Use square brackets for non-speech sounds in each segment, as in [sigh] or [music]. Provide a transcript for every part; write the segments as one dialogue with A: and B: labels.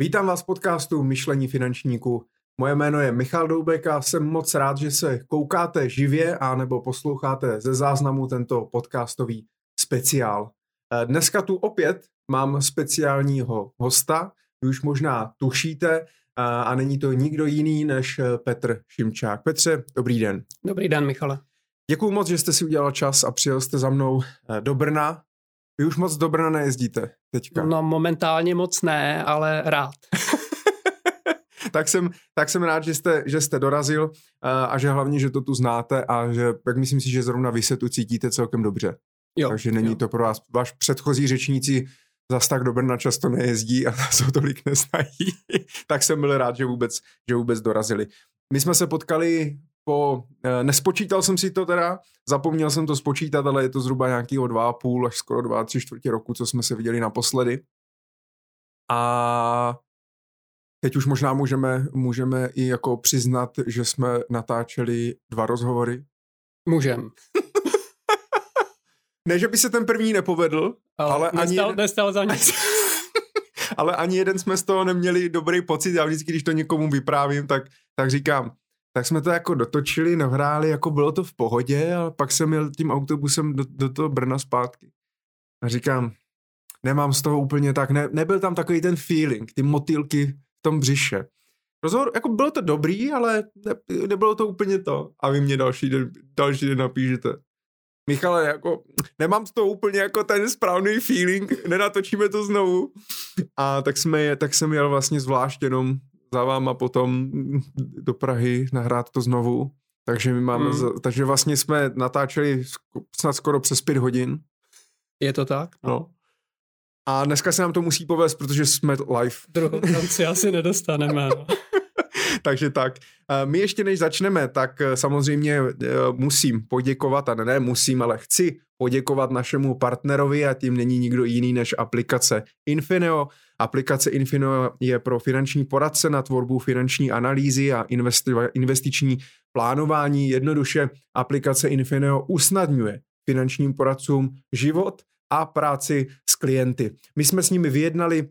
A: Vítám vás v podcastu Myšlení finančníků. Moje jméno je Michal Doubek a jsem moc rád, že se koukáte živě a nebo posloucháte ze záznamu tento podcastový speciál. Eh, dneska tu opět mám speciálního hosta, vy už možná tušíte, a, a není to nikdo jiný než eh, Petr Šimčák. Petře, dobrý den.
B: Dobrý den, Michale.
A: Děkuji moc, že jste si udělal čas a přijel jste za mnou eh, do Brna. Vy už moc do Brna nejezdíte teďka.
B: No momentálně moc ne, ale rád. [laughs]
A: tak, jsem, tak jsem rád, že jste, že jste dorazil uh, a že hlavně, že to tu znáte a že, jak myslím si, že zrovna vy se tu cítíte celkem dobře. Jo, Takže není jo. to pro vás, váš předchozí řečníci zas tak do Brna často nejezdí a [laughs] nás ho tolik neznají, tak jsem byl rád, že vůbec, že vůbec dorazili. My jsme se potkali po, eh, nespočítal jsem si to teda, zapomněl jsem to spočítat, ale je to zhruba a půl až skoro dva, tři čtvrtě roku, co jsme se viděli naposledy. A teď už možná můžeme, můžeme i jako přiznat, že jsme natáčeli dva rozhovory.
B: Můžem. [laughs]
A: ne, že by se ten první nepovedl, ale, ale
B: nestal, ani... Jeden... Nestal za nic. [laughs]
A: ale ani jeden jsme z toho neměli dobrý pocit. Já vždycky, když to někomu vyprávím, tak, tak říkám, tak jsme to jako dotočili, nahráli, jako bylo to v pohodě a pak jsem jel tím autobusem do, do toho Brna zpátky. A říkám, nemám z toho úplně tak, ne, nebyl tam takový ten feeling, ty motýlky v tom břiše. Rozhovor, jako bylo to dobrý, ale ne, nebylo to úplně to. A vy mě další den, další den napíšete. Michale, jako nemám z toho úplně jako ten správný feeling, nenatočíme to znovu. A tak, jsme, tak jsem jel vlastně zvlášť jenom za váma potom do Prahy nahrát to znovu. Takže my máme, mm. takže vlastně jsme natáčeli snad skoro přes pět hodin.
B: Je to tak?
A: No. no. A dneska se nám to musí povést, protože jsme live.
B: Druhou šanci asi nedostaneme. No. [laughs]
A: Takže tak. My ještě než začneme, tak eh, samozřejmě eh, musím poděkovat, a ne musím, ale chci poděkovat našemu partnerovi a tím není nikdo jiný než aplikace Infineo. Aplikace Infineo je pro finanční poradce na tvorbu finanční analýzy a investiční plánování. Jednoduše aplikace Infineo usnadňuje finančním poradcům život a práci s klienty. My jsme s nimi vyjednali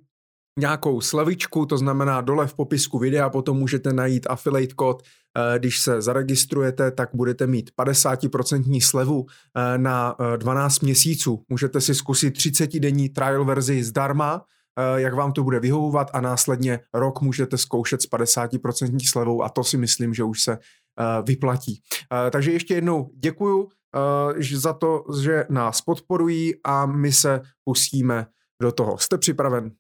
A: nějakou slevičku, to znamená dole v popisku videa potom můžete najít affiliate kód, eh, když se zaregistrujete, tak budete mít 50% slevu eh, na 12 eh, měsíců. Můžete si zkusit 30-denní trial verzi zdarma, jak vám to bude vyhovovat a následně rok můžete zkoušet s 50% slevou a to si myslím, že už se vyplatí. Takže ještě jednou děkuju za to, že nás podporují a my se pustíme do toho. Jste připraven?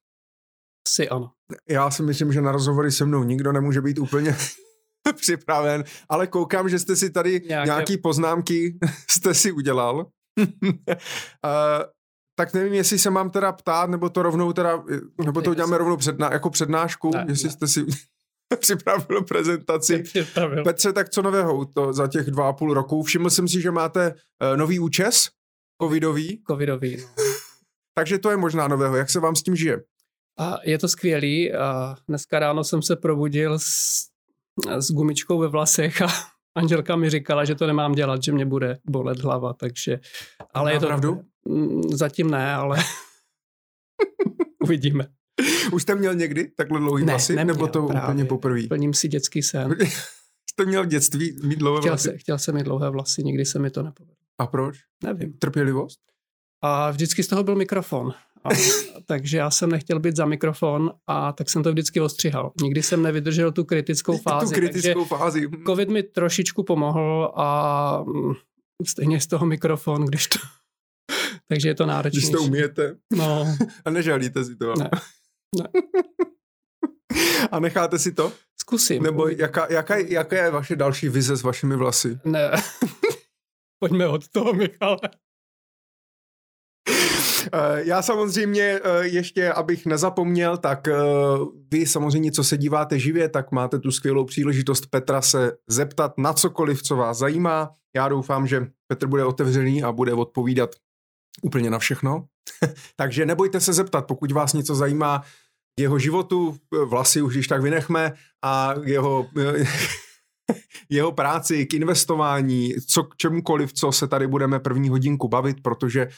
B: Si ano.
A: Já si myslím, že na rozhovory se mnou nikdo nemůže být úplně [laughs] připraven, ale koukám, že jste si tady Nějaké... nějaký poznámky [laughs] jste si udělal. uh, [laughs] tak nevím, jestli se mám teda ptát, nebo to rovnou teda, nebo to uděláme rovnou předná, jako přednášku, ne, jestli ne. jste si [laughs] připravil prezentaci.
B: Připravil.
A: Petře, tak co nového to za těch dva a půl roku? Všiml jsem si, že máte uh, nový účes, covidový.
B: Covidový, no. [laughs]
A: Takže to je možná nového. Jak se vám s tím žije?
B: A je to skvělý. A dneska ráno jsem se probudil s, s gumičkou ve vlasech a [laughs] Anželka mi říkala, že to nemám dělat, že mě bude bolet hlava, takže...
A: Ale je to... pravdu?
B: Mm, zatím ne, ale [laughs] uvidíme.
A: Už jste měl někdy takhle dlouhý ne, vlasy? Neměl, nebo to právě. úplně poprvé?
B: Plním si dětský sen. [laughs]
A: jste měl v dětství mít dlouhé
B: chtěl
A: vlasy?
B: Se, chtěl jsem mít dlouhé vlasy, nikdy se mi to nepovedlo.
A: A proč?
B: Nevím.
A: Trpělivost?
B: A vždycky z toho byl mikrofon. A, [laughs] takže já jsem nechtěl být za mikrofon a tak jsem to vždycky ostřihal. Nikdy jsem nevydržel tu kritickou fázi.
A: Tu kritickou fázi.
B: Covid mi trošičku pomohl a mm, stejně z toho mikrofon, když to... takže je to náročné.
A: Když to umíte.
B: No. [laughs]
A: A nežalíte si to.
B: Ne. ne. [laughs]
A: A necháte si to?
B: Zkusím.
A: Nebo jaká, jaká, jaká je vaše další vize s vašimi vlasy?
B: Ne. [laughs] Pojďme od toho, Michale.
A: Eh, já samozřejmě eh, ještě, abych nezapomněl, tak eh, vy samozřejmě, co se díváte živě, tak máte tu skvělou příležitost Petra se zeptat na cokoliv, co vás zajímá. Já doufám, že Petr bude otevřený a bude odpovídat úplně na všechno. [laughs] Takže nebojte se zeptat, pokud vás něco zajímá jeho životu, vlasy už když tak vynechme a jeho [laughs] jeho práci, k investování, co k čemukoliv, co se tady budeme první hodinku bavit, protože uh,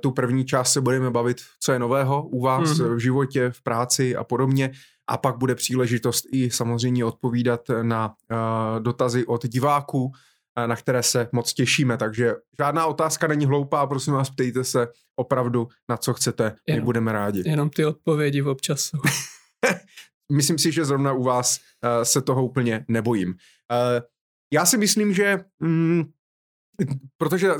A: tu první část se budeme bavit, co je nového u vás mm-hmm. v životě, v práci a podobně. A pak bude příležitost i samozřejmě odpovídat na uh, dotazy od diváků, na které se moc těšíme, takže žádná otázka není hloupá, prosím vás, ptejte se opravdu na co chcete, jenom, my budeme rádi.
B: Jenom ty odpovědi občas jsou. [laughs]
A: Myslím si, že zrovna u vás uh, se toho úplně nebojím. Uh, já si myslím, že mm, protože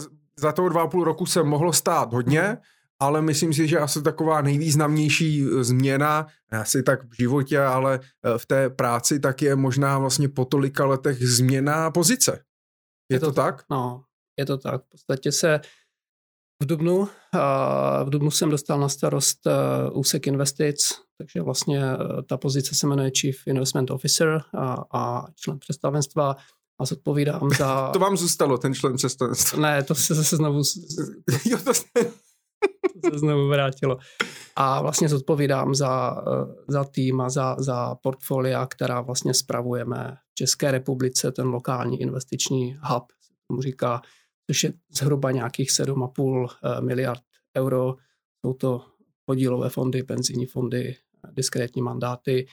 A: za toho dva a půl roku se mohlo stát hodně, ale myslím si, že asi taková nejvýznamnější změna, asi tak v životě, ale v té práci, tak je možná vlastně po tolika letech změna pozice. Je, je to, to tak?
B: No, je to tak. V podstatě se v Dubnu, v Dubnu jsem dostal na starost úsek investic, takže vlastně ta pozice se jmenuje Chief Investment Officer a, a člen představenstva a zodpovídám za... [laughs]
A: to vám zůstalo, ten člen představenstva?
B: Ne, to se zase znovu... [laughs] jo, to se... [laughs] to se znovu vrátilo. A vlastně zodpovídám za, za tým a za, za portfolia, která vlastně spravujeme v České republice, ten lokální investiční hub, tomu říká, což je zhruba nějakých 7,5 eh, miliard euro. Jsou to podílové fondy, penzijní fondy, diskrétní mandáty.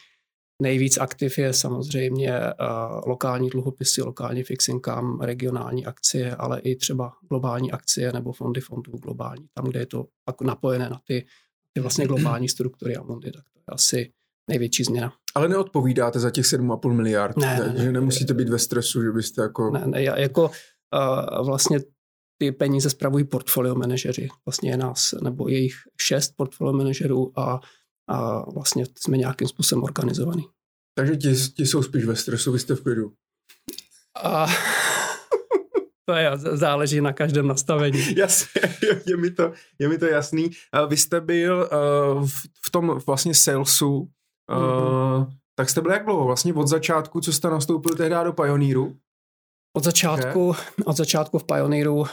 B: Nejvíc aktiv je samozřejmě uh, lokální dluhopisy, lokální fixing income, regionální akcie, ale i třeba globální akcie nebo fondy fondů globální. Tam, kde je to napojené na ty, ty vlastně globální struktury a fondy, tak to je asi největší změna.
A: Ale neodpovídáte za těch 7,5 miliard, ne, ne, ne, že nemusíte být ve stresu, že byste jako...
B: Ne, ne, jako uh, vlastně ty peníze spravují portfolio manažeři. Vlastně je nás, nebo jejich šest portfolio manažerů a, a vlastně jsme nějakým způsobem organizovaný.
A: Takže ti, ti jsou spíš ve stresu, vy jste v klidu. A,
B: to je, záleží na každém nastavení. [laughs]
A: Jasně, je mi to, je mi to jasný. Vy jste byl uh, v tom vlastně salesu, uh, mm-hmm. tak jste byl jak dlouho? Vlastně od začátku, co jste nastoupil tehdy do Pioneeru?
B: Od začátku, okay. od začátku v Pioneeru uh,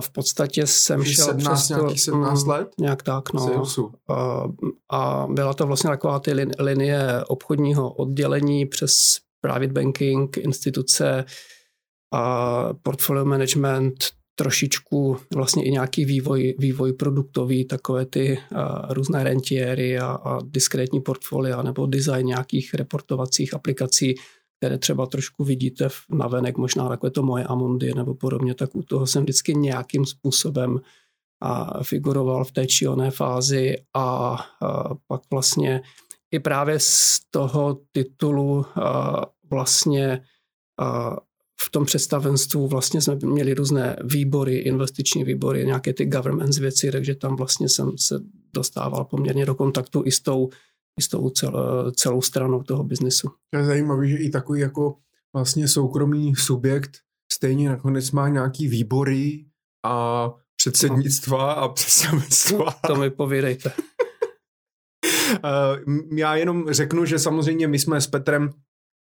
B: v podstatě jsem Když šel
A: 17, přes to, 17 mm, let?
B: Nějak tak, no. Uh, a byla to vlastně taková ty lin, linie obchodního oddělení přes private banking, instituce, a portfolio management, trošičku vlastně i nějaký vývoj, vývoj produktový, takové ty uh, různé rentiéry a, a diskrétní portfolia nebo design nějakých reportovacích aplikací, které třeba trošku vidíte na venek, možná takové to moje Amundi nebo podobně, tak u toho jsem vždycky nějakým způsobem a figuroval v té či oné fázi a, a pak vlastně i právě z toho titulu a vlastně a v tom představenstvu vlastně jsme měli různé výbory, investiční výbory, nějaké ty governments věci, takže tam vlastně jsem se dostával poměrně do kontaktu i s tou i s tou celou, celou stranou toho biznesu.
A: To je zajímavé, že i takový jako vlastně soukromý subjekt stejně nakonec má nějaký výbory a předsednictva no. a představenstva.
B: To mi povídejte. [laughs]
A: Eh, já jenom řeknu, že samozřejmě my jsme s Petrem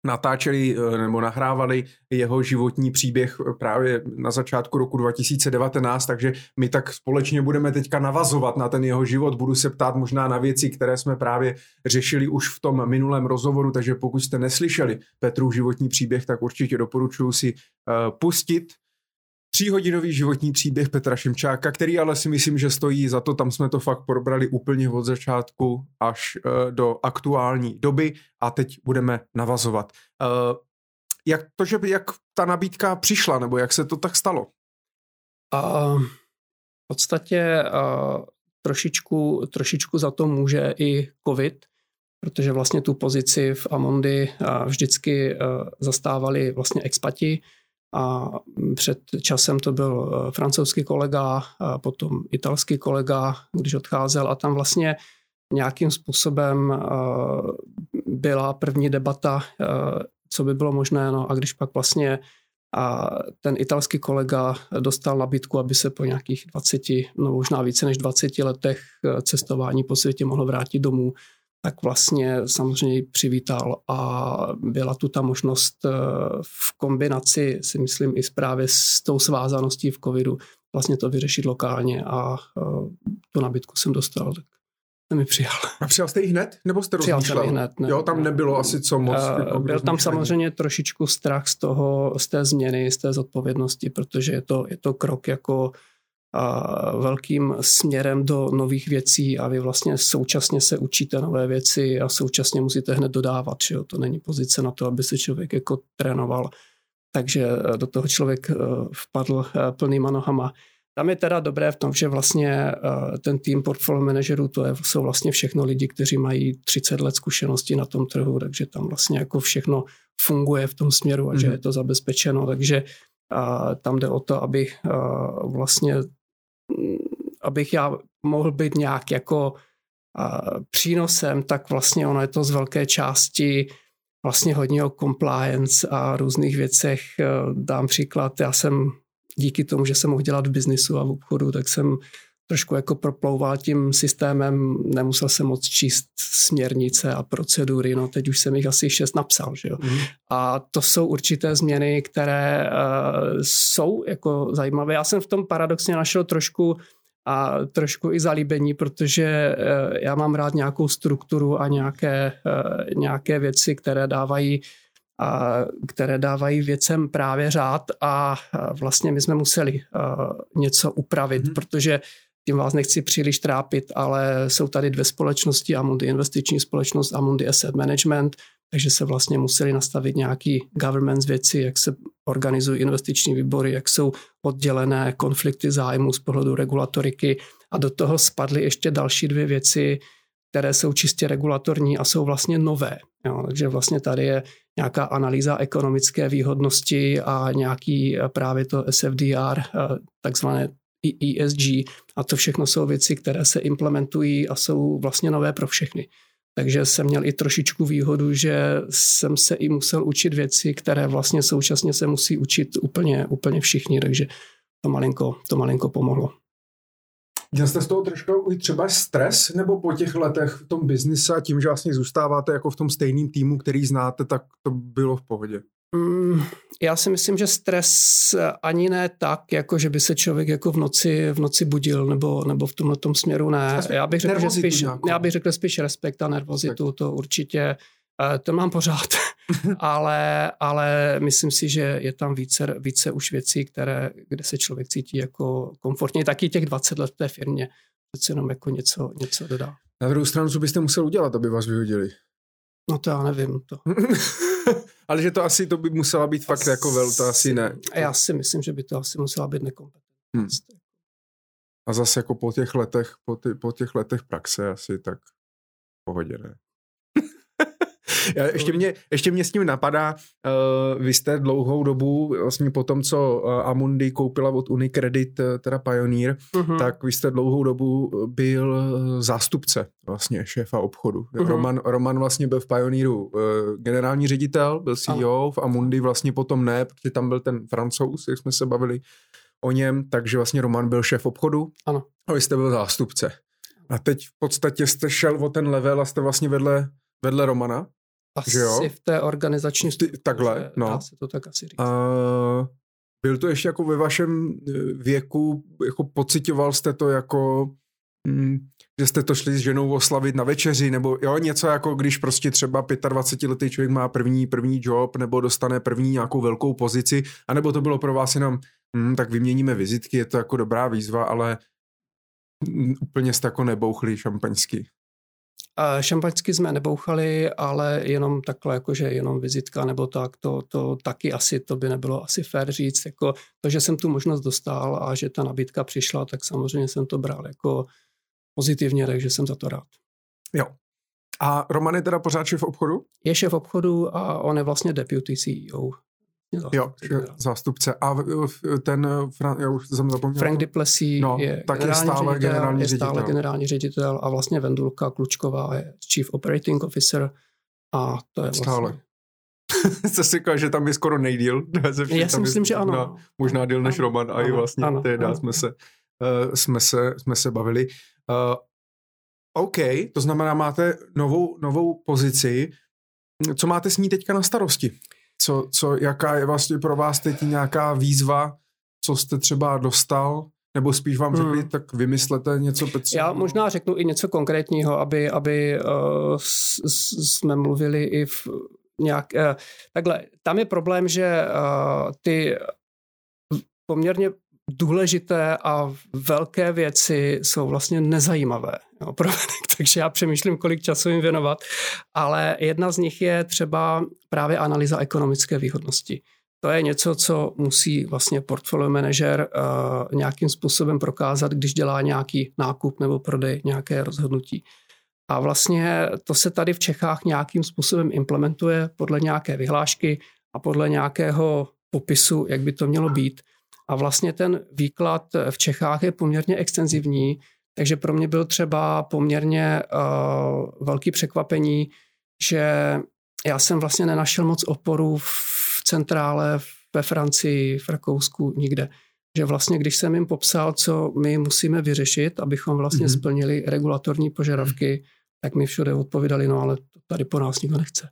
A: natáčeli eh, nebo nahrávali jeho životní příběh právě na začátku roku 2019, takže my tak společně budeme teďka navazovat na ten jeho život. Budu se ptát možná na věci, které jsme právě řešili už v tom minulém rozhovoru, takže pokud jste neslyšeli Petru životní příběh, tak určitě doporučuji si uh, pustit tříhodinový životní příběh Petra Šimčáka, který ale si myslím, že stojí za to, tam jsme to fakt probrali úplně od začátku až uh, do aktuální doby a teď budeme navazovat. Uh, jak to, že jak ta nabídka přišla, nebo jak se to tak stalo?
B: Uh, v podstatě uh, trošičku, trošičku za to může i covid, protože vlastně tu pozici v Amondi uh, vždycky uh, zastávali vlastně expati, a před časem to byl eh, francouzský kolega, a potom italský kolega, když odcházel. A tam vlastně nějakým způsobem eh, byla první debata, eh, co by bylo možné, no a když pak vlastně a ten italský kolega dostal nabídku, aby se po nějakých 20, no možná více než 20 letech cestování po světě mohl vrátit domů, tak vlastně samozřejmě přivítal a byla tu ta možnost eh, v kombinaci, si myslím, i právě s tou svázaností v covidu vlastně to vyřešit lokálně a eh, tu nabídku jsem dostal. Tak mi přijal.
A: A přijal jste ji hned? Nebo jste
B: přijal
A: rozmýšlel?
B: Jsem hned,
A: ne. Jo, tam nebylo asi co moc. Uh,
B: jako byl tam samozřejmě trošičku strach z toho, z té změny, z té zodpovědnosti, protože je to, je to krok jako velkým směrem do nových věcí a vy vlastně současně se učíte nové věci a současně musíte hned dodávat. Že jo? To není pozice na to, aby se člověk jako trénoval. Takže do toho člověk vpadl plnýma nohama. Tam je teda dobré v tom, že vlastně eh, ten tým portfolio manažerů, to je, jsou vlastně všechno lidi, kteří mají 30 let zkušenosti na tom trhu, takže tam vlastně jako všechno funguje v tom směru a mm-hmm. že mhm. je to zabezpečeno, takže a tam jde o to, aby vlastně, mm, abych já mohl být nějak jako přínosem, tak vlastně ono je to z velké části vlastně hodně o compliance a různých věcech. Dám příklad, já jsem díky tomu, že jsem mohl dělat v biznisu a v obchodu, tak jsem trošku jako proplouval tím systémem, nemusel jsem moc číst směrnice a procedury, no teď už jsem jich asi šest napsal, že jo. Mm. A to jsou určité změny, které uh, jsou jako zajímavé. Já jsem v tom paradoxně našel trošku a trošku i zalíbení, protože uh, já mám rád nějakou strukturu a nějaké, uh, nějaké věci, které dávají a které dávají věcem právě řád a vlastně my jsme museli něco upravit, hmm. protože tím vás nechci příliš trápit, ale jsou tady dvě společnosti, Amundi investiční společnost, Amundi Asset Management, takže se vlastně museli nastavit nějaký governance věci, jak se organizují investiční výbory, jak jsou oddělené konflikty zájmu z pohledu regulatoriky a do toho spadly ještě další dvě věci, které jsou čistě regulatorní a jsou vlastně nové. Jo, takže vlastně tady je nějaká analýza ekonomické výhodnosti a nějaký eh, právě to SFDR, eh, takzvané ESG a to všechno jsou věci, které se implementují a jsou vlastně nové pro všechny. Takže jsem měl i trošičku výhodu, že jsem se i musel učit věci, které vlastně současně se musí učit úplně, úplně všichni, takže to malinko, to malinko pomohlo.
A: Měl jste z toho trošku i třeba stres, nebo po těch letech v tom biznise a tím, že vlastně zůstáváte jako v tom stejným týmu, který znáte, tak to bylo v pohodě?
B: Mm, já si myslím, že stres ani ne tak, jako že by se člověk jako v noci, v noci budil, nebo, nebo v tomhle tom směru ne. Já bych řekl, že spíš, já bych řekl spíš respekt a nervozitu, to určitě, eh, to mám pořád. [laughs] ale, ale myslím si, že je tam více, více už věcí, které, kde se člověk cítí jako komfortně. Taky těch 20 let v té firmě přece jenom jako něco, něco dodá.
A: Na druhou stranu, co byste musel udělat, aby vás vyhodili?
B: No to já nevím. To. [laughs]
A: ale že to asi to by musela být fakt asi, jako vel, to asi ne.
B: Já si myslím, že by to asi musela být nekompetentnost. Hmm.
A: A zase jako po těch letech, po, ty, po těch letech praxe asi tak pohodě, ne? Já, ještě, mě, ještě mě s tím napadá, uh, vy jste dlouhou dobu, vlastně po tom, co uh, Amundi koupila od Unicredit, uh, teda Pioneer, uh-huh. tak vy jste dlouhou dobu byl zástupce vlastně šéfa obchodu. Uh-huh. Roman, Roman vlastně byl v Pioneeru uh, generální ředitel, byl CEO, ano. v Amundi vlastně potom ne, protože tam byl ten francouz, jak jsme se bavili o něm, takže vlastně Roman byl šéf obchodu
B: ano.
A: a vy jste byl zástupce. A teď v podstatě jste šel o ten level a jste vlastně vedle, vedle Romana.
B: Asi jo? v té organizační
A: struktuře. Takhle, no.
B: Dá se to tak asi říct.
A: Uh, byl to ještě jako ve vašem e, věku, jako pocitoval jste to jako, hm, že jste to šli s ženou oslavit na večeři, nebo jo, něco jako když prostě třeba 25-letý člověk má první, první job, nebo dostane první nějakou velkou pozici, anebo to bylo pro vás jenom, hm, tak vyměníme vizitky, je to jako dobrá výzva, ale hm, úplně jste jako nebouchli šampaňsky.
B: Šampaňsky jsme nebouchali, ale jenom takhle, jakože jenom vizitka nebo tak, to, to taky asi, to by nebylo asi fér říct. Jako to, že jsem tu možnost dostal a že ta nabídka přišla, tak samozřejmě jsem to bral jako pozitivně, takže jsem za to rád.
A: Jo. A Roman je teda pořád šéf obchodu?
B: Je šéf obchodu a on je vlastně deputy CEO.
A: Zástupce, jo, zástupce. A ten, já už jsem zapomněl.
B: Frank Duplessis no, je, tak generální je stále ředitel, generální je stále ředitel. generální ředitel a vlastně Vendulka Klučková je Chief Operating Officer a to je vlastně... Stále. [laughs]
A: Co si říkal, že tam je skoro nejdíl. [laughs]
B: Já si myslím, že ano. Možná,
A: možná díl než Roman a i vlastně ano, teda ano. jsme se, uh, jsme, se, jsme se bavili. Uh, OK, to znamená, máte novou, novou pozici. Co máte s ní teďka na starosti? Co, co, jaká je vlastně pro vás teď nějaká výzva, co jste třeba dostal, Nebo spíš vám řekli, hmm. tak vymyslete něco Petře?
B: Já možná řeknu i něco konkrétního, aby, aby uh, s, s, jsme mluvili i v nějak... Uh, takhle, tam je problém, že uh, ty poměrně důležité a velké věci jsou vlastně nezajímavé jo, [laughs] pro takže já přemýšlím, kolik času jim věnovat, ale jedna z nich je třeba právě analýza ekonomické výhodnosti. To je něco, co musí vlastně portfolio manažer uh, nějakým způsobem prokázat, když dělá nějaký nákup nebo prodej, nějaké rozhodnutí. A vlastně to se tady v Čechách nějakým způsobem implementuje podle nějaké vyhlášky a podle nějakého popisu, jak by to mělo být. A vlastně ten výklad v Čechách je poměrně extenzivní, takže pro mě byl třeba poměrně uh, velký překvapení, že já jsem vlastně nenašel moc oporu v centrále ve Francii, v Rakousku, nikde. Že vlastně, když jsem jim popsal, co my musíme vyřešit, abychom vlastně mm-hmm. splnili regulatorní požadavky, tak mi všude odpovídali, no ale tady po nás nikdo nechce.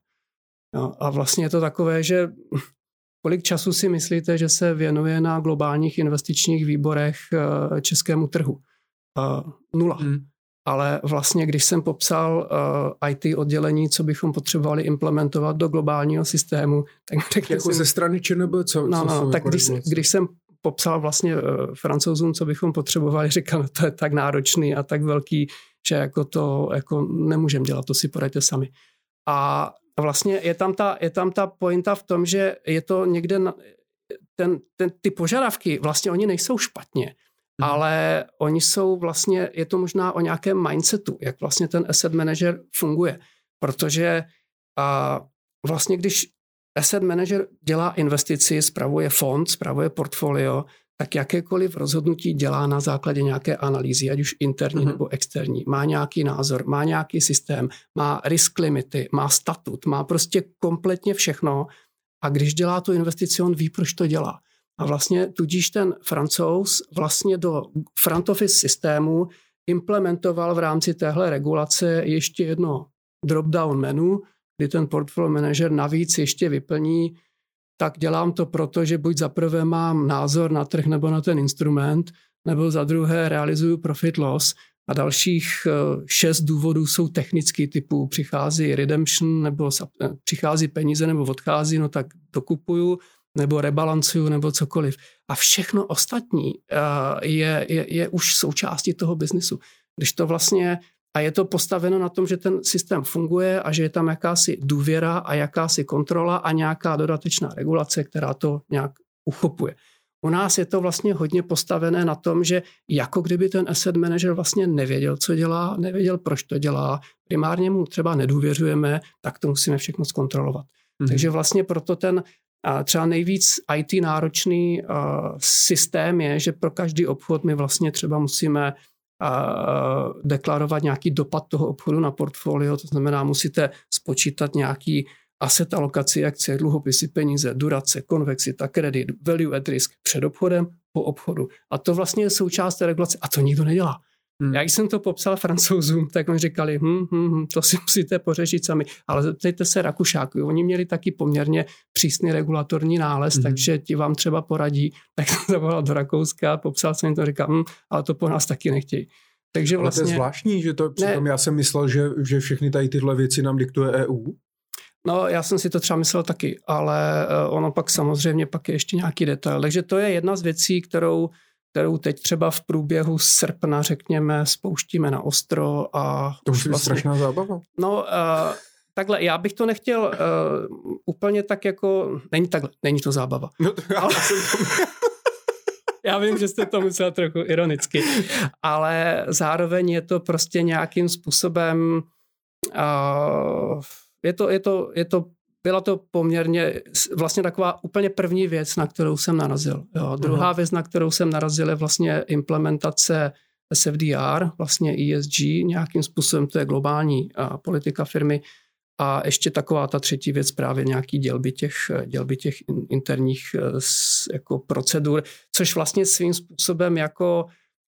B: No, a vlastně je to takové, že kolik času si myslíte, že se věnuje na globálních investičních výborech eh, českému trhu? Uh, nula. Hmm. Ale vlastně, když jsem popsal uh, IT oddělení, co bychom potřebovali implementovat do globálního systému, tak
A: řekl Jako jsem, ze strany ČNB, co,
B: no,
A: co
B: no, tak když, když jsem popsal vlastně uh, francouzům, co bychom potřebovali, [laughs] říkal, no, to je tak náročný a tak velký, že jako to jako nemůžeme dělat, to si poradíte sami. A vlastně je tam ta, je tam ta pointa v tom, že je to někde, na, ten, ten, ty požadavky, vlastně oni nejsou špatně, hmm. ale oni jsou vlastně, je to možná o nějakém mindsetu, jak vlastně ten asset manager funguje. Protože a vlastně když asset manager dělá investici, spravuje fond, spravuje portfolio, tak jakékoliv rozhodnutí dělá na základě nějaké analýzy, ať už interní mm-hmm. nebo externí. Má nějaký názor, má nějaký systém, má risk limity, má statut, má prostě kompletně všechno. A když dělá tu investici, on ví, proč to dělá. A vlastně tudíž ten francouz vlastně do front office systému implementoval v rámci téhle regulace ještě jedno drop-down menu, kdy ten portfolio manager navíc ještě vyplní tak dělám to proto, že buď za prvé mám názor na trh nebo na ten instrument, nebo za druhé realizuju profit loss a dalších eh, šest důvodů jsou technický typu přichází redemption nebo eh, přichází peníze nebo odchází, no tak dokupuju nebo rebalancuju nebo cokoliv. A všechno ostatní eh, je, je, je už součástí toho biznisu. Když to vlastně a je to postaveno na tom, že ten systém funguje a že je tam jakási důvěra a jakási kontrola a nějaká dodatečná regulace, která to nějak uchopuje. U nás je to vlastně hodně postavené na tom, že jako kdyby ten asset manager vlastně nevěděl, co dělá, nevěděl, proč to dělá, primárně mu třeba nedůvěřujeme, tak to musíme všechno zkontrolovat. Mm-hmm. Takže vlastně proto ten a třeba nejvíc IT náročný uh, systém je, že pro každý obchod my vlastně třeba musíme a deklarovat nějaký dopad toho obchodu na portfolio, to znamená, musíte spočítat nějaký asset alokaci akcie, dluhopisy, peníze, durace, konvexita, kredit, value at risk před obchodem, po obchodu. A to vlastně je součást té regulace a to nikdo nedělá. Hmm. Já jsem to popsal francouzům, [laughs] tak oni říkali, hm, hm, hm, to si [laughs] musíte pořešit sami. Ale zeptejte se Rakušáků, oni měli taky poměrně přísný regulatorní nález, hmm. takže ti vám třeba poradí. [laughs] Tak jsem zavolal do Rakouska, popsal jsem jim to, říkal, hm, ale to po nás taky nechtějí.
A: Takže vlastně... Ale to je vlastně- zvláštní, že to přitom ne, já jsem myslel, že, že všechny tady tyhle věci nám diktuje EU.
B: No, já jsem si to třeba myslel taky, ale eh, ono pak samozřejmě pak je ještě nějaký detail. Takže to je jedna z věcí, kterou kterou teď třeba v průběhu srpna, řekněme, spouštíme na ostro. A
A: to už je vlastně, strašná zábava.
B: No, uh, takhle, já bych to nechtěl uh, úplně tak jako, není takhle, není to zábava. No, já, ale, [laughs] já vím, že jste to musel trochu ironicky, ale zároveň je to prostě nějakým způsobem uh, je to, je to, je to byla to poměrně vlastně taková úplně první věc, na kterou jsem narazil. Jo. Druhá uh-huh. věc, na kterou jsem narazil, je vlastně implementace SFDR, vlastně ESG, nějakým způsobem to je globální a, politika firmy. A ještě taková ta třetí věc, právě nějaký dělby těch, dělby těch interních jako procedur, což vlastně svým způsobem jako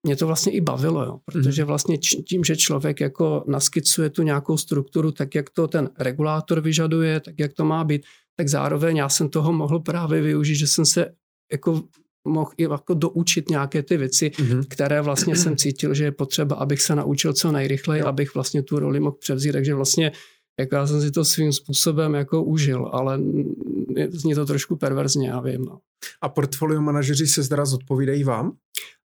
B: mě to vlastně i bavilo, jo, protože mhm. vlastně tím, že člověk jako naskicuje tu nějakou strukturu, tak jak to ten regulátor vyžaduje, tak jak to má být, tak zároveň já jsem toho mohl právě využít, že jsem se jako mohl i jako doučit nějaké ty věci, mm-hmm. které vlastně jsem cítil, že je potřeba, abych se naučil co nejrychleji, jo. abych vlastně tu roli mohl převzít. Takže vlastně jako já jsem si to svým způsobem jako užil, ale zní to trošku perverzně, já vím. No.
A: A portfolio manažeři se zda zodpovídají vám?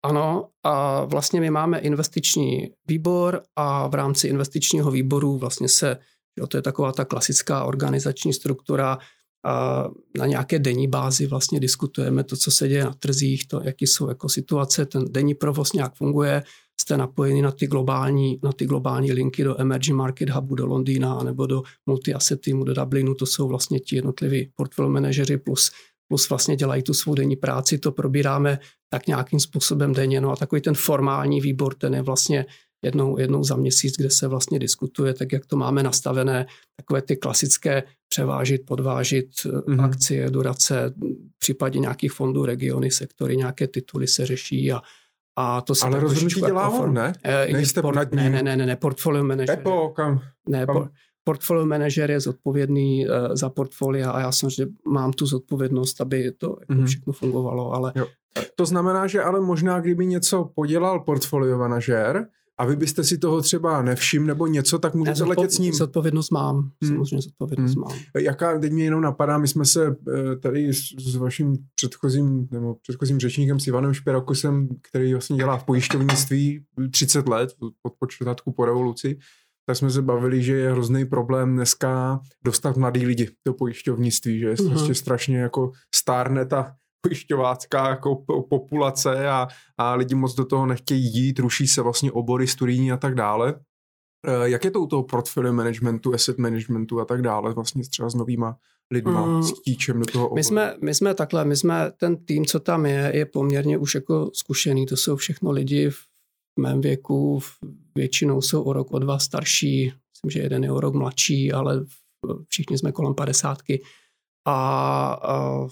B: Ano, a vlastně my máme investiční výbor a v rámci investičního výboru vlastně se, jo, to je taková ta klasická organizační struktura, a na nějaké denní bázi vlastně diskutujeme to, co se děje na trzích, to, jaký jsou jako situace, ten denní provoz nějak funguje, jste napojeni na ty globální, na ty globální linky do Emerging Market Hubu do Londýna nebo do multi-asset teamu do Dublinu, to jsou vlastně ti jednotliví portfolio manažeři plus, plus vlastně dělají tu svou denní práci, to probíráme tak nějakým způsobem denně. No a takový ten formální výbor, ten je vlastně jednou, jednou za měsíc, kde se vlastně diskutuje, tak jak to máme nastavené, takové ty klasické převážit, podvážit mm-hmm. akcie, durace, v případě nějakých fondů, regiony, sektory, nějaké tituly se řeší a a to se
A: Ale rozhodnutí dělá jako on, ne?
B: E, Nejste port, nad ním. Ne, ne, ne, ne, portfolio manager.
A: Pepo, kam?
B: Ne, kam? Portfolio manager je zodpovědný uh, za portfolia a já samozřejmě mám tu zodpovědnost, aby to jako mm-hmm. všechno fungovalo, ale... Jo.
A: To znamená, že ale možná, kdyby něco podělal portfolio manažer, a vy byste si toho třeba nevšiml nebo něco, tak můžete zodpo- letět s ním.
B: Zodpovědnost mám, hmm. samozřejmě zodpovědnost hmm. mám.
A: Jaká, teď mě jenom napadá, my jsme se eh, tady s, s vaším předchozím, nebo předchozím řečníkem, s Ivanem Špirakusem, který vlastně dělá v pojišťovnictví 30 let, od počátku po revoluci, tak jsme se bavili, že je hrozný problém dneska dostat mladý lidi do pojišťovnictví, že je uh-huh. prostě strašně jako stárne ta pojišťovácká jako populace a, a lidi moc do toho nechtějí jít, ruší se vlastně obory studijní a tak dále. Eh, jak je to u toho portfolio managementu, asset managementu a tak dále, vlastně třeba s novýma lidma, mm, s tíčem do toho oboru?
B: My jsme, my jsme takhle, my jsme, ten tým, co tam je, je poměrně už jako zkušený, to jsou všechno lidi v mém věku, většinou jsou o rok, o dva starší, myslím, že jeden je o rok mladší, ale všichni jsme kolem padesátky. A, a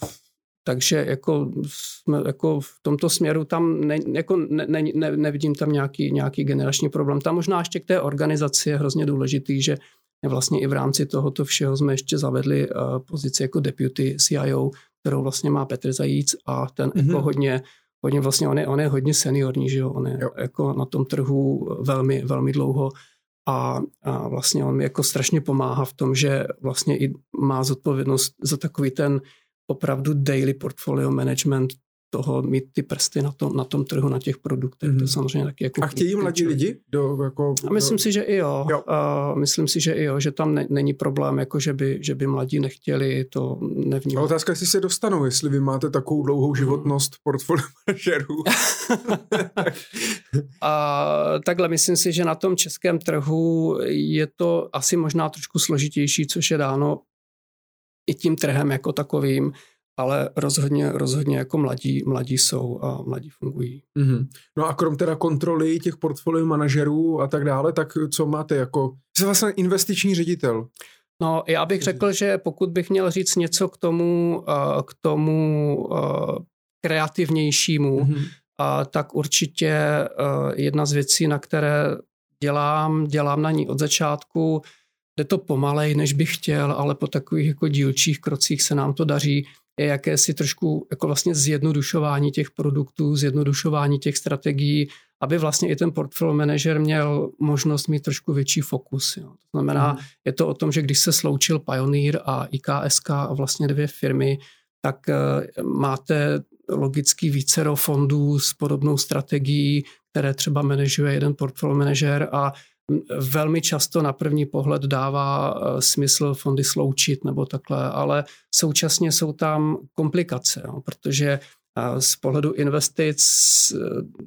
B: takže jako, jsme, jako v tomto směru tam ne, jako ne, ne, ne, nevidím tam nějaký, nějaký generační problém. Tam možná ještě k té organizaci je hrozně důležitý, že vlastně i v rámci tohoto všeho jsme ještě zavedli uh, pozici jako deputy CIO, kterou vlastně má Petr Zajíc a ten mm-hmm. jako hodně, hodně vlastně, on je, on je hodně seniorní, že jo, on je jo. jako na tom trhu velmi, velmi dlouho a, a vlastně on mi jako strašně pomáhá v tom, že vlastně i má zodpovědnost za takový ten opravdu daily portfolio management toho mít ty prsty na tom, na tom trhu, na těch produktech. Mm-hmm. To mhm. samozřejmě taky jako...
A: A chtějí mladí lidi? Do, jako,
B: a myslím do... si, že i jo. jo. Uh, myslím si, že i jo, že tam ne, není problém, jako že by, že by mladí nechtěli to nevnímat.
A: A otázka, jestli se dostanou, jestli vy máte takovou dlouhou životnost portfolio [laughs] manažerů. [laughs]
B: a takhle myslím si, že na tom českém trhu je to asi možná trošku složitější, což je dáno i tím trhem jako takovým, ale rozhodně, rozhodně jako mladí, mladí jsou a mladí fungují.
A: Mm-hmm. No a krom teda kontroly těch portfolio manažerů a tak dále, tak co máte jako, jste vlastně investiční ředitel?
B: No, já bych řekl, že pokud bych měl říct něco k tomu, k tomu kreativnějšímu, mm-hmm. tak určitě jedna z věcí, na které dělám, dělám na ní od začátku, Jde to pomalej, než bych chtěl, ale po takových jako dílčích krocích se nám to daří. Je jakési trošku jako vlastně zjednodušování těch produktů, zjednodušování těch strategií, aby vlastně i ten portfolio manager měl možnost mít trošku větší fokus. Jo. To znamená, mm. je to o tom, že když se sloučil Pioneer a IKSK a vlastně dvě firmy, tak uh, máte logicky vícero fondů s podobnou strategií, které třeba manažuje jeden portfolio manager a velmi často na první pohled dává eh, smysl fondy sloučit nebo takhle, ale současně jsou tam komplikace, jo, protože eh, z pohledu investic eh,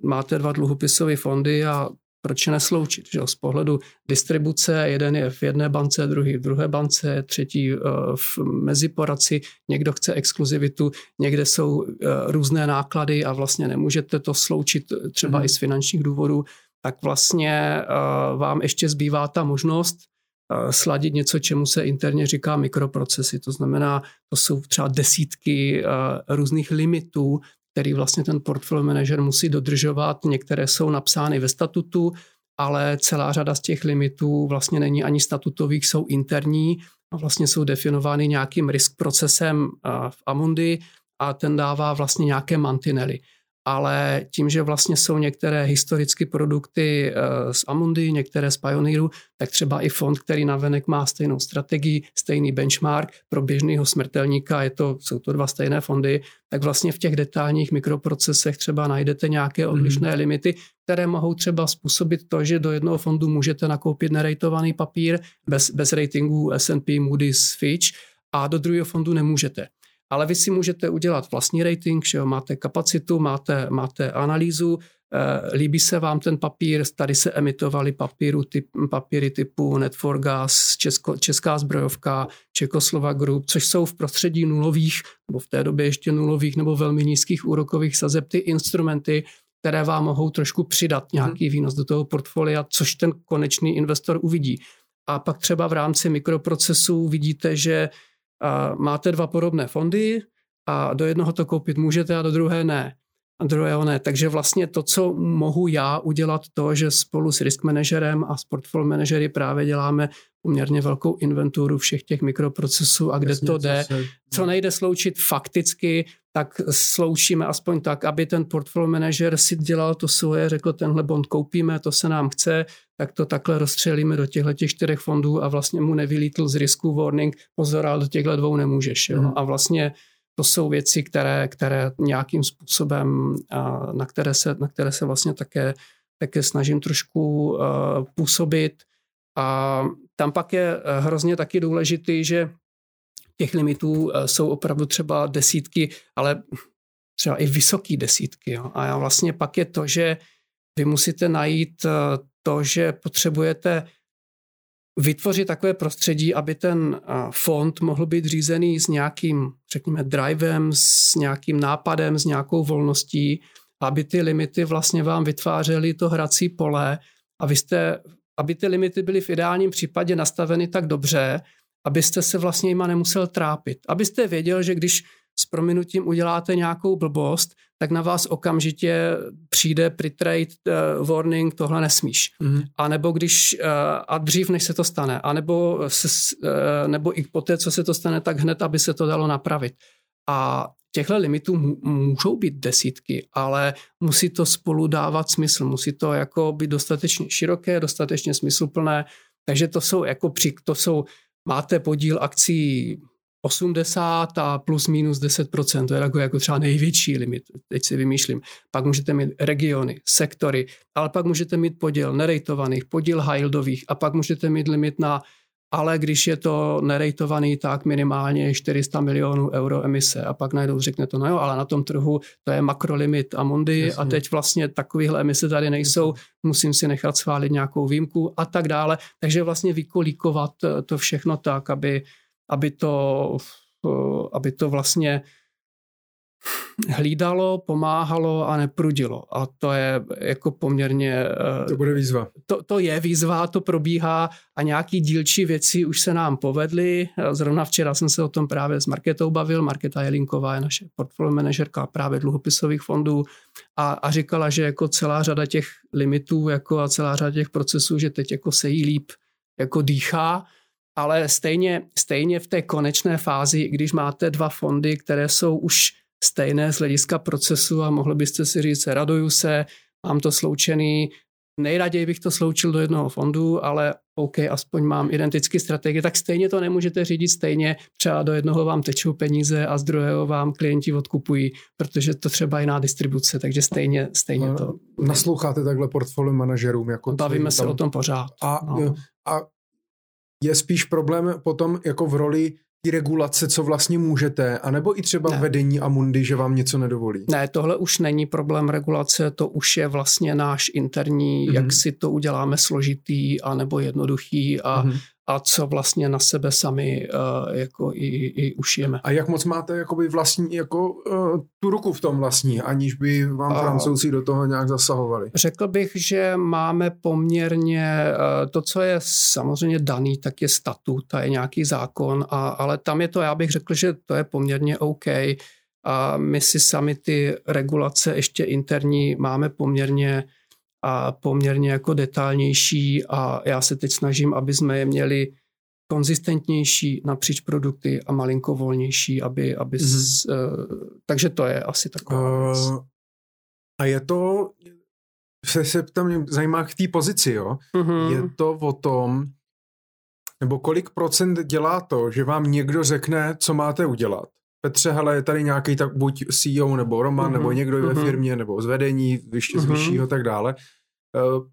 B: máte dva dluhopisové fondy a proč nesloučit? Že? Z pohledu distribuce, jeden je v jedné bance, druhý v druhé bance, třetí v meziporaci, někdo chce exkluzivitu, někde jsou různé náklady a vlastně nemůžete to sloučit třeba mm. i z finančních důvodů tak vlastně uh, vám ještě zbývá ta možnost uh, sladit něco, čemu se interně říká mikroprocesy. To znamená, to jsou třeba desítky uh, různých limitů, který vlastně ten portfolio manager musí dodržovat. Některé jsou napsány ve statutu, ale celá řada z těch limitů vlastně není ani statutových, jsou interní a vlastně jsou definovány nějakým risk procesem v Amundi a ten dává vlastně nějaké mantinely ale tím, že vlastně jsou některé historické produkty eh, z Amundi, některé z Pioneeru, tak třeba i fond, který navenek má stejnou strategii, stejný benchmark pro běžného smrtelníka, je to, jsou to dva stejné fondy, tak vlastně v těch detailních mikroprocesech třeba najdete nějaké mhm. odlišné mm. limity, které mohou třeba způsobit to, že do jednoho fondu můžete nakoupit nerejtovaný papír bez, bez ratingu S&P, Moody's, Fitch a do druhého fondu nemůžete ale vy si můžete udělat vlastní rating, že jo, máte kapacitu, máte, máte analýzu, eh, líbí se vám ten papír, tady se emitovaly papíru, typ, papíry typu Net4Gas, Česko, Česká zbrojovka, Čekoslova Group, což jsou v prostředí nulových, nebo v té době ještě nulových nebo velmi nízkých úrokových sazeb ty instrumenty, které vám mohou trošku přidat nějaký výnos do toho portfolia, což ten konečný investor uvidí. A pak třeba v rámci mikroprocesů vidíte, že máte dva podobné fondy a do jednoho to koupit můžete a do druhé ne. A druhého ne. Takže vlastně to, co mohu já udělat, to, že spolu s risk manažerem a s portfolio manažery právě děláme poměrně velkou inventuru všech těch mikroprocesů a kde Jasně, to jde. Se... Co nejde sloučit fakticky, tak sloučíme aspoň tak, aby ten portfolio manager si dělal to svoje, řekl tenhle bond koupíme, to se nám chce, tak to takhle rozstřelíme do těchto těch čtyřech fondů a vlastně mu nevylítl z risku warning, pozor, ale do těchto dvou nemůžeš. Jo? Mm. A vlastně to jsou věci, které, které nějakým způsobem, na které se, na které se vlastně také, také snažím trošku uh, působit. A tam pak je eh, hrozně taky důležitý, že těch limitů eh, jsou opravdu třeba desítky, ale třeba i vysoký desítky. Jo. A vlastně pak je to, že vy musíte najít to, že potřebujete vytvořit takové prostředí, aby ten fond mohl být řízený s nějakým, řekněme, drivem, s nějakým nápadem, s nějakou volností, aby ty limity vlastně vám vytvářely to hrací pole a vy jste, aby ty limity byly v ideálním případě nastaveny tak dobře, abyste se vlastně jima nemusel trápit. Abyste věděl, že když s prominutím uděláte nějakou blbost, tak na vás okamžitě přijde pre-trade uh, warning, tohle nesmíš. Mm-hmm. A nebo když, uh, a dřív než se to stane, a nebo, se, uh, nebo i poté, co se to stane, tak hned, aby se to dalo napravit. A těchto limitů můžou být desítky, ale musí to spolu dávat smysl, musí to jako být dostatečně široké, dostatečně smysluplné, takže to jsou jako při, to jsou, máte podíl akcí 80 a plus minus 10%, to je jako, jako třeba největší limit, teď si vymýšlím. Pak můžete mít regiony, sektory, ale pak můžete mít podíl nerejtovaných, podíl high a pak můžete mít limit na ale když je to nerejtovaný, tak minimálně 400 milionů euro emise a pak najednou řekne to, no jo, ale na tom trhu to je makrolimit Amundi Jasně. a teď vlastně takovéhle emise tady nejsou, musím si nechat schválit nějakou výjimku a tak dále. Takže vlastně vykolíkovat to všechno tak, aby aby to, aby to vlastně hlídalo, pomáhalo a neprudilo. A to je jako poměrně...
A: Eh, to bude výzva.
B: To, to je výzva, to probíhá a nějaký dílčí věci už se nám povedly. Zrovna včera jsem se o tom právě s Marketou bavil. Marketa Jelinková je naše portfolio manažerka právě dluhopisových fondů a, a říkala, že jako celá řada těch limitů jako a celá řada těch procesů, že teď jako se jí líp jako dýchá ale stejně, stejně v té konečné fázi, když máte dva fondy, které jsou už stejné z hlediska procesu a mohli byste si říct, raduju se, mám to sloučený, nejraději bych to sloučil do jednoho fondu, ale OK, aspoň mám identické strategie, tak stejně to nemůžete řídit stejně. Třeba do jednoho vám tečou peníze a z druhého vám klienti odkupují, protože to třeba jiná distribuce, takže stejně, stejně to.
A: Nasloucháte takhle portfolio manažerům? Jako
B: Bavíme se tam... o tom pořád.
A: A, no. a je spíš problém potom jako v roli ty regulace, co vlastně můžete, anebo i třeba ne. vedení a mundy, že vám něco nedovolí?
B: Ne, tohle už není problém regulace, to už je vlastně náš interní, mm-hmm. jak si to uděláme složitý a nebo jednoduchý a, mm-hmm a co vlastně na sebe sami uh, jako i, i ušijeme.
A: A jak moc máte jakoby vlastní, jako uh, tu ruku v tom vlastní, aniž by vám uh, francouzi do toho nějak zasahovali?
B: Řekl bych, že máme poměrně, uh, to, co je samozřejmě daný, tak je statut, to je nějaký zákon, a, ale tam je to, já bych řekl, že to je poměrně OK. A my si sami ty regulace ještě interní máme poměrně a poměrně jako detailnější a já se teď snažím, aby jsme je měli konzistentnější napříč produkty a malinko volnější, aby, aby mm-hmm. s, uh, takže to je asi taková uh,
A: A je to, se, se tam zajímá k té pozici, jo? Mm-hmm. Je to o tom, nebo kolik procent dělá to, že vám někdo řekne, co máte udělat. Petře, hele, je tady nějaký tak buď CEO nebo Roman, mm-hmm. nebo někdo mm-hmm. ve mhm. firmě, nebo z vedení, ještě z mhm. vyššího tak dále. Uh,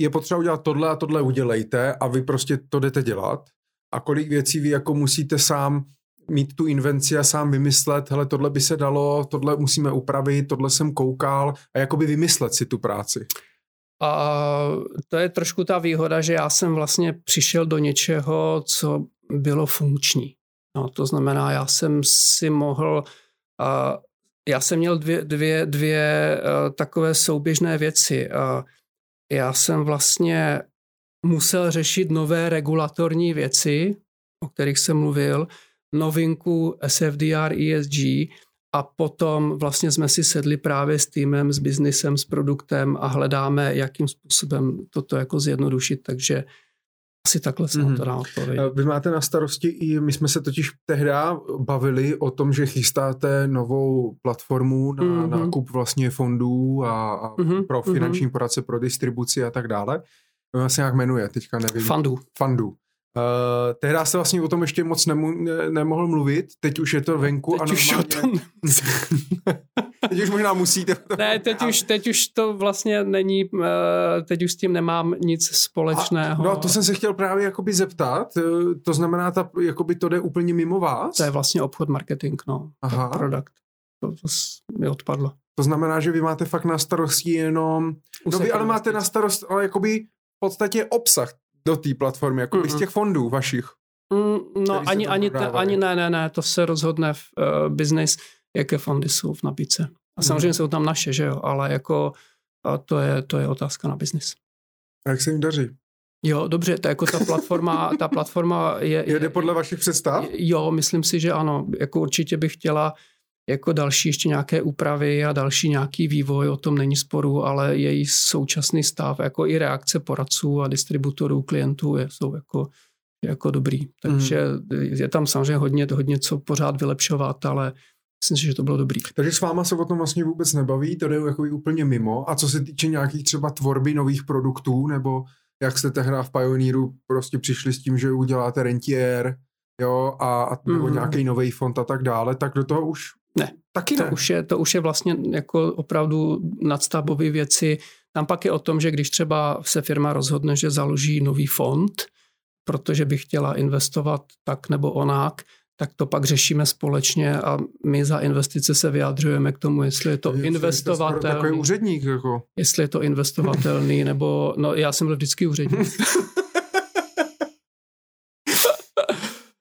A: je potřeba udělat tohle a tohle udělejte a vy prostě to jdete dělat. A kolik věcí vy jako musíte sám mít tu invenci a sám vymyslet, hele, tohle by se dalo, tohle musíme upravit, tohle jsem koukal a jakoby vymyslet si tu práci.
B: A to je trošku ta výhoda, že já jsem vlastně přišel do něčeho, co bylo funkční. No, to znamená, já jsem si mohl, uh, já jsem měl dvě, dvě, dvě uh, takové souběžné věci. Uh, já jsem vlastně musel řešit nové regulatorní věci, o kterých jsem mluvil, novinku SFDR ESG a potom vlastně jsme si sedli právě s týmem, s biznisem, s produktem a hledáme, jakým způsobem toto jako zjednodušit, takže asi takhle jsem mm-hmm. to dá
A: Vy máte na starosti i, my jsme se totiž tehdy bavili o tom, že chystáte novou platformu na mm-hmm. nákup vlastně fondů a, a mm-hmm. pro finanční mm-hmm. poradce, pro distribuci a tak dále. To se nějak jmenuje, teďka nevím.
B: Fundů.
A: Fundů. Uh, tehdy se vlastně o tom ještě moc nemu, ne, nemohl mluvit, teď už je to venku.
B: Teď a už o tom [laughs]
A: Teď už možná musíte.
B: Ne, teď už, teď už to vlastně není, eh, teď už s tím nemám nic společného.
A: A, no to jsem se chtěl právě jakoby zeptat, eh, to znamená, ta, jakoby to jde úplně mimo vás?
B: To je vlastně obchod marketing, no. Aha. Product. To, to mi odpadlo.
A: To znamená, že vy máte fakt na starosti jenom, no vy ale máte na starost, ale jakoby v podstatě obsah do té platformy, jako mm-hmm. z těch fondů vašich.
B: Mm, no ani, ani, te, ani ne, ne, ne, to se rozhodne v uh, business, jaké fondy jsou v nabídce. A samozřejmě mm. jsou tam naše, že jo, ale jako a to, je, to je otázka na biznis.
A: A jak se jim daří?
B: Jo, dobře, to jako ta platforma, ta platforma je...
A: Jede podle vašich představ?
B: Jo, myslím si, že ano. Jako určitě bych chtěla jako další ještě nějaké úpravy a další nějaký vývoj, o tom není sporu, ale její současný stav, jako i reakce poradců a distributorů, klientů je, jsou jako, jako dobrý. Takže mm. je tam samozřejmě hodně, hodně co pořád vylepšovat, ale myslím si, že to bylo dobrý.
A: Takže s váma se o tom vlastně vůbec nebaví, to je jako úplně mimo. A co se týče nějakých třeba tvorby nových produktů, nebo jak jste tehdy v Pioneeru prostě přišli s tím, že uděláte rentier, jo, a, a nebo mm. nějaký nový fond a tak dále, tak do toho už
B: ne. Taky to ne. Už je, to už je vlastně jako opravdu nadstavbové věci. Tam pak je o tom, že když třeba se firma rozhodne, že založí nový fond, protože by chtěla investovat tak nebo onak, tak to pak řešíme společně a my za investice se vyjadřujeme k tomu, jestli je to je, investovatelný.
A: Takový úředník. Jako.
B: Jestli je to investovatelný, nebo, no já jsem byl vždycky úředník. [laughs]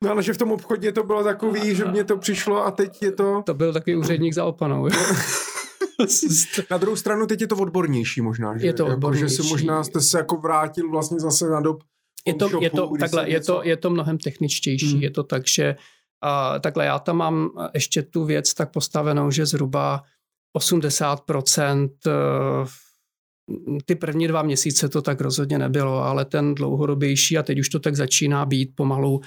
A: No ale že v tom obchodě to bylo takový, že mě to přišlo a teď je to...
B: To byl takový úředník za opanou. [laughs]
A: na druhou stranu teď je to odbornější možná. Že?
B: Je to odbornější.
A: Jako, že si možná jste se jako vrátil vlastně zase na dob
B: je to, shopu, je to, takhle, je, to, je to mnohem techničtější. Hmm. Je to tak, že a, takhle já tam mám ještě tu věc tak postavenou, že zhruba 80% eh, ty první dva měsíce to tak rozhodně nebylo, ale ten dlouhodobější a teď už to tak začíná být pomalu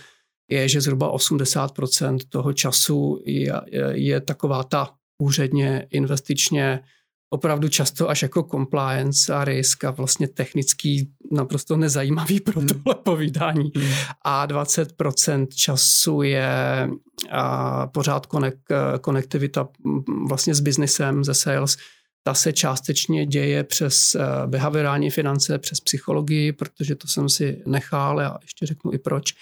B: je, že zhruba 80% toho času je, je taková ta úředně, investičně, opravdu často až jako compliance a risk a vlastně technický naprosto nezajímavý pro hmm. tohle povídání. Hmm. A 20% času je a pořád konek, konektivita vlastně s biznesem, ze sales. Ta se částečně děje přes eh, behaviorální finance, přes psychologii, protože to jsem si nechal a ještě řeknu i proč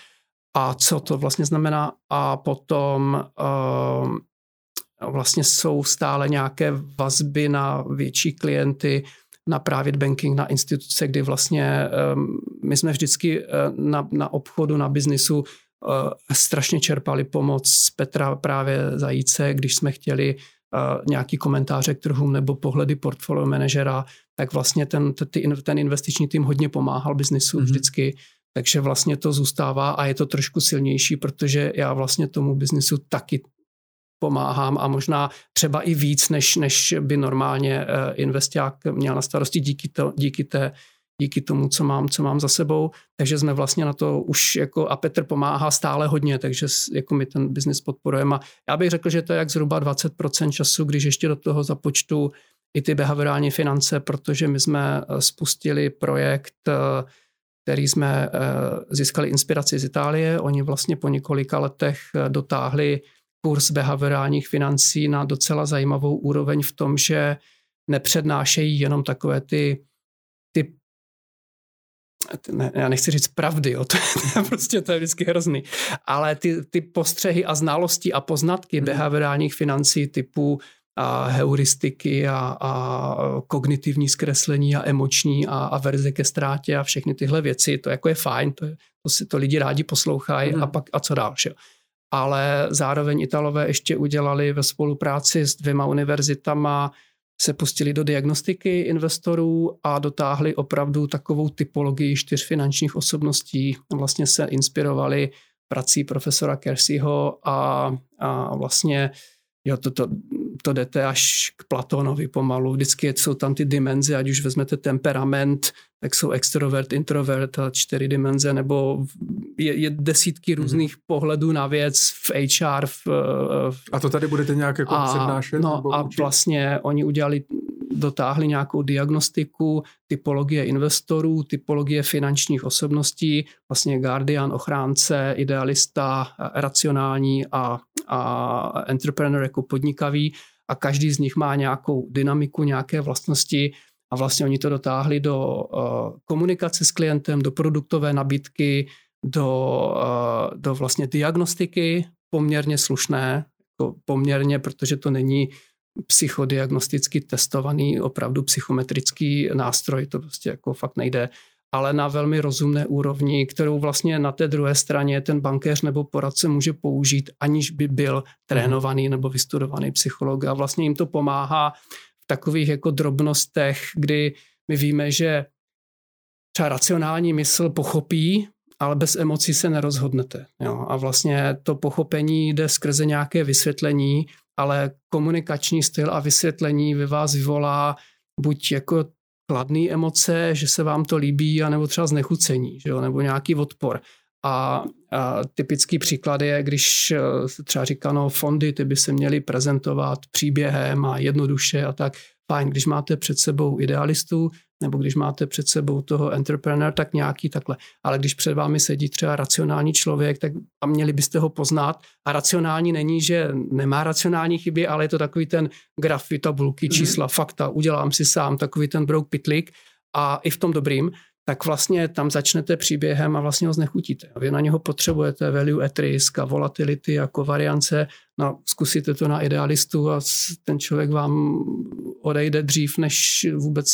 B: a co to vlastně znamená. A potom uh, vlastně jsou stále nějaké vazby na větší klienty, na private banking, na instituce, kdy vlastně um, my jsme vždycky uh, na, na obchodu, na biznisu uh, strašně čerpali pomoc z Petra právě Zajíce, když jsme chtěli uh, nějaký komentáře k trhům nebo pohledy portfolio manažera, tak vlastně ten, ten, ten investiční tým hodně pomáhal biznisu mm-hmm. vždycky takže vlastně to zůstává a je to trošku silnější, protože já vlastně tomu biznisu taky pomáhám a možná třeba i víc, než, než by normálně eh, investák měl na starosti díky, to, díky té díky tomu, co mám, co mám za sebou, takže jsme vlastně na to už jako a Petr pomáhá stále hodně, takže jako my ten biznis podporujeme. A já bych řekl, že to je jak zhruba 20% času, když ještě do toho započtu i ty behaviorální finance, protože my jsme eh, spustili projekt, eh, který jsme eh, získali inspiraci z Itálie. Oni vlastně po několika letech dotáhli kurz behaviorálních financí na docela zajímavou úroveň v tom, že nepřednášejí jenom takové ty, ty ne, já nechci říct pravdy, jo, [laughs] to, je, prostě to je vždycky hrozný, ale ty, ty postřehy a znalosti a poznatky hmm. behaviorálních financí typu a heuristiky a, a kognitivní zkreslení a emoční a, a verze ke ztrátě a všechny tyhle věci, to jako je fajn, to, je, to si to lidi rádi poslouchají hmm. a pak a co dál. Že? Ale zároveň Italové ještě udělali ve spolupráci s dvěma univerzitama se pustili do diagnostiky investorů a dotáhli opravdu takovou typologii čtyř finančních osobností. Vlastně se inspirovali prací profesora Kerseyho a, a vlastně jo, to, to, to jdete až k Platonovi pomalu. Vždycky jsou tam ty dimenze, ať už vezmete temperament, tak jsou extrovert, introvert a čtyři dimenze, nebo je, je desítky mhm. různých mm-hmm. pohledů na věc v HR. V,
A: v, a to tady budete nějak jako a, přednášet?
B: No nebo a učit? vlastně oni udělali dotáhli nějakou diagnostiku, typologie investorů, typologie finančních osobností, vlastně guardian, ochránce, idealista, racionální a, a entrepreneur jako podnikavý. A každý z nich má nějakou dynamiku, nějaké vlastnosti. A vlastně oni to dotáhli do uh, komunikace s klientem, do produktové nabídky, do, uh, do vlastně diagnostiky poměrně slušné, jako poměrně, protože to není psychodiagnosticky testovaný, opravdu psychometrický nástroj, to prostě jako fakt nejde, ale na velmi rozumné úrovni, kterou vlastně na té druhé straně ten bankéř nebo poradce může použít, aniž by byl trénovaný nebo vystudovaný psycholog. A vlastně jim to pomáhá v takových jako drobnostech, kdy my víme, že třeba racionální mysl pochopí, ale bez emocí se nerozhodnete. Jo? A vlastně to pochopení jde skrze nějaké vysvětlení ale komunikační styl a vysvětlení ve vás vyvolá buď jako kladné emoce, že se vám to líbí, anebo třeba znechucení, že jo, nebo nějaký odpor. A, a typický příklad je, když eh, se třeba říká, no fondy, ty by se měly prezentovat příběhem a jednoduše a tak. Fajn, když máte před sebou idealistu, nebo když máte před sebou toho entrepreneur, tak nějaký takhle. Ale když před vámi sedí třeba racionální člověk, tak a měli byste ho poznat. A racionální není, že nemá racionální chyby, ale je to takový ten grafy, tabulky, mhm. čísla, mm. fakta, udělám si sám, takový ten brouk pitlik a i v tom dobrým tak vlastně tam začnete příběhem a vlastně ho znechutíte. Vy na něho potřebujete value at risk a volatility jako variance. No, zkusíte to na idealistu a ten člověk vám odejde dřív, než vůbec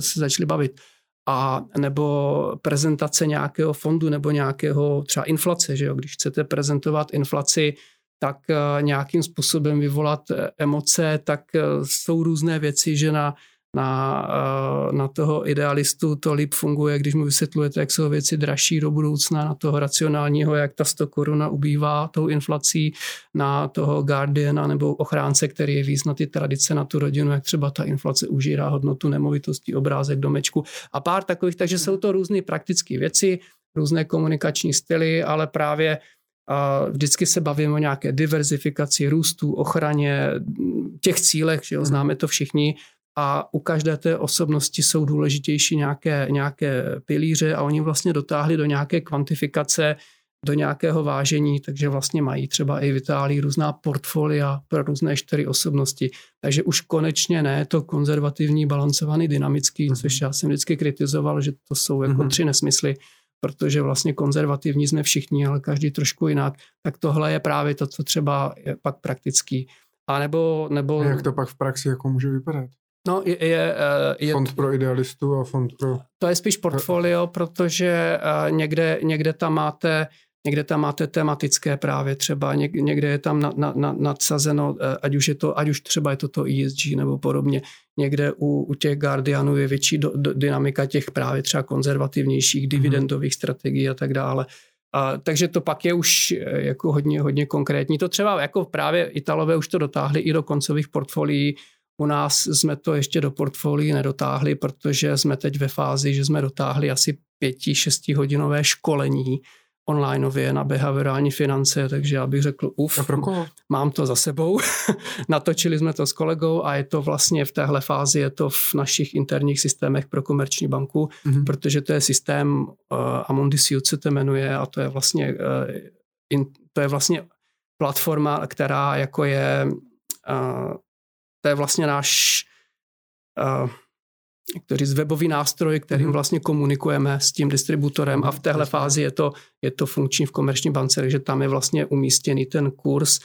B: se začali bavit. A nebo prezentace nějakého fondu nebo nějakého třeba inflace, že jo? když chcete prezentovat inflaci, tak eh, nějakým způsobem vyvolat eh, emoce, tak eh, jsou různé věci, že na na, eh, na toho idealistu to líp funguje, když mu vysvětlujete, jak jsou věci dražší do budoucna, na toho racionálního, jak ta 100 koruna ubývá tou inflací, na toho Guardiana nebo ochránce, který je víc na ty tradice, na tu rodinu, jak třeba ta inflace užírá hodnotu nemovitostí, obrázek, domečku a pár takových, takže jsou to různé praktické věci, různé komunikační styly, ale právě a vždycky se bavíme o nějaké diverzifikaci, růstu, ochraně, těch cílech, že jo, známe to všichni, a u každé té osobnosti jsou důležitější nějaké, nějaké pilíře a oni vlastně dotáhli do nějaké kvantifikace, do nějakého vážení, takže vlastně mají třeba i v Itálii různá portfolia pro různé čtyři osobnosti. Takže už konečně ne to konzervativní, balancovaný, dynamický, mm-hmm. což já jsem vždycky kritizoval, že to jsou jako mm-hmm. tři nesmysly, protože vlastně konzervativní jsme všichni, ale každý trošku jinak. Tak tohle je právě to, co třeba je pak praktický. A nebo, nebo...
A: A jak to pak v praxi jako může vypadat?
B: No, je, je, eh, je,
A: fond pro idealistu a fond pro...
B: To je spíš portfolio, protože uh, někde, někde tam máte Někde tam máte tematické právě třeba, někde je tam na, na, na, nadsazeno, eh, ať už, je to, ať už třeba je to to ESG nebo podobně. Někde u, u těch Guardianů je větší do, do, dynamika těch právě třeba konzervativnějších mhm. dividendových mm-hmm. strategií a tak dále. A, takže to pak je už jako hodně, hodně konkrétní. To třeba jako právě Italové už to dotáhli i do koncových portfolií, U nás jsme to ještě do portfolií nedotáhli, protože jsme teď ve fázi, že jsme dotáhli asi pěti, šestihodinové školení onlineově na behaviorální finance, takže já bych řekl, uf,
A: A pro koho?
B: mám to za sebou. [laughs] Natočili jsme to s kolegou a je to vlastně v téhle fázi, je to v našich interních systémech pro komerční banku,
A: Mhm.
B: protože to je systém uh, Amundi Suite se to jmenuje a to je vlastně uh, in, to je vlastně platforma, která jako je uh, to je vlastně náš uh, to říct, webový nástroj, kterým
A: Mhm.
B: vlastně komunikujeme s tím distributorem a v téhle fázi je to, je to funkční v komerční bance, takže tam je vlastně umístěný ten kurz,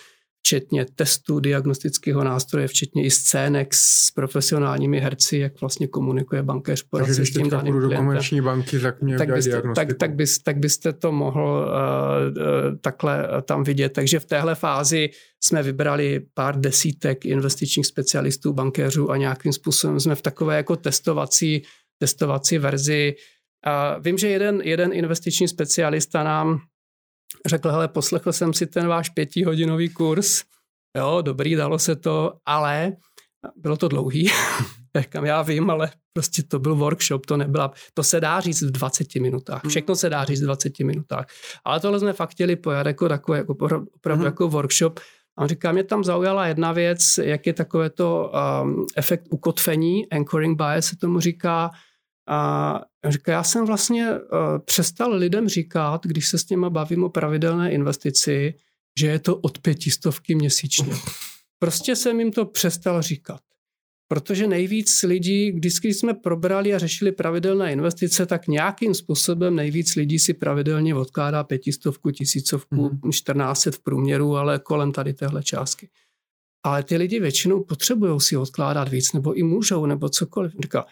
B: včetně testu diagnostického nástroje, včetně i scének s profesionálními herci, jak vlastně komunikuje bankéř
A: Takže
B: poradce
A: když
B: s tím daným
A: půjdu do
B: klientem
A: komerční banky, tak mě
B: tak byste, tak, tak, bys, tak byste to mohl uh, uh, takhle uh, tam vidět. Takže v téhle fázi jsme vybrali pár desítek investičních specialistů, bankéřů a nějakým způsobem jsme v takové jako testovací, testovací verzi. Uh, vím, že jeden, jeden investiční specialista nám řekl, hele, poslechl jsem si ten váš pětihodinový kurz, jo, dobrý, dalo se to, ale bylo to dlouhý, [laughs] Říkám, já vím, ale prostě to byl workshop, to nebyla, to se dá říct v 20 minutách,
A: Hmm.
B: všechno se dá říct v 20 minutách. Ale tohle jsme fakt chtěli pojat jako takové, jako opravdu
A: Mhm.
B: jako workshop. A on říká, mě tam zaujala jedna věc, jak je takové to um, efekt ukotvení, anchoring bias se tomu říká. A říká, já jsem vlastně uh, přestal lidem říkat, když se s nimi bavím o pravidelné investici, že je to od pětistovky měsíčně. Prostě jsem jim to přestal říkat. Protože nejvíc lidí, když jsme probrali a řešili pravidelné investice, tak nějakým způsobem nejvíc lidí si pravidelně odkládá pětistovku, tisícovku, mm. 14 v průměru, ale kolem tady téhle částky. Ale ty lidi většinou potřebují si odkládat víc, nebo i můžou, nebo cokoliv. Říká,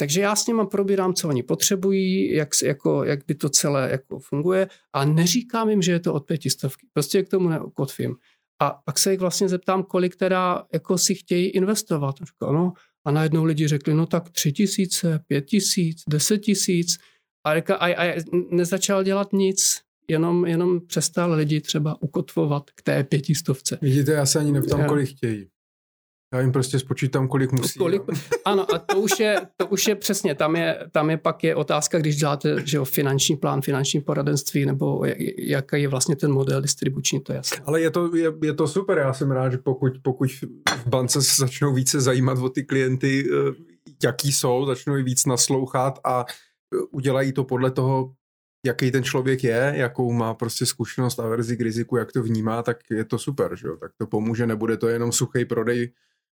B: takže já s nimi probírám, co oni potřebují, jak, jako, jak by to celé jako funguje a neříkám jim, že je to od pětistovky. Prostě k tomu neukotvím. A pak se jich vlastně zeptám, kolik teda jako si chtějí investovat. A Říkal, no, a najednou lidi řekli, no tak tři tisíce, pět tisíc, deset tisíc. A, říká, a, a nezačal dělat nic, jenom, jenom přestal lidi třeba ukotvovat k té pětistovce.
A: Vidíte, já se ani neptám, kolik chtějí. Já jim prostě spočítám, kolik musí.
B: Kolik,
A: jo. [laughs]
B: ano, a to už je, to už je přesně, tam je, tam je pak je otázka, když děláte že jo, finanční plán, finanční poradenství, nebo jak- jaký je vlastně ten model distribuční, to je jasné.
A: Ale je to, je, je to super, já jsem rád, že pokud, pokud v bance se začnou více zajímat o ty klienty, eh, jaký jsou, začnou je víc naslouchat a eh, udělají to podle toho, jaký ten člověk je, jakou má prostě zkušenost a verzi k riziku, jak to vnímá, tak je to super, že jo? tak to pomůže, nebude to jenom suchý prodej,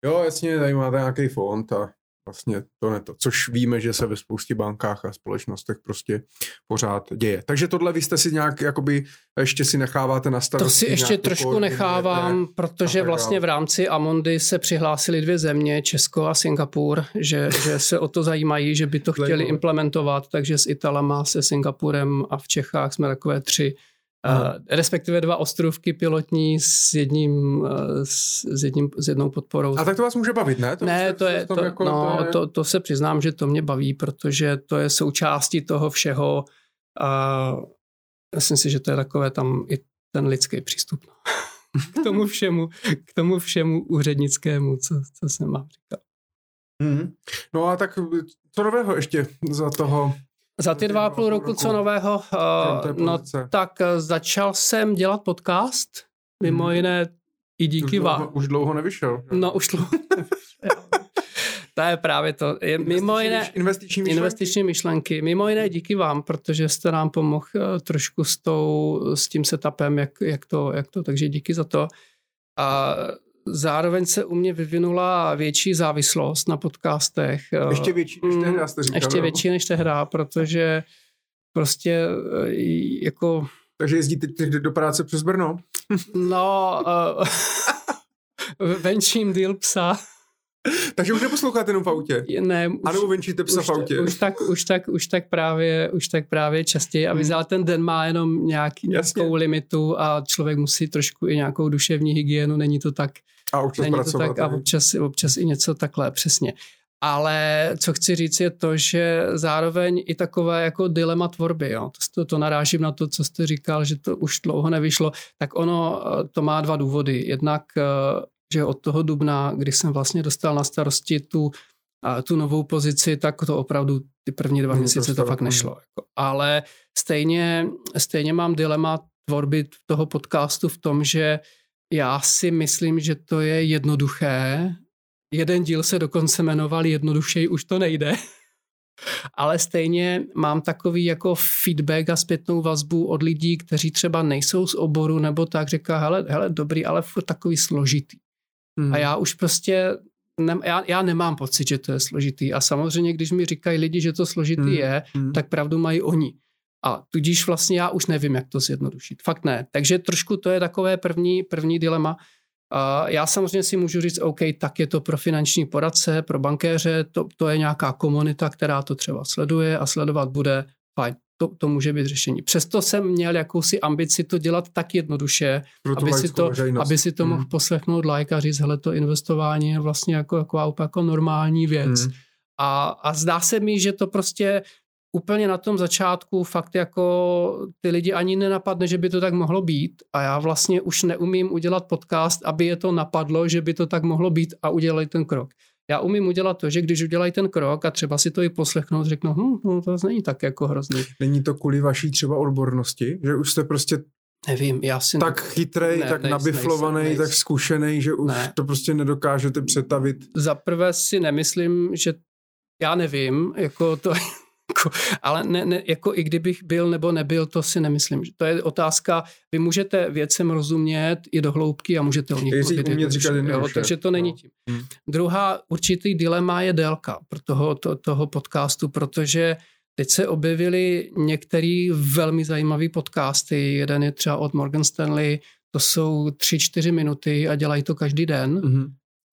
A: jo jasně, tady máte nějaký fond a vlastně to ne to, což víme, že se ve spoustě bankách a společnostech prostě pořád děje. Takže tohle vy jste si nějak, jakoby, ještě si necháváte na starosti.
B: To si ještě trošku nechávám, protože vlastně v rámci Amondy se přihlásily dvě země, Česko a Singapur, že, že se o to zajímají, že by to chtěli implementovat, takže s Italama, se Singapurem a v Čechách jsme takové tři
A: Aha.
B: Uh, respektive dva ostrovky pilotní s jedním, uh, s, s, jedním, s jednou podporou.
A: A tak to vás může bavit, ne? To
B: ne, to je, to,
A: jako-
B: no,
A: to je-
B: to, to se přiznám, že to mě baví, protože to je součástí toho všeho a myslím si, že to je takové tam i ten lidský přístup. No. [laughs] k tomu všemu, k tomu všemu úřednickému, co, co jsem vám říkal.
A: Mhm. No a tak co nového ještě za toho?
B: Za ty dva a půl roku, co nového, uh, no tak eh, začal jsem dělat podcast, mimo
A: Mhm.
B: jiné i
A: Už
B: díky
A: dlouho,
B: vám.
A: už dlouho nevyšel.
B: No už to, [laughs] to je právě to. Je, mimo jiné,
A: investiční myšlenky?
B: investiční myšlenky. Mimo jiné díky vám, protože jste nám pomohl eh, trošku s, tou, s tím setupem, jak, jak, to, jak to, takže díky za to. A zároveň se u mě vyvinula větší závislost na podcastech.
A: Ještě větší než
B: Mm,
A: tehdy, jste říkal.
B: Ještě
A: jo?
B: větší než tehda, protože prostě eh, jako
A: Takže jezdíte teď do práce přes Brno?
B: no uh, [laughs] venčím díl psa.
A: Takže už neposloucháte jenom v autě?
B: Ne,
A: A nebo venčíte psa
B: už,
A: v autě?
B: už, tak, už, tak, už, tak právě, už tak právě častěji. A
A: Hmm.
B: vyzál ten den má jenom nějaký, nějakou limitu a člověk musí trošku i nějakou duševní hygienu, není to tak,
A: A občas
B: není to
A: pracovat.
B: tak a občas, občas i něco takhle, přesně. Ale co chci říct je to, že zároveň i takové jako dilema tvorby, jo. To, to narážím na to, co jste říkal, že to už dlouho nevyšlo, tak ono eh, to má dva důvody. Jednak eh, že od toho dubna, kdy jsem vlastně dostal na starosti tu, a tu novou pozici, tak to opravdu ty první dva měsíce to, to fakt nešlo. Jako. Ale stejně, stejně mám dilema tvorby toho podcastu v tom, že já si myslím, že to je jednoduché. Jeden díl se dokonce jmenoval Jednodušej už to nejde. [laughs] Ale stejně mám takový jako feedback a zpětnou vazbu od lidí, kteří třeba nejsou z oboru nebo tak říká, hele, hele dobrý, ale furt takový složitý. Hmm. A já už prostě, ne, já, já nemám pocit, že to je složitý. A samozřejmě, když mi říkají lidi, že to složitý hmm. je, hmm. tak pravdu mají oni. A tudíž vlastně já už nevím, jak to zjednodušit. Fakt ne. Takže trošku to je takové první, první dilema. Uh, já samozřejmě si můžu říct, OK, tak je to pro finanční poradce, pro bankéře, to, to je nějaká komunita, která to třeba sleduje a sledovat bude, fajn, to, to může být řešení. Přesto jsem měl jakousi ambici to dělat tak jednoduše, aby si, to, aby si to hmm. mohl poslechnout like a říct, hele, to investování je vlastně jako, jako, jako normální věc. Hmm. A, a zdá se mi, že to prostě úplně na tom začátku fakt jako ty lidi ani nenapadne, že by to tak mohlo být a já vlastně už neumím udělat podcast, aby je to napadlo, že by to tak mohlo být a udělali ten krok. Já umím udělat to, že když udělají ten krok a třeba si to i poslechnout, řeknu, hm, no, to není tak jako hrozný.
A: Není to kvůli vaší třeba odbornosti, že už jste prostě
B: Nevím, já si...
A: Tak chytrej, ne, tak nejsem, nabiflovaný, nejsem, tak zkušený, že už ne. to prostě nedokážete přetavit.
B: Za prvé si nemyslím, že já nevím, jako to, ale ne, ne, jako i kdybych byl nebo nebyl, to si nemyslím. To je otázka, vy můžete věcem rozumět i do hloubky a můžete o nich
A: mluvit.
B: Takže to není no. tím. Hmm. Druhá určitý dilema je délka pro toho, to, toho podcastu, protože Teď se objevily některé velmi zajímavé podcasty. Jeden je třeba od Morgan Stanley, to jsou tři, čtyři minuty a dělají to každý den. Mm-hmm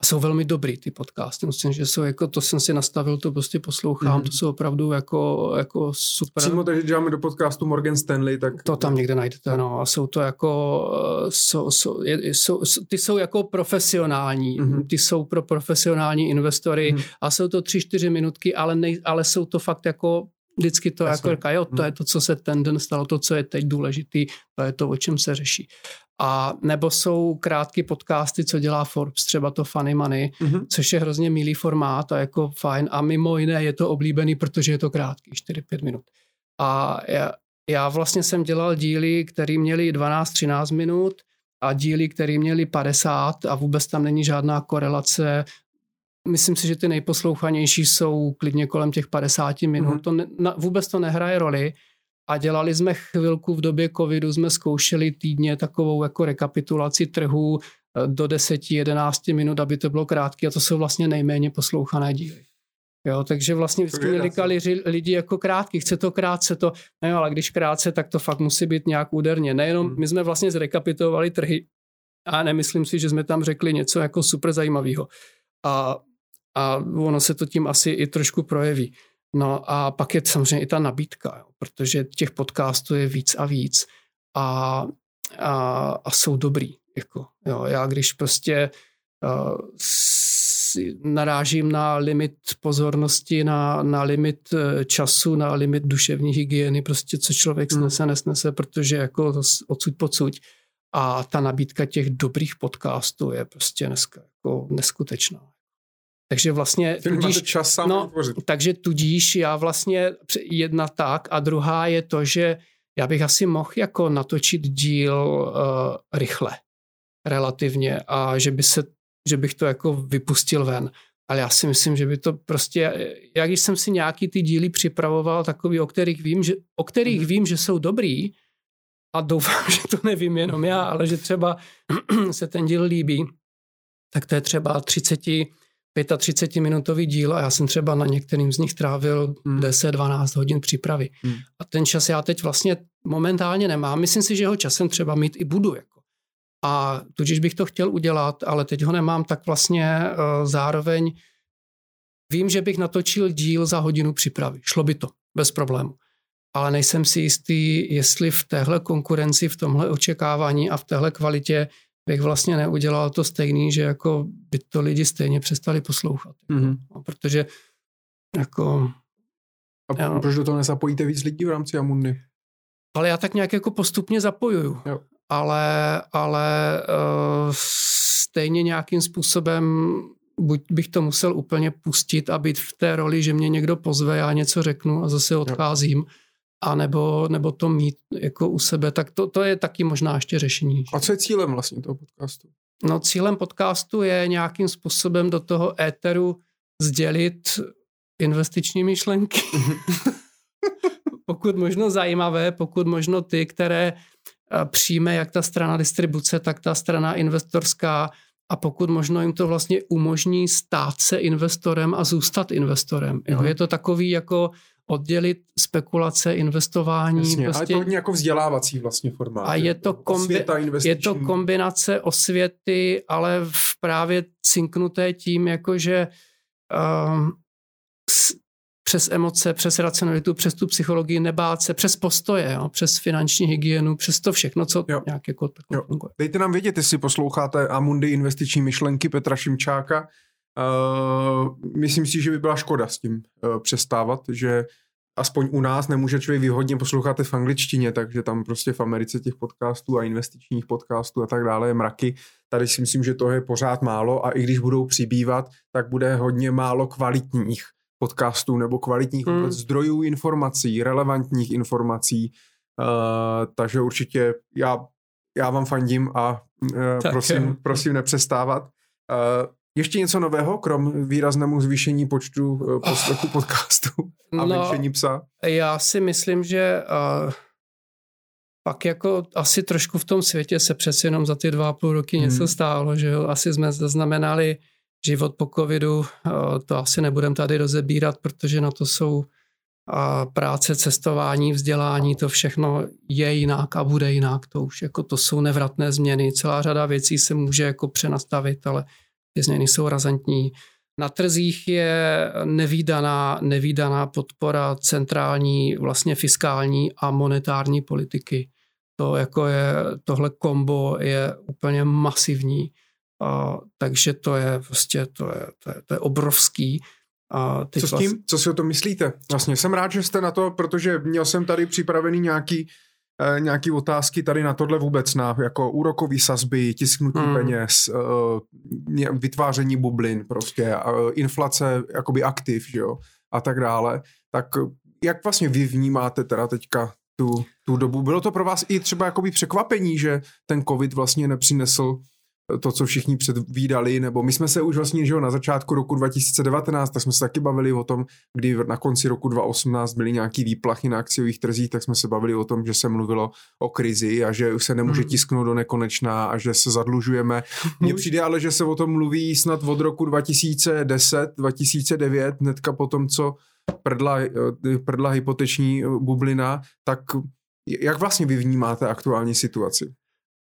B: jsou velmi dobrý ty podcasty. Myslím, že jsou jako, to jsem si nastavil, to prostě poslouchám, mm. to jsou opravdu jako, jako super.
A: Přímo takže děláme do podcastu Morgan Stanley, tak...
B: To tam někde najdete, no. A jsou to jako, eh, jsou, jsou, jsou, ty jsou jako profesionální, mm. ty jsou pro profesionální investory mm. a jsou to tři, čtyři minutky, ale, nej, ale jsou to fakt jako vždycky to Jasně. jako říká, jo, to je to, co se ten den stalo, to, co je teď důležitý, to je to, o čem se řeší. A nebo jsou krátké podcasty, co dělá Forbes, třeba to Funny Money, mm-hmm. což je hrozně milý formát a jako fajn. A mimo jiné je to oblíbený, protože je to krátký, 4-5 minut. A já, já vlastně jsem dělal díly, které měly 12-13 minut a díly, které měly 50 a vůbec tam není žádná korelace. Myslím si, že ty nejposlouchanější jsou klidně kolem těch 50 minut. Mm-hmm. To ne, na, vůbec to nehraje roli a dělali jsme chvilku v době covidu, jsme zkoušeli týdně takovou jako rekapitulaci trhu eh, do 10-11 minut, aby to bylo krátké a to jsou vlastně nejméně poslouchané díly. Jo, takže vlastně vždycky mi říkali lidi jako krátký, chce to krátce, to, ne, ale když krátce, tak to fakt musí být nějak úderně. Nejenom, hmm. my jsme vlastně zrekapitulovali trhy a nemyslím si, že jsme tam řekli něco jako super zajímavého. A, a ono se to tím asi i trošku projeví. No a pak je samozřejmě i ta nabídka, jo, protože těch podcastů je víc a víc a, a, a jsou dobrý. Jako, jo, já když prostě uh, narážím na limit pozornosti, na, na limit e, času, na limit duševní hygieny, prostě co člověk hmm. snese, nesnese, protože jako odsud pocud. A ta nabídka těch dobrých podcastů je prostě dneska jako neskutečná. Takže vlastně
A: tudíž, čas sám no,
B: takže tudíž já vlastně jedna tak a druhá je to, že já bych asi mohl jako natočit díl uh, rychle relativně a že by se, že bych to jako vypustil ven. Ale já si myslím, že by to prostě, já když jsem si nějaký ty díly připravoval, takový, o kterých vím, že, o kterých mm. vím, že jsou dobrý, a doufám, [laughs] že to nevím jenom já, ale že třeba [clears throat] se ten díl líbí, tak to je třeba 30 35-minutový díl a já jsem třeba na některým z nich trávil hmm. 10-12 hodin přípravy. Hmm. A ten čas já teď vlastně momentálně nemám. Myslím si, že ho časem třeba mít i budu. Jako. A tudíž bych to chtěl udělat, ale teď ho nemám, tak vlastně uh, zároveň vím, že bych natočil díl za hodinu přípravy. Šlo by to, bez problému. Ale nejsem si jistý, jestli v téhle konkurenci, v tomhle očekávání a v téhle kvalitě bych vlastně neudělal to stejný, že jako by to lidi stejně přestali poslouchat. Mm-hmm. No, protože jako...
A: A já, proč do toho nezapojíte víc lidí v rámci Amundy?
B: Ale já tak nějak jako postupně zapojuju. Jo. Ale, ale uh, stejně nějakým způsobem buď bych to musel úplně pustit a být v té roli, že mě někdo pozve, já něco řeknu a zase odcházím, a nebo, nebo to mít jako u sebe, tak to, to je taky možná ještě řešení.
A: A co je cílem vlastně toho podcastu?
B: No cílem podcastu je nějakým způsobem do toho éteru sdělit investiční myšlenky. [laughs] pokud možno zajímavé, pokud možno ty, které eh, přijme jak ta strana distribuce, tak ta strana investorská a pokud možno jim to vlastně umožní stát se investorem a zůstat investorem. Jo? Mhm. Je to takový jako oddělit spekulace, investování.
A: Jasně, prostě... ale je to hodně jako vzdělávací vlastně formát.
B: A je to, kombi- je to kombinace osvěty, ale v právě cinknuté tím, jakože um, přes emoce, přes racionalitu, přes tu psychologii, nebát se, přes postoje, jo, přes finanční hygienu, přes to všechno, co jo. nějak jako
A: jo. funguje. Dejte nám vědět, jestli posloucháte Amundy investiční myšlenky Petra Šimčáka. Uh, myslím si, že by byla škoda s tím uh, přestávat, že aspoň u nás nemůže člověk výhodně poslouchat v angličtině, takže tam prostě v Americe těch podcastů a investičních podcastů a tak dále je mraky. Tady si myslím, že to je pořád málo a i když budou přibývat, tak bude hodně málo kvalitních podcastů nebo kvalitních hmm. zdrojů informací, relevantních informací. Uh, takže určitě já, já vám fandím a uh, prosím, prosím nepřestávat. Uh, ještě něco nového, krom výraznému zvýšení počtu uh, poslechu podcastu a no, menšení psa?
B: Já si myslím, že uh, pak jako asi trošku v tom světě se přeci jenom za ty dva a půl roky hmm. něco stálo, že jo? Asi jsme zaznamenali život po covidu, to asi nebudem tady rozebírat, protože na to jsou práce, cestování, vzdělání, to všechno je jinak a bude jinak. To už jako to jsou nevratné změny. Celá řada věcí se může jako přenastavit, ale ty změny jsou razantní. Na trzích je nevýdaná, nevýdaná podpora centrální, vlastně fiskální a monetární politiky. To jako je, tohle kombo je úplně masivní. A, takže to je prostě, to je, to je, to je obrovský.
A: A teď Co s tím? Co si o tom myslíte? Vlastně jsem rád, že jste na to, protože měl jsem tady připravený nějaký eh, nějaký otázky tady na tohle vůbec, na jako úrokový sazby, tisknutí hmm. peněz, eh, vytváření bublin prostě, eh, inflace jakoby aktiv, že jo, a tak dále. Tak jak vlastně vy vnímáte teda teďka tu, tu dobu? Bylo to pro vás i třeba jakoby překvapení, že ten covid vlastně nepřinesl to, co všichni předvídali, nebo my jsme se už vlastně, že jo, na začátku roku 2019, tak jsme se taky bavili o tom, kdy na konci roku 2018 byly nějaký výplachy na akciových trzích, tak jsme se bavili o tom, že se mluvilo o krizi a že už se nemůže hmm. tisknout do nekonečná a že se zadlužujeme. Mně přijde ale, že se o tom mluví snad od roku 2010, 2009, hnedka po tom, co prdla, prdla hypoteční bublina, tak jak vlastně vy vnímáte aktuální situaci?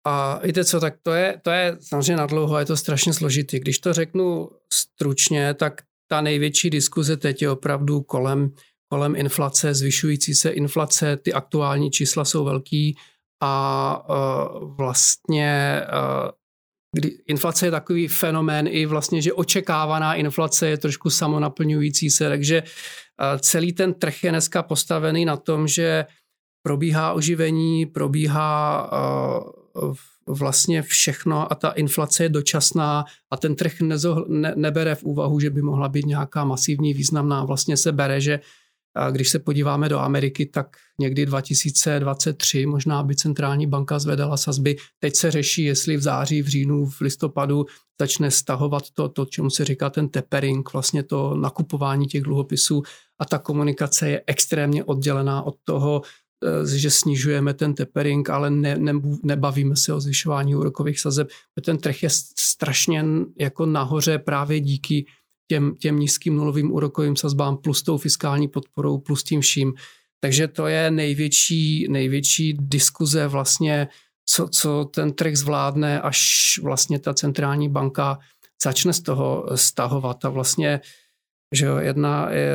B: A víte co, tak to je, to je samozřejmě nadlouho, je to strašně složitý. Když to řeknu stručně, tak ta největší diskuze teď je opravdu kolem, kolem inflace, zvyšující se inflace, ty aktuální čísla jsou velký a uh, vlastně uh, kdy inflace je takový fenomén i vlastně, že očekávaná inflace je trošku samonaplňující se, takže uh, celý ten trh je dneska postavený na tom, že probíhá oživení, probíhá uh, vlastně všechno a ta inflace je dočasná a ten trh nezo, ne, nebere v úvahu, že by mohla být nějaká masivní významná. Vlastně se bere, že když se podíváme do Ameriky, tak někdy 2023 možná by centrální banka zvedala sazby. Teď se řeší, jestli v září, v říjnu, v listopadu začne stahovat to, to čemu se říká ten tapering, vlastně to nakupování těch dluhopisů a ta komunikace je extrémně oddělená od toho, že snižujeme ten tapering, ale ne, ne, nebavíme se o zvyšování úrokových sazeb. Ten trh je strašně jako nahoře právě díky těm, těm nízkým nulovým úrokovým sazbám plus tou fiskální podporou plus tím vším. Takže to je největší, největší diskuze vlastně, co, co ten trh zvládne, až vlastně ta centrální banka začne z toho stahovat. A vlastně, že jo, jedna je,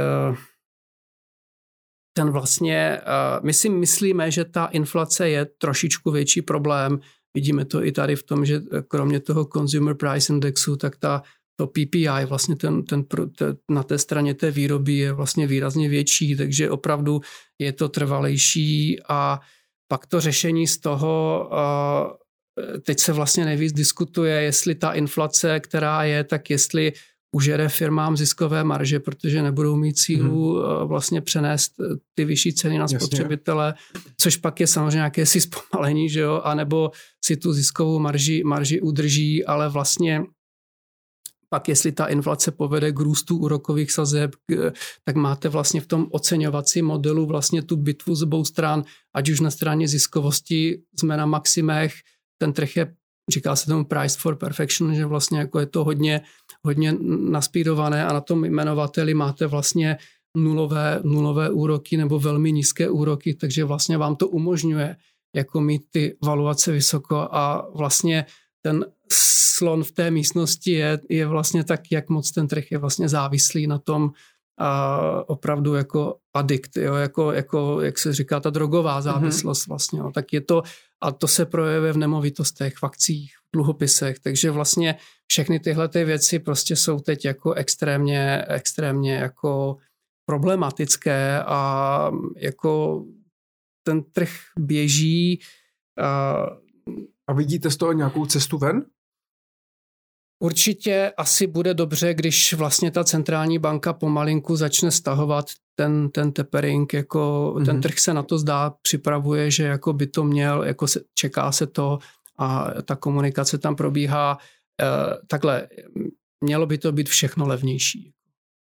B: ten vlastně, uh, my si myslíme, že ta inflace je trošičku větší problém. Vidíme to i tady v tom, že kromě toho Consumer Price Indexu, tak ta to PPI, vlastně ten, ten, ten, na té straně té výroby je vlastně výrazně větší, takže opravdu je to trvalejší a pak to řešení z toho, uh, teď se vlastně nejvíc diskutuje, jestli ta inflace, která je, tak jestli užere firmám ziskové marže, protože nebudou mít sílu hmm. vlastně přenést ty vyšší ceny na spotřebitele, Jasně. což pak je samozřejmě nějaké [laughs] si zpomalení, že jo, anebo si tu ziskovou marži, marži udrží, ale vlastně pak jestli ta inflace povede k růstu úrokových sazeb, tak máte vlastně v tom oceňovacím modelu vlastně tu bitvu z obou stran, ať už na straně ziskovosti jsme na maximech, ten trh je, říká se tomu price for perfection, že vlastně jako je to hodně, hodně naspírované a na tom jmenovateli máte vlastně nulové, nulové úroky nebo velmi nízké úroky, takže vlastně vám to umožňuje jako mít ty valuace vysoko a vlastně ten slon v té místnosti je, je vlastně tak, jak moc ten trh je vlastně závislý na tom, a opravdu jako adikt, jo, jako, jako, jak se říká, ta drogová mhm. závislost mm-hmm. vlastně, jo, tak je to, a to se projevuje v nemovitostech, v akcích, v dluhopisech, takže vlastně všechny tyhle ty věci prostě jsou teď jako extrémně, extrémně jako problematické a jako ten trh běží.
A: A, a vidíte z toho nějakou cestu ven?
B: Určitě asi bude dobře, když vlastně ta centrální banka pomalinku začne stahovat ten, ten tapering, jako mm-hmm. ten trh se na to zdá, připravuje, že jako by to měl, jako se, čeká se to a ta komunikace tam probíhá. E, takhle, mělo by to být všechno levnější.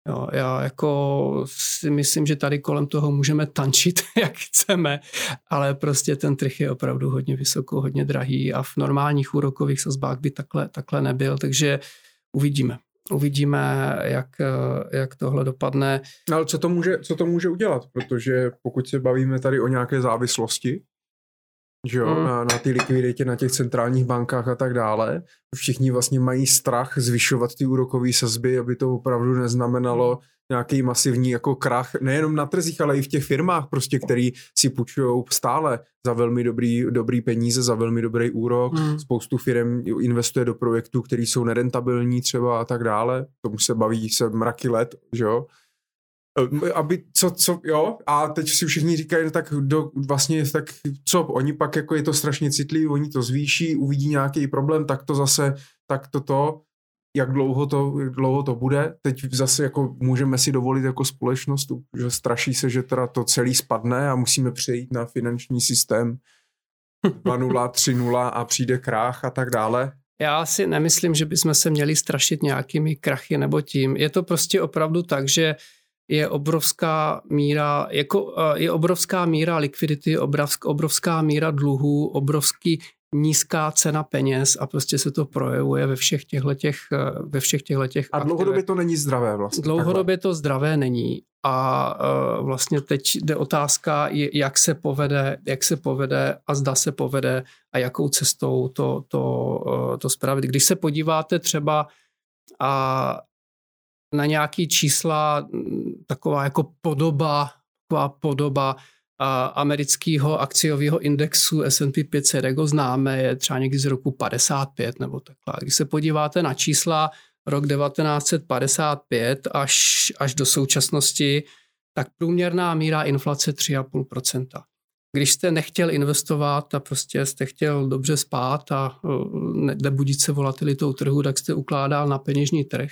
B: Jo, já jako si myslím, že tady kolem toho můžeme tančit, [laughs] jak chceme, ale prostě ten trh je opravdu hodně vysoko, hodně drahý a v normálních úrokových sazbách by takhle, takhle nebyl, takže uvidíme. Uvidíme, jak, jak tohle dopadne.
A: No, ale co to, může, co to může udělat? Protože pokud se bavíme tady o nějaké závislosti, že jo, mm. na, na ty likviditě na těch centrálních bankách a tak dále. Všichni vlastně mají strach zvyšovat ty úrokové sazby, aby to opravdu neznamenalo nějaký masivní jako krach, nejenom na trzích, ale i v těch firmách, prostě, který si půjčují stále za velmi dobrý, dobrý peníze, za velmi dobrý úrok. Mm. Spoustu firm investuje do projektů, které jsou nerentabilní třeba a tak dále. Tomu se baví se mraky let, že jo. Eh, aby, co, co, jo, a teď si všichni říkají, no tak do, vlastně, tak co, oni pak jako je to strašně citlivý, oni to zvýší, uvidí nějaký problém, tak to zase, tak to to, jak dlouho to, jak dlouho to bude. Teď zase jako můžeme si dovolit jako společnost, že straší se, že teda to celý spadne a musíme přejít na finanční systém 2.0, 3.0 a přijde krách a tak dále.
B: Já si nemyslím, že bychom se měli strašit nějakými krachy nebo tím. Je to prostě opravdu tak, že je obrovská míra, jako, je obrovská míra likvidity, obrovská míra dluhů, obrovský nízká cena peněz a prostě se to projevuje ve všech těchto těch, ve všech těchto těch
A: A dlouhodobě to není zdravé vlastně.
B: Dlouhodobě takhle. to zdravé není a uh, vlastně teď jde otázka, jak se povede, jak se povede a zda se povede a jakou cestou to, to, to spravit. Když se podíváte třeba a na nějaký čísla, taková jako podoba, taková podoba amerického akciového indexu S&P 500, jak ho známe, je třeba někdy z roku 55 nebo takhle. Když se podíváte na čísla rok 1955 až, až do současnosti, tak průměrná míra inflace 3,5%. Když jste nechtěl investovat a prostě jste chtěl dobře spát a nebudit se volatilitou trhu, tak jste ukládal na peněžní trh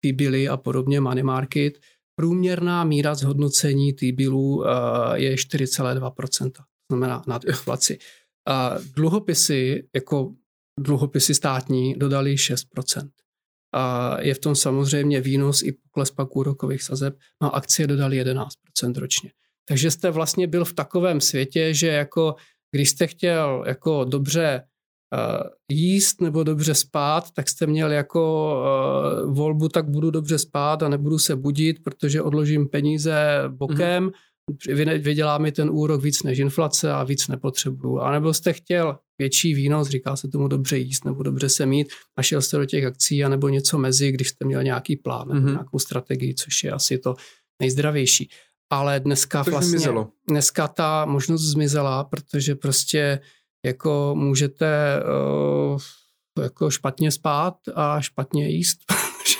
B: T-billy a podobně, money market, průměrná míra zhodnocení T-billů eh, je 4,2%, to znamená nad inflaci. A dluhopisy, jako dluhopisy státní, dodali 6%. A je v tom samozřejmě výnos i pokles pak úrokových sazeb, no akcie dodali 11% ročně. Takže jste vlastně byl v takovém světě, že jako když jste chtěl jako dobře jíst nebo dobře spát, tak jste měl jako uh, volbu, tak budu dobře spát a nebudu se budit, protože odložím peníze bokem, mm-hmm. vydělá mi ten úrok víc než inflace a víc nepotřebuju. A nebo jste chtěl větší výnos, říká se tomu dobře jíst nebo dobře se mít a šel jste do těch akcí a nebo něco mezi, když jste měl nějaký plán nebo mm-hmm. nějakou strategii, což je asi to nejzdravější. Ale dneska
A: to
B: vlastně,
A: zmizelo.
B: dneska ta možnost zmizela, protože prostě jako můžete uh, jako špatně spát a špatně jíst.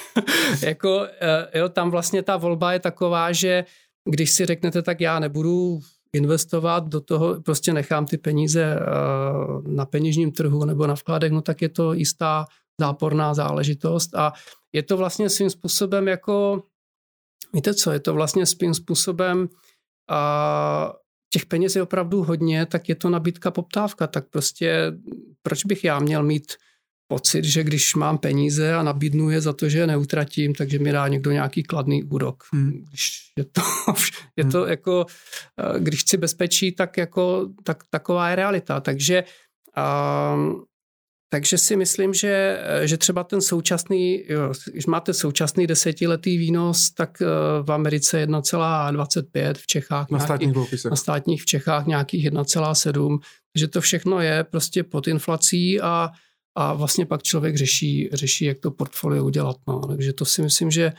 B: [laughs] jako, uh, jo, tam vlastně ta volba je taková, že když si řeknete, tak já nebudu investovat do toho, prostě nechám ty peníze na peněžním trhu nebo na vkladech, no tak je to jistá záporná záležitost a je to vlastně svým způsobem jako, víte co, je to vlastně svým způsobem a těch peněz je opravdu hodně, tak je to nabídka poptávka, tak prostě proč bych já měl mít pocit, že když mám peníze a nabídnu je za to, že je neutratím, takže mi dá někdo nějaký kladný úrok. Hmm. Když je to, [laughs] je to hmm. jako, eh, když chci bezpečí, tak jako, tak, taková je realita. Takže um, takže si myslím, že, že třeba ten současný, jo, když máte současný desetiletý výnos, tak eh, v Americe 1,25, v Čechách
A: na
B: nějaký,
A: státních dluhopisech.
B: Na státních v Čechách nějakých 1,7, takže to všechno je prostě pod inflací a, a vlastně pak člověk řeší, řeší, jak to portfolio udělat. No. Takže to si myslím, že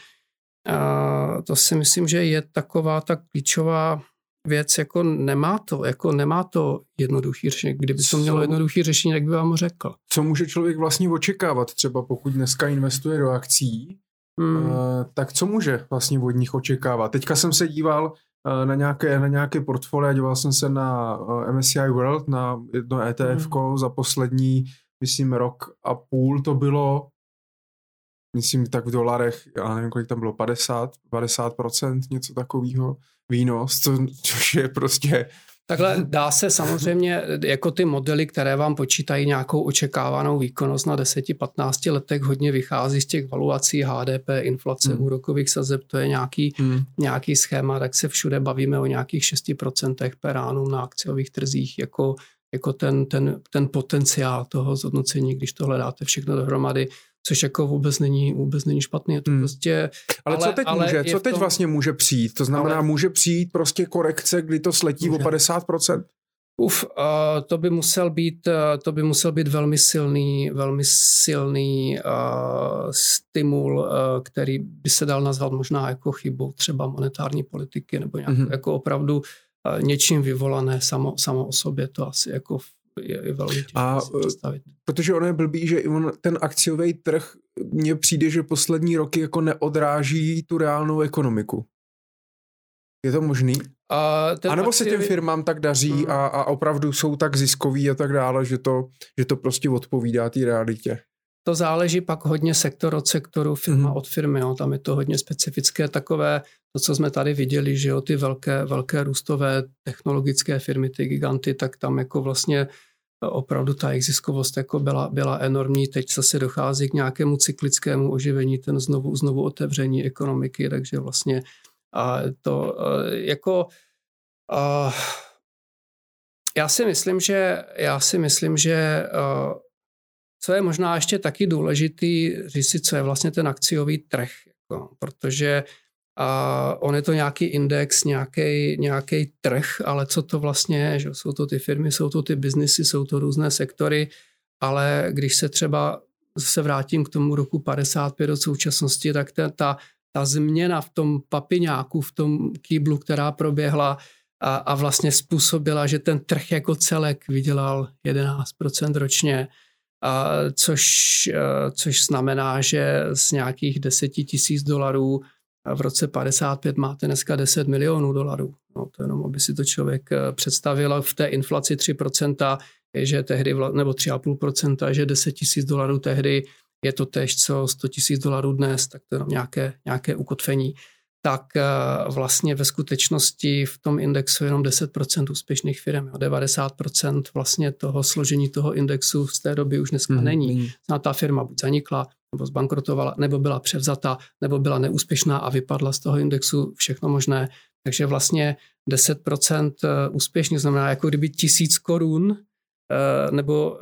B: uh, to si myslím, že je taková ta klíčová věc, jako nemá to, jako nemá to jednoduchý řešení. Kdyby to mělo jednoduchý řešení, tak by vám ho řekl.
A: Co může člověk vlastně očekávat, třeba pokud dneska investuje do akcí, hmm. uh, tak co může vlastně od nich očekávat? Teďka jsem se díval uh, na nějaké, na nějaké portfolia, díval jsem se na uh, eh, MSCI World, na jedno ETF hmm. za poslední, myslím, rok a půl to bylo myslím tak v dolarech, já nevím, kolik tam bylo, 50, 50%, něco takového výnos, co, což je prostě
B: Takhle dá se samozřejmě, jako ty modely, které vám počítají nějakou očekávanou výkonnost na 10-15 letech, hodně vychází z těch valuací HDP, inflace, hmm. úrokových sazeb, to je nějaký, hmm. nějaký schéma, tak se všude bavíme o nějakých 6% per annum na akciových trzích, jako, jako ten, ten, ten potenciál toho zhodnocení, když to hledáte všechno dohromady, což jako vůbec není, vůbec není špatný. Je to hmm. prostě,
A: ale, ale co teď ale může? Co teď tom... vlastně může přijít? To znamená, ale... může přijít prostě korekce, kdy to sletí může. o 50%?
B: Uf, uh, to by musel být, uh, to by musel být velmi silný, velmi silný uh, stimul, uh, který by se dal nazvat možná jako chybou třeba monetární politiky nebo nějak, mm-hmm. jako opravdu uh, něčím vyvolané samo, samo o sobě. To asi jako je, je velmi těžké a, si představit.
A: Protože ono je blbý, že on, ten akciový trh mně přijde, že poslední roky jako neodráží tu reálnou ekonomiku. Je to možný? A, a nebo akciový... se těm firmám tak daří hmm. a, a opravdu jsou tak ziskoví a tak dále, že to, že to prostě odpovídá té realitě?
B: To záleží pak hodně sektor od sektoru, firma hmm. od firmy. Jo. Tam je to hodně specifické takové, to, co jsme tady viděli, že jo, ty velké, velké růstové technologické firmy, ty giganty, tak tam jako vlastně opravdu ta exiskovost jako byla, byla enormní. Teď se dochází k nějakému cyklickému oživení, ten znovu, znovu otevření ekonomiky, takže vlastně a to jako a, já si myslím, že já si myslím, že co je možná ještě taky důležitý říct si, co je vlastně ten akciový trh, jako, protože a on je to nějaký index, nějaký, nějaký trh, ale co to vlastně je, že jsou to ty firmy, jsou to ty biznisy, jsou to různé sektory, ale když se třeba se vrátím k tomu roku 55 do současnosti, tak ta, ta, ta změna v tom papiňáku, v tom kýblu, která proběhla a, a vlastně způsobila, že ten trh jako celek vydělal 11% ročně, což, což znamená, že z nějakých 10 tisíc dolarů v roce 55 máte dneska 10 milionů dolarů. No, to jenom, aby si to člověk eh, představil. V té inflaci 3%, je, že tehdy, nebo 3,5%, že 10 tisíc dolarů tehdy je to tež co 100 tisíc dolarů dnes, tak to je nějaké, nějaké ukotvení. Tak eh, vlastně ve skutečnosti v tom indexu je jenom 10% úspěšných firm. 90% vlastně toho složení toho indexu z té doby už dneska hmm, není. Zná ta firma buď zanikla, nebo zbankrotovala, nebo byla převzata, nebo byla neúspěšná a vypadla z toho indexu, všechno možné. Takže vlastně 10% eh, úspěšně znamená jako kdyby tisíc korun, eh, nebo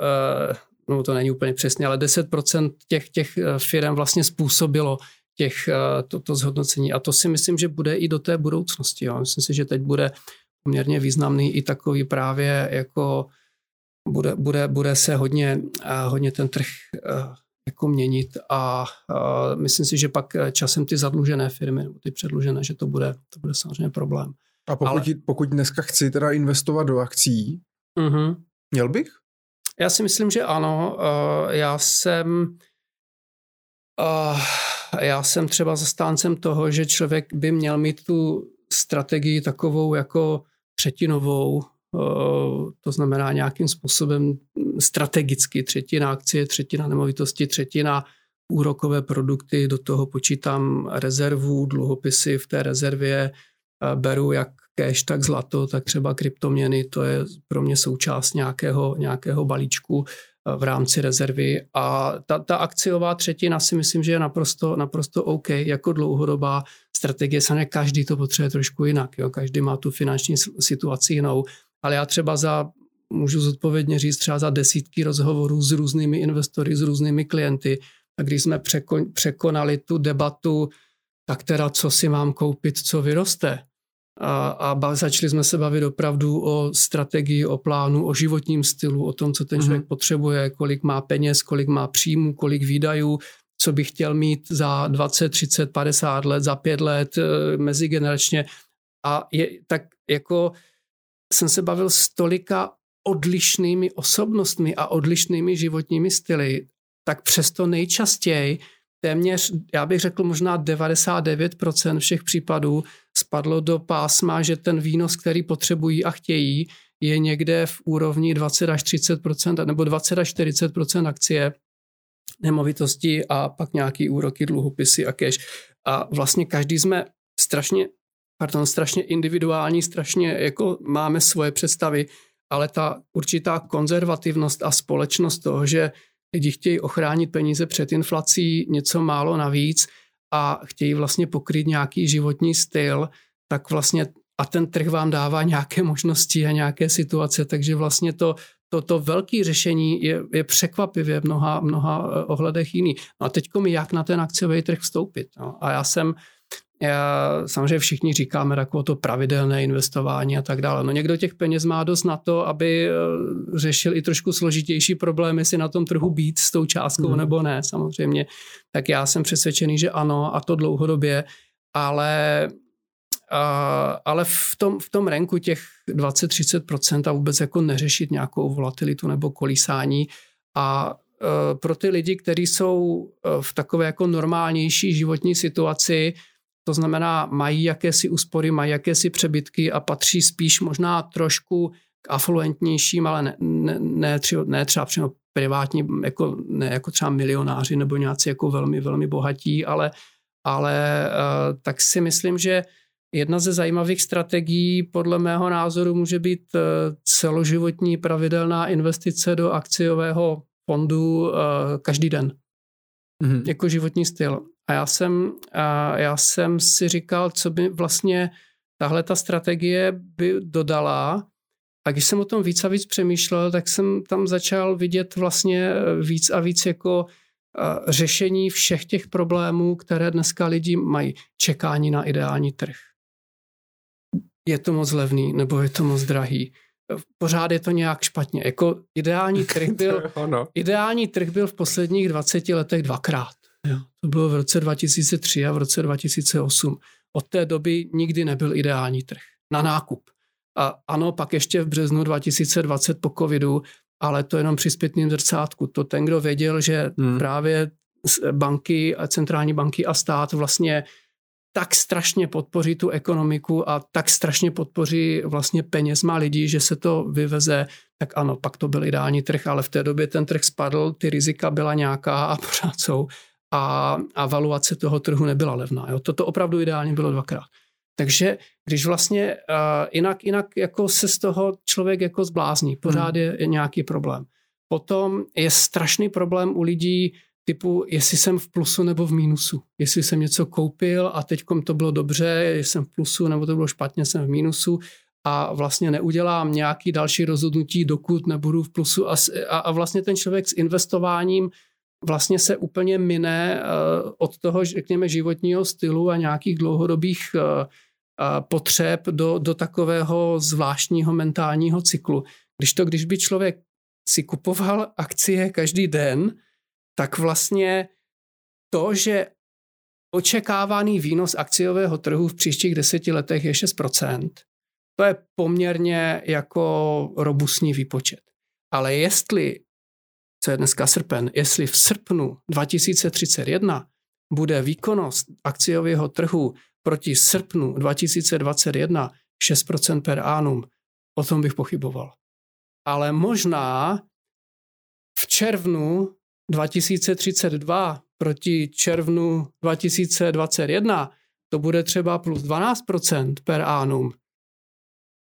B: no to není úplně přesně, ale 10% těch, těch firm vlastně způsobilo těch, to, to zhodnocení. A to si myslím, že bude i do té budoucnosti. Jo. Myslím si, že teď bude poměrně významný i takový právě jako bude, bude, bude se hodně, hodně ten trh jako měnit a, myslím si, že pak časem ty zadlužené firmy nebo ty předlužené, že to bude, to bude samozřejmě problém.
A: A pokud, Ale... pokud dneska chci teda investovat do akcí, uh-huh. měl bych?
B: Já si myslím, že ano. Já jsem uh, já jsem třeba zastáncem toho, že člověk by měl mít tu strategii takovou jako třetinovou, to znamená nějakým způsobem strategicky třetina akcie, třetina nemovitosti, třetina úrokové produkty, do toho počítám rezervu, dluhopisy v té rezervě, beru jak cash, tak zlato, tak třeba kryptoměny, to je pro mě součást nějakého, nějakého balíčku v rámci rezervy a ta, ta akciová třetina si myslím, že je naprosto, naprosto OK jako dlouhodobá strategie. Samozřejmě každý to potřebuje trošku jinak, jo? každý má tu finanční situaci jinou, ale já třeba za můžu zodpovědně říct třeba za desítky rozhovorů s různými investory, s různými klienty, a když jsme překonali tu debatu, tak teda co si mám koupit, co vyroste, a, a začali jsme se bavit opravdu o strategii, o plánu, o životním stylu, o tom, co ten člověk mm-hmm. potřebuje, kolik má peněz, kolik má příjmů, kolik výdajů, co by chtěl mít za 20, 30, 50 let, za pět let, e, mezigeneračně. A je, tak jako jsem se bavil s tolika odlišnými osobnostmi a odlišnými životními styly, tak přesto nejčastěji téměř, já bych řekl možná 99% všech případů spadlo do pásma, že ten výnos, který potřebují a chtějí, je někde v úrovni 20 až 30% nebo 20 až 40% akcie nemovitosti a pak nějaký úroky, dluhopisy a cash. A vlastně každý jsme strašně, pardon, strašně individuální, strašně jako máme svoje představy, ale ta určitá konzervativnost a společnost toho, že lidi chtějí ochránit peníze před inflací něco málo navíc a chtějí vlastně pokryt nějaký životní styl, tak vlastně a ten trh vám dává nějaké možnosti a nějaké situace, takže vlastně to, to, to velké řešení je, je překvapivě v mnoha, mnoha eh, ohledech jiný. No a teď mi jak na ten akciový trh vstoupit. No. A já jsem samozřejmě všichni říkáme takové to pravidelné investování a tak dále. No někdo těch peněz má dost na to, aby eh, řešil i trošku složitější problémy, jestli na tom trhu být s tou částkou hmm. nebo ne, samozřejmě. Tak já jsem přesvědčený, že ano a to dlouhodobě, ale a, ale v tom, v tom renku těch 20-30% a vůbec jako neřešit nějakou volatilitu nebo kolísání a e, pro ty lidi, kteří jsou e, v takové jako normálnější životní situaci, to znamená, mají jakési úspory, mají jakési přebytky a patří spíš možná trošku k afluentnějším, ale ne, ne, ne, tři, ne třeba přímo privátní, jako, ne jako třeba milionáři nebo nějací jako velmi, velmi bohatí, ale, ale uh, tak si myslím, že jedna ze zajímavých strategií podle mého názoru může být uh, celoživotní pravidelná investice do akciového fondu uh, každý den. Mm-hmm. Jako životní styl. A já jsem, a já jsem si říkal, co by vlastně tahle ta strategie by dodala. A když jsem o tom víc a víc přemýšlel, tak jsem tam začal vidět vlastně víc a víc jako řešení všech těch problémů, které dneska lidi mají. Čekání na ideální trh. Je to moc levný, nebo je to moc drahý? Pořád je to nějak špatně. Jako ideální [laughs] trh byl, ideální trh byl v posledních 20 letech dvakrát. Jo. To bylo v roce 2003 a v roce 2008. Od té doby nikdy nebyl ideální trh na nákup. A ano, pak ještě v březnu 2020 po covidu, ale to jenom při zpětným zrcátku. To ten, kdo věděl, že hmm. právě banky, centrální banky a stát vlastně tak strašně podpoří tu ekonomiku a tak strašně podpoří vlastně penězma lidí, že se to vyveze, tak ano, pak to byl ideální trh, ale v té době ten trh spadl, ty rizika byla nějaká a [laughs] pořád jsou a, a valuace toho trhu nebyla levná. Jo. Toto opravdu ideálně bylo dvakrát. Takže když vlastně uh, jinak, jinak jako se z toho člověk jako zblázní, pořád hmm. je, nějaký problém. Potom je strašný problém u lidí typu, jestli jsem v plusu nebo v mínusu. Jestli jsem něco koupil a teď to bylo dobře, jsem v plusu nebo to bylo špatně, jsem v mínusu a vlastně neudělám nějaký další rozhodnutí, dokud nebudu v plusu. A, a, a vlastně ten člověk s investováním vlastně se úplně mine eh, od toho, řekněme, životního stylu a nějakých dlouhodobých eh, potřeb do, do takového zvláštního mentálního cyklu. Když to, když by člověk si kupoval akcie každý den, tak vlastně to, že očekávaný výnos akciového trhu v příštích deseti letech je 6%, to je poměrně jako robustní výpočet. Ale jestli co je dneska srpen, jestli v srpnu 2031 bude výkonnost akciového trhu proti srpnu 2021 6% per annum. O tom bych pochyboval. Ale možná v červnu 2032 proti červnu 2021 to bude třeba plus 12% per annum.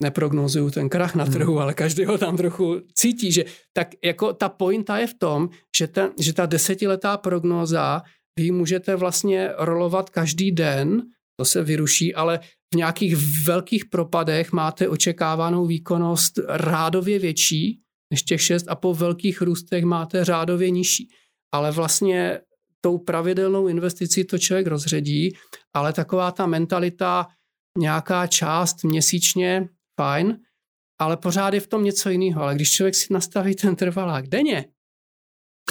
B: Neprognozuju ten krach na hmm. trhu, hmm. ale každý ho tam trochu cítí, že tak jako ta pointa je v tom, že, ten, že ta desetiletá prognóza, vy můžete vlastně rolovat každý den, to se vyruší, ale v nějakých velkých propadech máte očekávanou výkonnost rádově větší než těch šest a po velkých růstech máte řádově nižší. Ale vlastně tou pravidelnou investicí to člověk rozředí, ale taková ta mentalita, nějaká část měsíčně, fajn, ale pořád je v tom něco jiného. Ale když člověk si nastaví ten trvalák denně,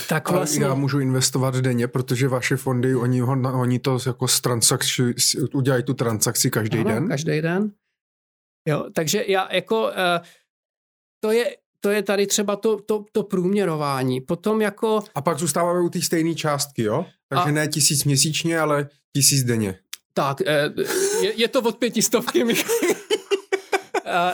A: tak vlastně... Já můžu investovat denně, protože vaše fondy, oni, ho, oni to jako z transakci, udělají tu transakci každý ano, den?
B: každý den. Jo, takže já jako, uh, to je to je tady třeba to, to, to průměrování. Potom jako...
A: A pak zůstáváme u té stejné částky, jo? Takže a... ne tisíc měsíčně, ale tisíc denně.
B: Tak, eh, je, je to od pětistovky,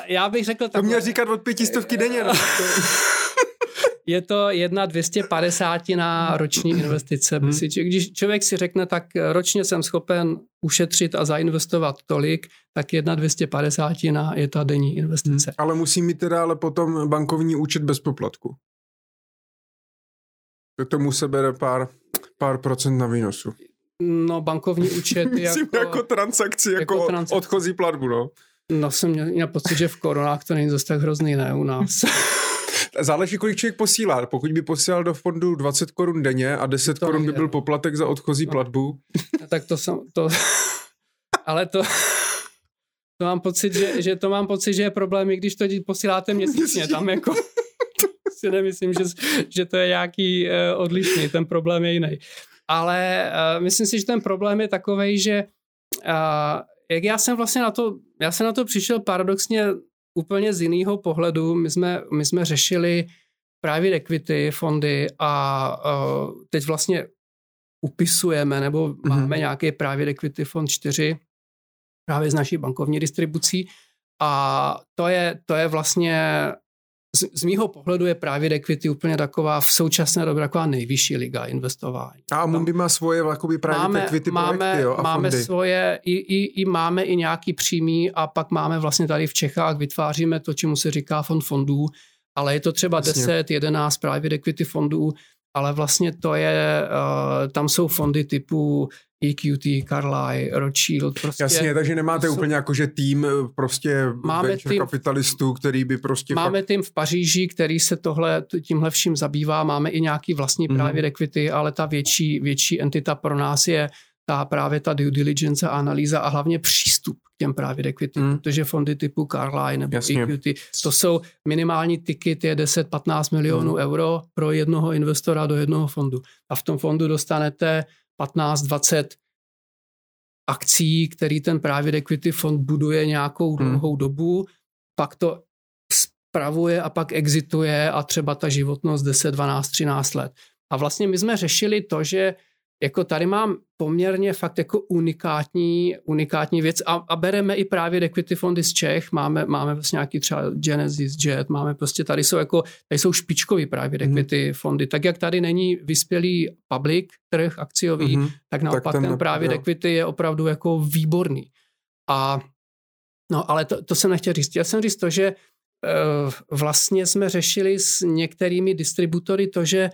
B: Já bych řekl...
A: To měl říkat od pětistovky denně. No. [laughs]
B: je to jedna 250 na roční investice. Hmm. Když člověk si řekne, tak ročně jsem schopen ušetřit a zainvestovat tolik, tak jedna 250 na je ta denní investice. Hmm.
A: Ale musí mít teda ale potom bankovní účet bez poplatku. To tomu se bere pár, pár procent na výnosu.
B: No, bankovní účet [laughs]
A: Myslím jako, jako transakci, jako, jako transakci. odchozí platbu, no.
B: No, jsem měl, měl pocit, že v korunách to není zase tak hrozný, ne, u nás. [laughs]
A: Záleží, kolik člověk posílá. Pokud by posílal do fondu 20 korun denně a 10 korun by byl poplatek za odchozí no. platbu.
B: Tak to jsem, to, ale to, to mám pocit, že, že to mám pocit, že je problém, i když to posíláte měsíčně, tam jako [laughs] si nemyslím, že, že to je nějaký uh, odlišný, ten problém je jiný. Ale uh, myslím si, že ten problém je takový, že uh, jak já jsem vlastně na to, já jsem na to přišel paradoxně úplně z jiného pohledu. My jsme, my jsme řešili private equity fondy a uh, teď vlastně upisujeme nebo mm-hmm. máme nějaký private equity fond 4 právě z naší bankovní distribucí a to je, to je vlastně z, z mýho pohledu je právě equity úplně taková v současné době taková nejvyšší liga investování.
A: A Mundi má svoje jakoby právě máme, equity
B: máme,
A: projekty, jo, a
B: máme
A: fondy.
B: svoje, i, i, i, máme i nějaký přímý a pak máme vlastně tady v Čechách, vytváříme to, čemu se říká fond fondů, ale je to třeba Jasně. 10, 11 private equity fondů, ale vlastně to je, uh, tam jsou fondy typu EQT, Carlyle, Rothschild. Prostě
A: Jasně, takže nemáte jsou, úplně jakože tým eh, prostě máme venture tým, kapitalistů, který by prostě...
B: Máme fakt... tým v Paříži, který se tohle, tímhle vším zabývá, máme i nějaký vlastní mm. právě equity, ale ta větší, větší entita pro nás je ta právě ta due diligence, analýza a hlavně přístup k těm právě equity, mm. protože fondy typu Carlyle nebo Jasně. EQT, to jsou minimální ticket je 10-15 milionů mm. euro pro jednoho investora do jednoho fondu. A v tom fondu dostanete 15-20 akcí, který ten právě equity fond buduje nějakou hmm. dlouhou dobu, pak to spravuje a pak exituje a třeba ta životnost 10, 12, 13 let. A vlastně my jsme řešili to, že jako tady mám poměrně fakt jako unikátní, unikátní věc a, a bereme i právě equity fondy z Čech, máme, máme vlastně nějaký třeba Genesis, Jet, máme prostě tady jsou jako, tady jsou špičkový právě mm. equity fondy, tak jak tady není vyspělý public trh akciový, mm. tak naopak tak ten, ten právě jo. equity je opravdu jako výborný. A no ale to, to jsem nechtěl říct. Já jsem říct to, že uh, vlastně jsme řešili s některými distributory to, že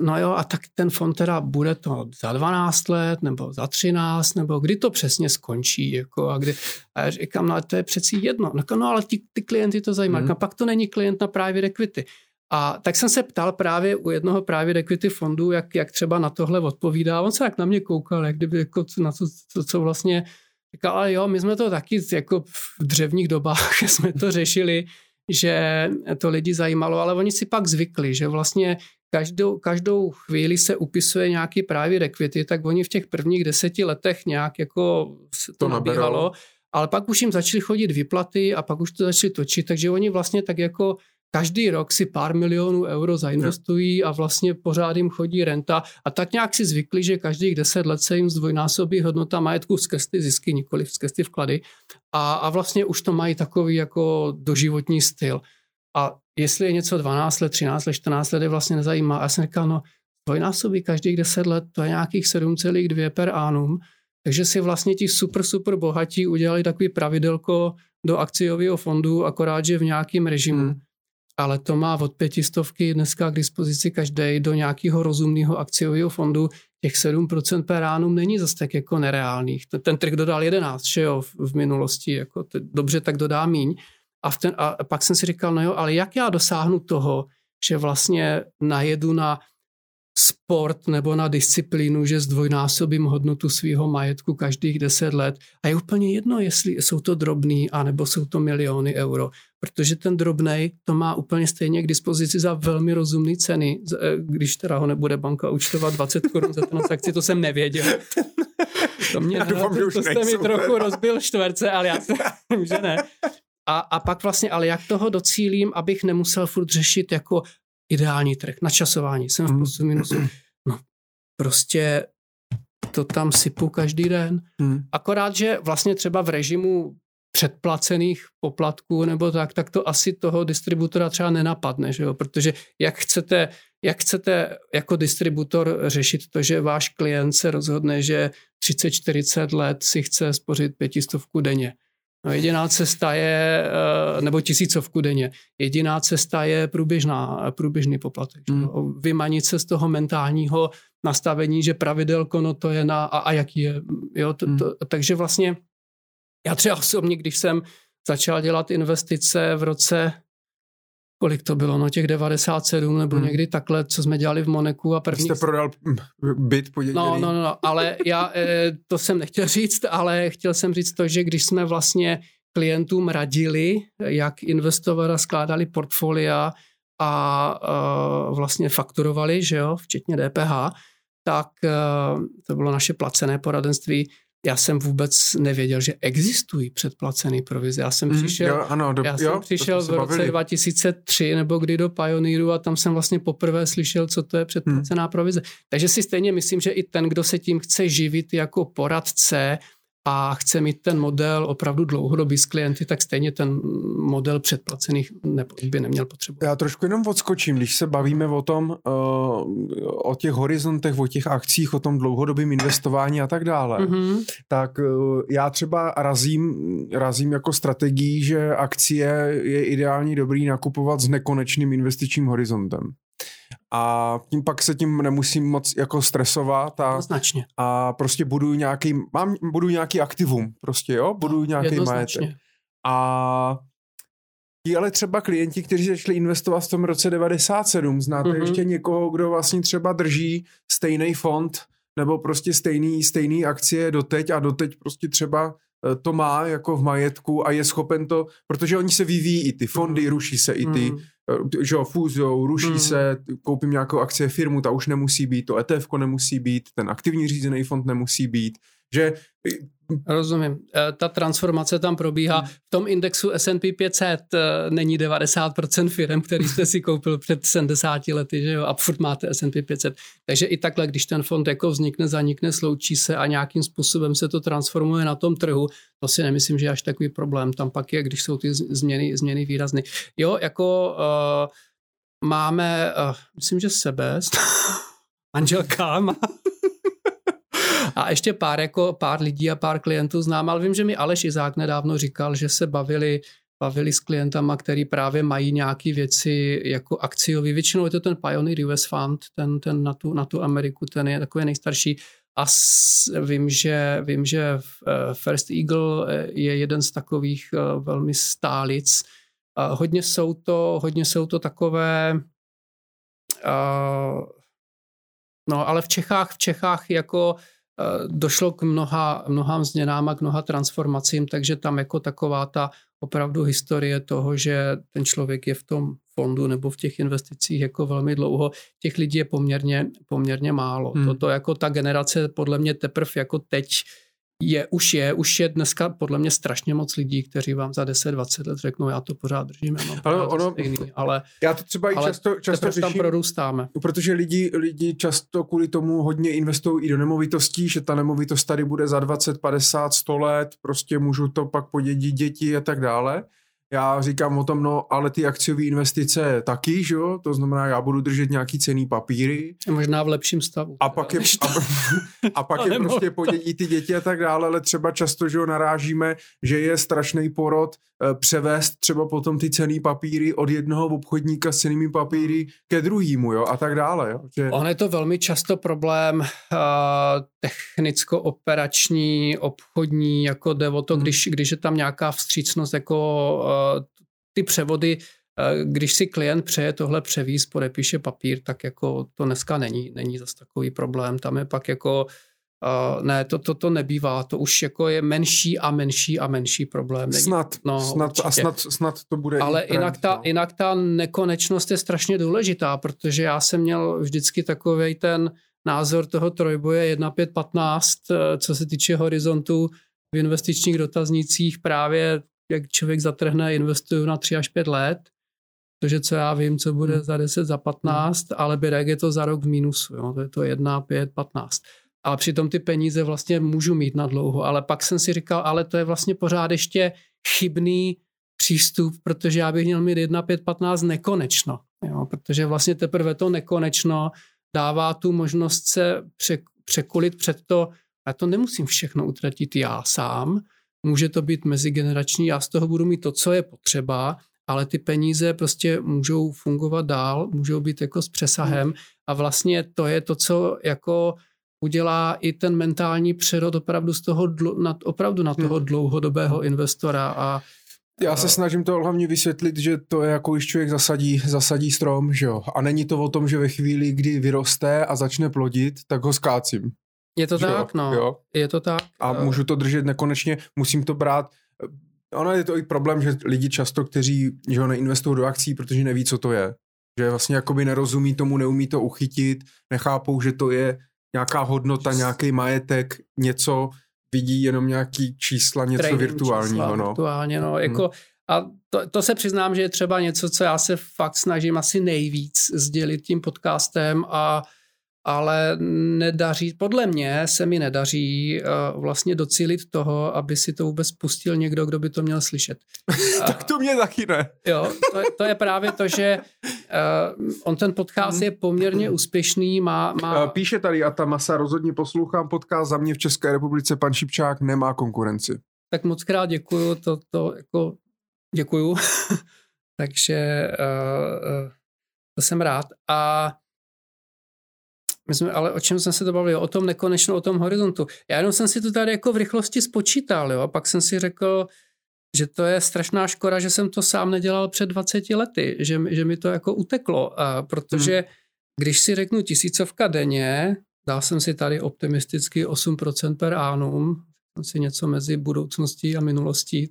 B: no jo, a tak ten fond teda bude to za 12 let, nebo za 13, nebo kdy to přesně skončí, jako a kdy, a já říkám, no ale to je přeci jedno, no, no ale ty, ty klienty to zajímá, mm. no, pak to není klient na právě equity. A tak jsem se ptal právě u jednoho právě equity fondu, jak, jak třeba na tohle odpovídá. On se tak na mě koukal, jak kdyby jako na to, to, co vlastně říkal, ale jo, my jsme to taky jako v dřevních dobách [laughs] jsme to řešili, že to lidi zajímalo, ale oni si pak zvykli, že vlastně každou, každou chvíli se upisuje nějaký právě equity, tak oni v těch prvních deseti letech nějak jako se to, to nabíhalo, ale pak už jim začaly chodit vyplaty a pak už to začali točit, takže oni vlastně tak jako každý rok si pár milionů euro zainvestují a vlastně pořád jim chodí renta. A tak nějak si zvykli, že každých deset let se jim zdvojnásobí hodnota majetku skrz ty zisky, nikoli skrz ty vklady. A, a vlastně už to mají takový jako doživotní styl. A jestli je něco 12 let, 13 let, 14 let, je vlastně nezajímá. A já jsem říkal, no dvojnásobí každých 10 let, to je nějakých 7,2 per annum, takže si vlastně ti super, super bohatí udělali takový pravidelko do akciového fondu, akorát, že v nějakém režimu. Hmm. Ale to má od pětistovky dneska k dispozici každý do nějakého rozumného akciového fondu. Těch 7% per annum není zase tak jako nereálných. Ten, ten trh dodal 11, že jo, v, v minulosti. Jako dobře, tak dodá míň. A, v ten, a pak jsem si říkal, no jo, ale jak já dosáhnu toho, že vlastně najedu na sport nebo na disciplínu, že zdvojnásobím hodnotu svého majetku každých deset let. A je úplně jedno, jestli jsou to drobný, anebo jsou to miliony euro. Protože ten drobný to má úplně stejně k dispozici za velmi rozumné ceny, eh, když teda ho nebude banka účtovat 20 korun za transakci, to jsem nevěděl. To mě doufám, to, to jste mi trochu rozbil čtverce, ale já jsem, [laughs] že ne. A, a pak vlastně, ale jak toho docílím, abych nemusel furt řešit jako ideální trh, načasování, jsem v mhm. plusu minusu. No, prostě to tam sypu každý den. Hmm. Akorát, že vlastně třeba v režimu předplacených poplatků nebo tak, tak to asi toho distributora třeba nenapadne, že jo? protože jak chcete, jak chcete jako distributor řešit to, že váš klient se rozhodne, že 30-40 let si chce spořit pětistovku denně. No jediná cesta je, eh, nebo tisícovku denně, jediná cesta je průběžná, průběžný poplatek. Hmm. Vymanit se z toho mentálního nastavení, že pravidelko, no to je na, a, a jaký je. Jo, to, hmm. to, takže vlastně já třeba osobně, když jsem začal dělat investice v roce kolik to bylo, no těch 97 nebo hmm. někdy takhle, co jsme dělali v Moneku a první...
A: Jste prodal byt poděděný.
B: No, no, no, ale já eh, to jsem nechtěl říct, ale chtěl jsem říct to, že když jsme vlastně klientům radili, jak investovat a skládali portfolia a uh, vlastně fakturovali, že jo, včetně DPH, tak uh, to bylo naše placené poradenství, já jsem vůbec nevěděl, že existují předplacené provize. Já jsem mm, přišel, jo, ano, do, já jsem jo, přišel v roce bavili. 2003 nebo kdy do Pioneeru a tam jsem vlastně poprvé slyšel, co to je předplacená mm. provize. Takže si stejně myslím, že i ten, kdo se tím chce živit jako poradce, a chce mít ten model opravdu dlouhodobý s klienty, tak stejně ten model předplacených by neměl potřebovat.
A: Já trošku jenom odskočím, když se bavíme o tom, uh, o těch horizontech, o těch akcích, o tom dlouhodobém investování a tak dále, mm-hmm. tak uh, já třeba razím, razím jako strategii, že akcie je ideální dobrý nakupovat s nekonečným investičním horizontem a tím pak se tím nemusím moc jako stresovat a,
B: Jednoznačně.
A: a prostě budu nějaký, mám, budu nějaký aktivum, prostě jo, budu no, nějaký majetek. A ti ale třeba klienti, kteří začali investovat v tom roce 97, znáte mm-hmm. ještě někoho, kdo vlastně třeba drží stejný fond nebo prostě stejný, stejný akcie doteď a doteď prostě třeba Eh, to má jako v majetku a je schopen to, protože oni se vyvíjí i ty fondy, mm. ruší se i ty, mm. Že jo, fúzou, ruší mm. se, koupím nějakou akcie firmu, ta už nemusí být, to ETF nemusí být, ten aktivní řízený fond nemusí být, že
B: Rozumím. E, ta transformace tam probíhá. Hmm. V tom indexu S&P 500 e, není 90% firm, který jste si koupil před 70 lety, že jo, a furt máte S&P 500. Takže i takhle, když ten fond jako vznikne, zanikne, sloučí se a nějakým způsobem se to transformuje na tom trhu, to si nemyslím, že je až takový problém. Tam pak je, když jsou ty změny, změny výrazné. Jo, jako uh, máme, uh, myslím, že sebe, [laughs] manželka má a ještě pár, jako pár lidí a pár klientů znám, ale vím, že mi Aleš Izák nedávno říkal, že se bavili bavili s klientama, který právě mají nějaké věci jako akciový. Většinou je to ten Pioneer US Fund, ten, ten na, tu, na tu Ameriku, ten je takový nejstarší. A s, vím, že, vím, že eh, First Eagle eh, je jeden z takových eh, velmi stálic. Hodně jsou to, hodně jsou to takové no ale v Čechách, v Čechách jako došlo k mnoha, mnoha změnám a k mnoha transformacím, takže tam jako taková ta opravdu historie toho, že ten člověk je v tom fondu nebo v těch investicích jako velmi dlouho, těch lidí je poměrně, poměrně málo. Hmm. Toto jako ta generace podle mě teprve jako teď je, už je, už je dneska podle mě strašně moc lidí, kteří vám za 10-20 let řeknou, já to pořád držím, já mám ale ono, stejný, ale
A: já to třeba i často, často řeším,
B: tam prorůstáme.
A: Protože lidi, lidi často kvůli tomu hodně investují i do nemovitostí, že ta nemovitost tady bude za 20, 50, 100 let, prostě můžu to pak podědit děti a tak dále já říkám o tom, no ale ty akciové investice taky, že jo, to znamená, já budu držet nějaký cený papíry.
B: Možná v lepším stavu.
A: A pak je, a, a pak je [laughs] prostě podědí ty děti a tak dále, ale třeba často, že jo, narážíme, že je strašný porod e, převést třeba potom ty cený papíry od jednoho obchodníka s cenými papíry ke druhému, jo, a tak dále, jo.
B: Že... On je to velmi často problém uh, technicko-operační, obchodní, jako jde o to, hmm. když, když je tam nějaká vstřícnost jako uh, ty převody, eh, když si klient přeje tohle převíz, podepíše papír, tak jako to dneska není, není zase takový problém. Tam je pak jako Uh, ne, to, to, to nebývá, to už jako je menší a menší a menší problém.
A: Není, snad, no, snad a snad, snad to bude
B: Ale trend, jinak, ta, no. jinak ta nekonečnost je strašně důležitá, protože já jsem měl vždycky takový ten názor toho trojboje 1, 5, 15, co se týče horizontu v investičních dotaznicích právě jak člověk zatrhne, investuju na 3 až 5 let, protože co já vím, co bude hmm. za 10, za 15, hmm. ale Birek je to za rok v mínusu, jo? to je to 1, 5, 15. Ale přitom ty peníze vlastně můžu mít na dlouho, ale pak jsem si říkal, ale to je vlastně pořád ještě chybný přístup, protože já bych měl mít 1, 5, 15 nekonečno, jo? protože vlastně teprve to nekonečno dává tu možnost se překulit před to, já to nemusím všechno utratit já sám, může to být mezigenerační, já z toho budu mít to, co je potřeba, ale ty peníze prostě můžou fungovat dál, můžou být jako s přesahem a vlastně to je to, co jako udělá i ten mentální přerod opravdu z toho, na, opravdu na toho hmm. dlouhodobého investora a
A: já se snažím to hlavně vysvětlit, že to je jako když člověk zasadí, zasadí strom, že jo. A není to o tom, že ve chvíli, kdy vyroste a začne plodit, tak ho skácím.
B: Je to tak, no. Jo? Je to tak.
A: A uh... můžu to držet nekonečně, musím to brát. Ono je to i problém, že lidi často, kteří že ho neinvestují do akcí, protože neví, co to je. Že vlastně jakoby nerozumí tomu, neumí to uchytit, nechápou, že to je nějaká hodnota, nějaký majetek, něco, vidí jenom nějaký čísla, něco Trading virtuálního. Čísla, no.
B: Virtuálně, no. Jako, hmm. A to, to se přiznám, že je třeba něco, co já se fakt snažím asi nejvíc sdělit tím podcastem a ale nedaří, podle mě se mi nedaří uh, vlastně docílit toho, aby si to vůbec pustil někdo, kdo by to měl slyšet. [laughs]
A: tak to mě taky ne. [laughs]
B: jo, to, to je právě to, že uh, on ten podcast je poměrně úspěšný, má... má...
A: Uh, píše tady a ta masa, rozhodně poslouchám podcast, za mě v České republice pan Šipčák nemá konkurenci.
B: Tak moc krát děkuju, to, to jako děkuju. [laughs] Takže uh, uh, to jsem rád. A my jsme, ale o čem jsem se to bavil? O tom nekonečno, o tom horizontu. Já jenom jsem si to tady jako v rychlosti spočítal, jo, a pak jsem si řekl, že to je strašná škoda, že jsem to sám nedělal před 20 lety, že, že mi to jako uteklo, a protože hmm. když si řeknu tisícovka denně, dal jsem si tady optimisticky 8% per annum, jsem si něco mezi budoucností a minulostí. [laughs]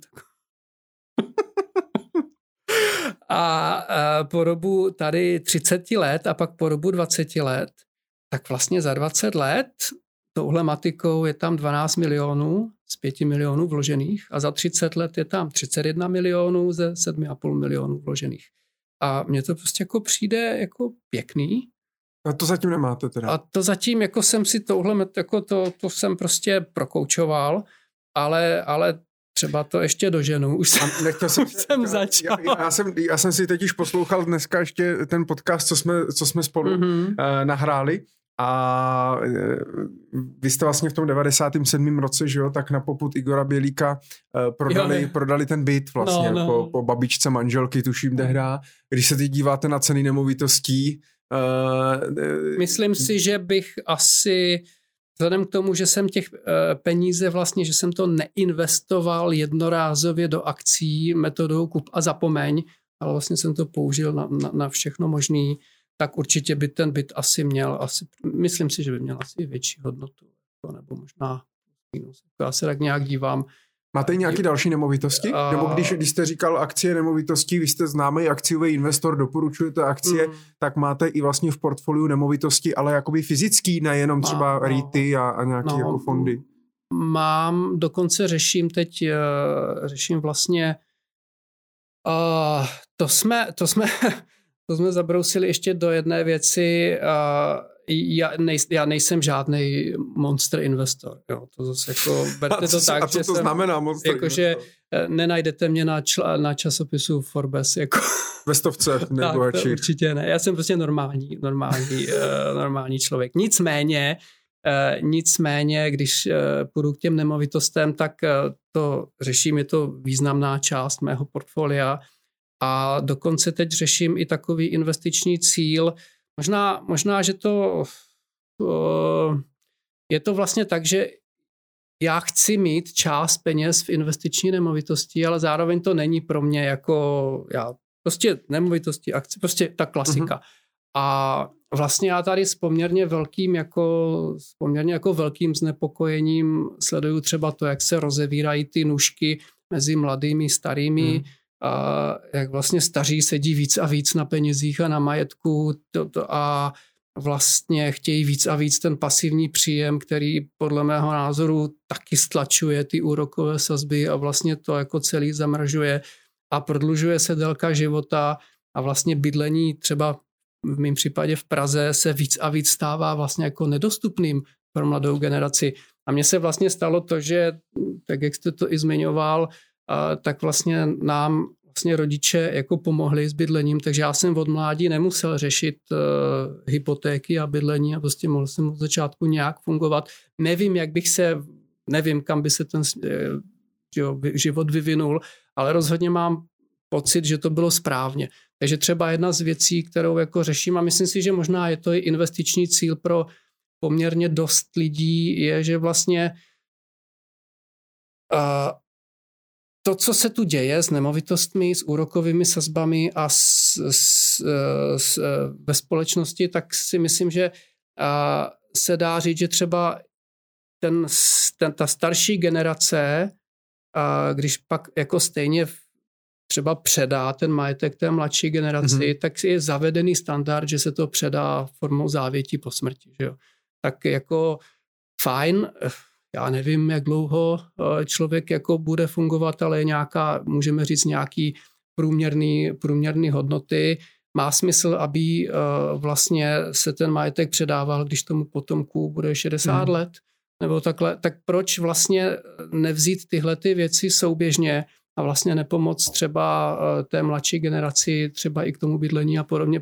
B: a, a po dobu tady 30 let a pak po dobu 20 let tak vlastně za 20 let touhle matikou je tam 12 milionů z 5 milionů vložených a za 30 let je tam 31 milionů ze 7,5 milionů vložených. A mně to prostě jako přijde jako pěkný.
A: A to zatím nemáte teda?
B: A to zatím jako jsem si touhle, jako to, to jsem prostě prokoučoval, ale, ale třeba to ještě doženu. Už jsem, nechtěl jsem, [laughs] jsem začal.
A: Já, já, jsem, já jsem si teď už poslouchal dneska ještě ten podcast, co jsme, co jsme spolu mm-hmm. uh, nahráli a e, vy jste vlastně v tom 97. roce, že jo, tak na poput Igora Bělíka uh, prodali, jo, prodali ten byt vlastně no, no. Po, po babičce manželky, tuším, hra. Když se teď díváte na ceny nemovitostí,
B: uh, Myslím si, že bych asi vzhledem k tomu, že jsem těch peníze vlastně, že jsem to neinvestoval jednorázově do akcí metodou kup a zapomeň, ale vlastně jsem to použil na, na, na všechno možný, tak určitě by ten byt asi měl, asi, myslím si, že by měl asi větší hodnotu, jako, nebo možná minus. Já se tak nějak dívám.
A: Máte nějaké další nemovitosti? A... Nebo když, když jste říkal akcie nemovitostí, vy jste známý akciový investor, doporučujete akcie, mm. tak máte i vlastně v portfoliu nemovitosti, ale jakoby fyzický, nejenom třeba no, REITy a, a nějaké no, jako fondy.
B: mám, dokonce řeším teď, uh, řeším vlastně, uh, to jsme, to jsme, [laughs] to jsme zabrousili ještě do jedné věci, já, nej, já nejsem žádný monster investor. Jo. To zase jako, [laughs] berte to tak,
A: a co
B: že
A: to
B: jsem,
A: znamená monster
B: jako, že eh, nenajdete mě na, čl, na časopisu Forbes. Jako. [laughs]
A: Ve stovce nejbohatší.
B: tak, určitě ne. Já jsem prostě normální, normální, uh, normální člověk. Nicméně, uh, nicméně, když půjdu k těm nemovitostem, tak to řeším, je to významná část mého portfolia a dokonce teď řeším i takový investiční cíl, Možná, možná že to uh, je to vlastně tak, že já chci mít část peněz v investiční nemovitosti, ale zároveň to není pro mě jako já prostě nemovitosti, akci, prostě ta klasika. Mm-hmm. A vlastně já tady s poměrně velkým jako, s poměrně jako velkým znepokojením sleduju třeba to, jak se rozevírají ty nůžky mezi mladými, starými, mm a jak vlastně staří sedí víc a víc na penězích a na majetku to, to, a vlastně chtějí víc a víc ten pasivní příjem, který podle mého názoru taky stlačuje ty úrokové sazby a vlastně to jako celý zamražuje a prodlužuje se délka života a vlastně bydlení třeba v mém případě v Praze se víc a víc stává vlastně jako nedostupným pro mladou generaci. A mně se vlastně stalo to, že, tak jak jste to i zmiňoval, tak vlastně nám vlastně rodiče jako pomohli s bydlením, takže já jsem od mládí nemusel řešit uh, hypotéky a bydlení a prostě mohl jsem od začátku nějak fungovat. Nevím, jak bych se, nevím, kam by se ten uh, život vyvinul, ale rozhodně mám pocit, že to bylo správně. Takže třeba jedna z věcí, kterou jako řeším a myslím si, že možná je to i investiční cíl pro poměrně dost lidí, je, že vlastně uh, to, co se tu děje s nemovitostmi, s úrokovými sazbami a s, s, s, ve společnosti, tak si myslím, že a, se dá říct, že třeba ten, ten, ta starší generace, a když pak jako stejně třeba předá ten majetek té mladší generaci, mm-hmm. tak je zavedený standard, že se to předá formou závětí po smrti. Že jo? Tak jako fajn, já nevím, jak dlouho eh, člověk jako bude fungovat, ale je nějaká, můžeme říct, nějaký průměrný, průměrný hodnoty. Má smysl, aby eh, vlastně se ten majetek předával, když tomu potomku bude 60 hmm. let, nebo takhle. Tak proč vlastně nevzít tyhle ty věci souběžně a vlastně nepomoc třeba eh, té mladší generaci, třeba i k tomu bydlení a podobně,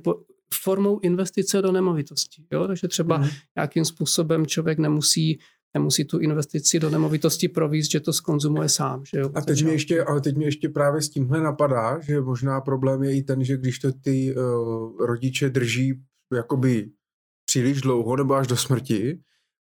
B: formou investice do nemovitosti. Jo? Takže třeba hmm. nějakým způsobem člověk nemusí nemusí tu investici do nemovitosti províst, že to skonzumuje sám. Že jo,
A: a teď mě, ještě, ale teď mě ještě právě s tímhle napadá, že možná problém je i ten, že když to ty uh, rodiče drží jakoby příliš dlouho nebo až do smrti,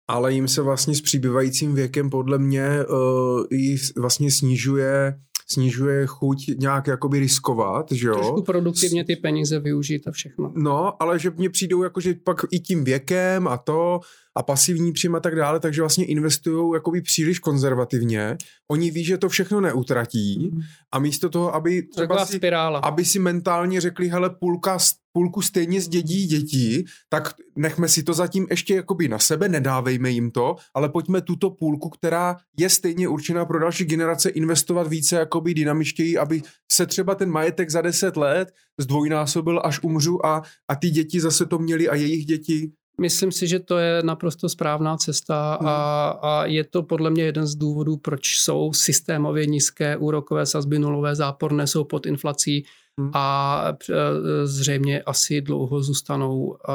A: ale jim se vlastně s přibývajícím věkem podle mě uh, i vlastně snižuje snižuje chuť nějak jakoby riskovat, že jo?
B: Trošku produktivně ty peníze využít a všechno.
A: No, ale že mně přijdou jako, že pak i tím věkem a to a pasivní příjem a tak dále, takže vlastně investují jakoby příliš konzervativně. Oni ví, že to všechno neutratí a místo toho, aby třeba si, aby si mentálně řekli, hele, půlka, půlku stejně zdědí děti, tak nechme si to zatím ještě jakoby na sebe, nedávejme jim to, ale pojďme tuto půlku, která je stejně určená pro další generace, investovat více jakoby dynamičtěji, aby se třeba ten majetek za deset let zdvojnásobil, až umřu a, a ty děti zase to měly a jejich děti
B: Myslím si, že to je naprosto správná cesta a, hmm. a je to podle mě jeden z důvodů, proč jsou systémově nízké úrokové sazby nulové záporné, jsou pod inflací hmm. a e, zřejmě asi dlouho zůstanou, e,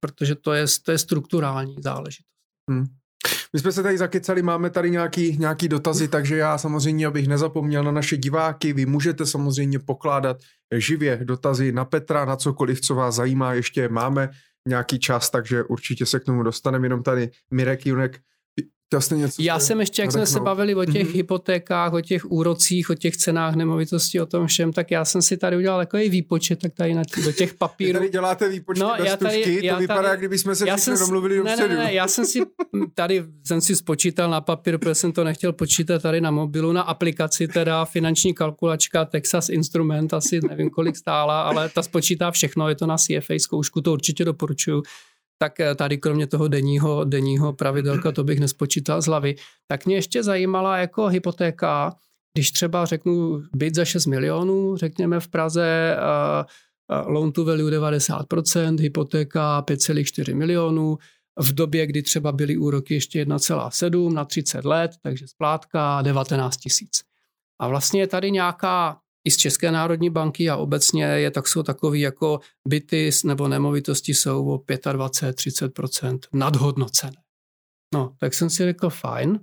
B: protože to je, to je strukturální záležitost. Hmm.
A: My jsme se tady zakecali, máme tady nějaký, nějaký dotazy, takže já samozřejmě, abych nezapomněl na naše diváky, vy můžete samozřejmě pokládat živě dotazy na Petra, na cokoliv, co vás zajímá, ještě máme nějaký čas, takže určitě se k tomu dostaneme. Jenom tady Mirek Junek
B: Chtěl něco Já jsem ještě, jak jsme se bavili o těch mm-hmm. hypotékách, o těch úrocích, o těch cenách nemovitosti, o tom všem, tak já jsem si tady udělal takový výpočet, tak tady na tý, do těch papírů. Vy
A: tady děláte výpočty no, bez já tady, tušky, já to vypadá, jak kdyby jsme se já jsem, domluvili
B: ne, ne, ne, já jsem si [laughs] tady jsem si spočítal na papír, protože jsem to nechtěl počítat tady na mobilu, na aplikaci teda finanční kalkulačka Texas Instrument, asi nevím kolik stála, ale ta spočítá všechno, je to na CFA zkoušku, to určitě doporučuju tak tady kromě toho denního, denního pravidelka, to bych nespočítal z hlavy, tak mě ještě zajímala jako hypotéka, když třeba řeknu byt za 6 milionů, řekněme v Praze, uh, loan to value 90%, hypotéka 5,4 milionů, v době, kdy třeba byly úroky ještě 1,7 na 30 let, takže splátka 19 tisíc. A vlastně je tady nějaká i z České národní banky a obecně je tak jsou takový jako byty nebo nemovitosti jsou o 25-30% nadhodnocené. No, tak jsem si řekl, fajn,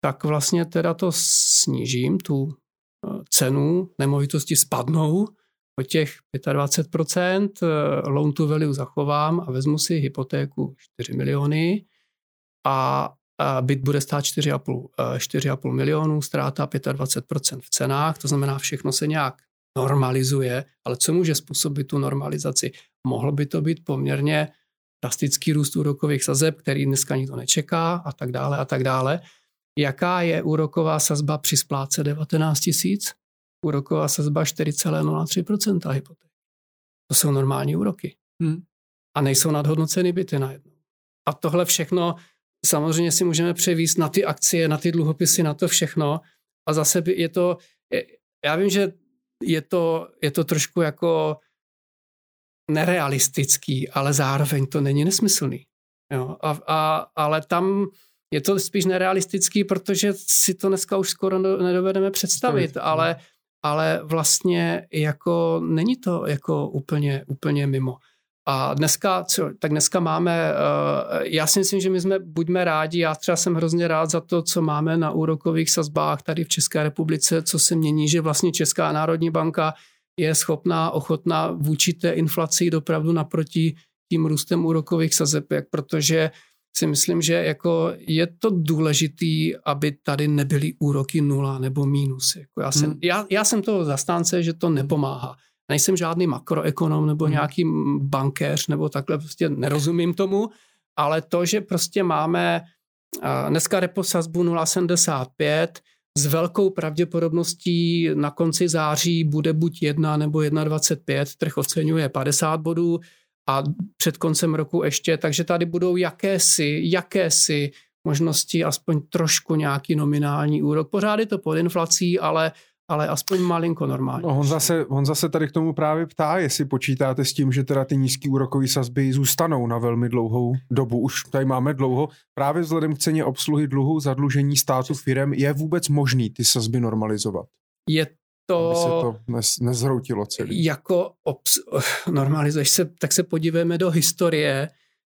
B: tak vlastně teda to snížím, tu eh, cenu nemovitosti spadnou o těch 25%, eh, loan to value zachovám a vezmu si hypotéku 4 miliony a byt bude stát 4,5, 4,5 eh, milionů, ztráta 25% v cenách, to znamená, všechno se nějak normalizuje, ale co může způsobit tu normalizaci? Mohlo by to být poměrně drastický růst úrokových sazeb, který dneska nikdo nečeká a tak dále a tak dále. Jaká je úroková sazba při spláce 19 tisíc? Úroková sazba 4,03% hypoték. To jsou normální úroky. Hmm. A nejsou nadhodnoceny byty najednou. A tohle všechno samozřejmě si můžeme převíst na ty akcie, na ty dluhopisy, na to všechno. A zase je to, já vím, že je to, je to trošku jako nerealistický, ale zároveň to není nesmyslný. Jo? A, a, ale tam je to spíš nerealistický, protože si to dneska už skoro nedovedeme představit, no. ale, ale vlastně jako není to jako úplně, úplně mimo. A dneska, co, tak dneska máme, uh, já si myslím, že my jsme, buďme rádi, já třeba jsem hrozně rád za to, co máme na úrokových sazbách tady v České republice, co se mění, že vlastně Česká národní banka je schopná, ochotná vůči té inflaci jít opravdu naproti tím růstem úrokových sazeb, protože si myslím, že jako je to důležitý, aby tady nebyly úroky nula nebo mínus. Jako já, jsem, hmm. já, já jsem toho zastánce, že to nepomáhá. Nejsem žádný makroekonom nebo hmm. nějaký bankéř nebo takhle, prostě nerozumím tomu, ale to, že prostě máme dneska repo sazbu 0,75, s velkou pravděpodobností na konci září bude buď 1 nebo 1,25, trh oceňuje 50 bodů, a před koncem roku ještě, takže tady budou jakési, jakési možnosti, aspoň trošku nějaký nominální úrok. Pořád je to pod inflací, ale ale aspoň malinko normálně.
A: No, on, zase, on zase tady k tomu právě ptá, jestli počítáte s tím, že teda ty nízké úrokové sazby zůstanou na velmi dlouhou dobu. Už tady máme dlouho. Právě vzhledem k ceně obsluhy dluhu, zadlužení státu firem je vůbec možný ty sazby normalizovat?
B: Je to...
A: Aby se to nez, nezhroutilo celý.
B: Jako obs- normalizuješ se, tak se podívejme do historie,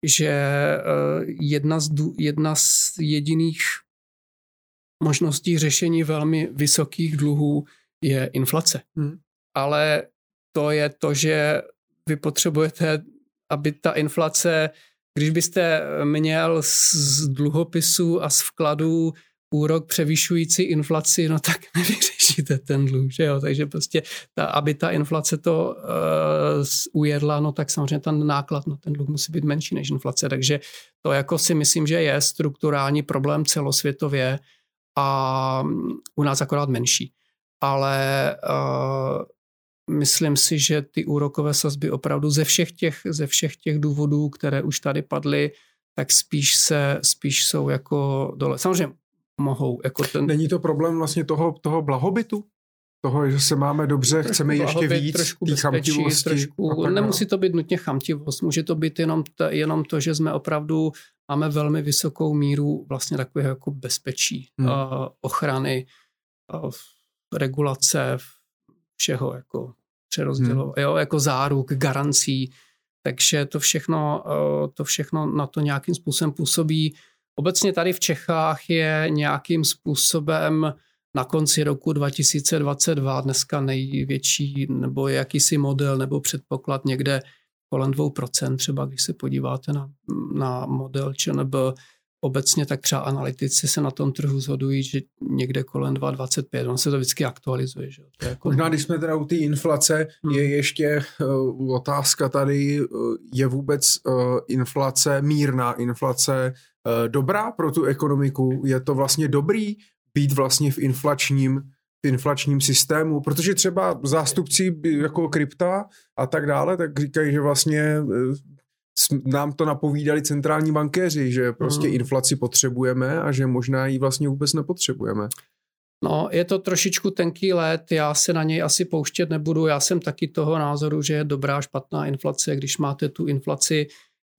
B: že uh, jedna, z, jedna z jediných možností řešení velmi vysokých dluhů je inflace. Hmm. Ale to je to, že vy potřebujete, aby ta inflace, když byste měl z dluhopisů a z vkladů úrok převyšující inflaci, no tak [laughs] nevyřešíte ten dluh, že jo? Takže prostě, ta, aby ta inflace to uh, ujedla, no tak samozřejmě ten náklad, no ten dluh musí být menší než inflace, takže to jako si myslím, že je strukturální problém celosvětově a mm, u nás akorát menší. Ale uh, myslím si, že ty úrokové sazby opravdu ze všech těch, ze všech těch důvodů, které už tady padly, tak spíš se, spíš jsou jako dole. Samozřejmě mohou. Jako ten...
A: Není to problém vlastně toho, toho blahobytu? Toho, že se máme dobře, trošku chceme ještě víc,
B: trošku bezpečí, trošku, nemusí to být nutně chamtivost, může to být jenom, to, jenom to, že jsme opravdu, máme velmi vysokou míru vlastně takového jako bezpečí, hmm. uh, ochrany, uh, regulace, všeho jako přerozdělo, hmm. jo, jako záruk, garancí, takže to všechno, uh, to všechno na to nějakým způsobem působí Obecně tady v Čechách je nějakým způsobem na konci roku 2022 dneska největší nebo jakýsi model nebo předpoklad někde kolem 2%, třeba když se podíváte na, na model ČNB obecně, tak třeba analytici se na tom trhu zhodují, že někde kolem 2,25. On se to vždycky aktualizuje. Že? To jako...
A: Možná, když jsme teda u té inflace, hmm. je ještě uh, otázka tady, uh, je vůbec uh, inflace, mírná inflace dobrá pro tu ekonomiku? Je to vlastně dobrý být vlastně v inflačním v inflačním systému, protože třeba zástupci jako krypta a tak dále, tak říkají, že vlastně nám to napovídali centrální bankéři, že prostě hmm. inflaci potřebujeme a že možná ji vlastně vůbec nepotřebujeme.
B: No, je to trošičku tenký let, já se na něj asi pouštět nebudu. Já jsem taky toho názoru, že je dobrá, špatná inflace, když máte tu inflaci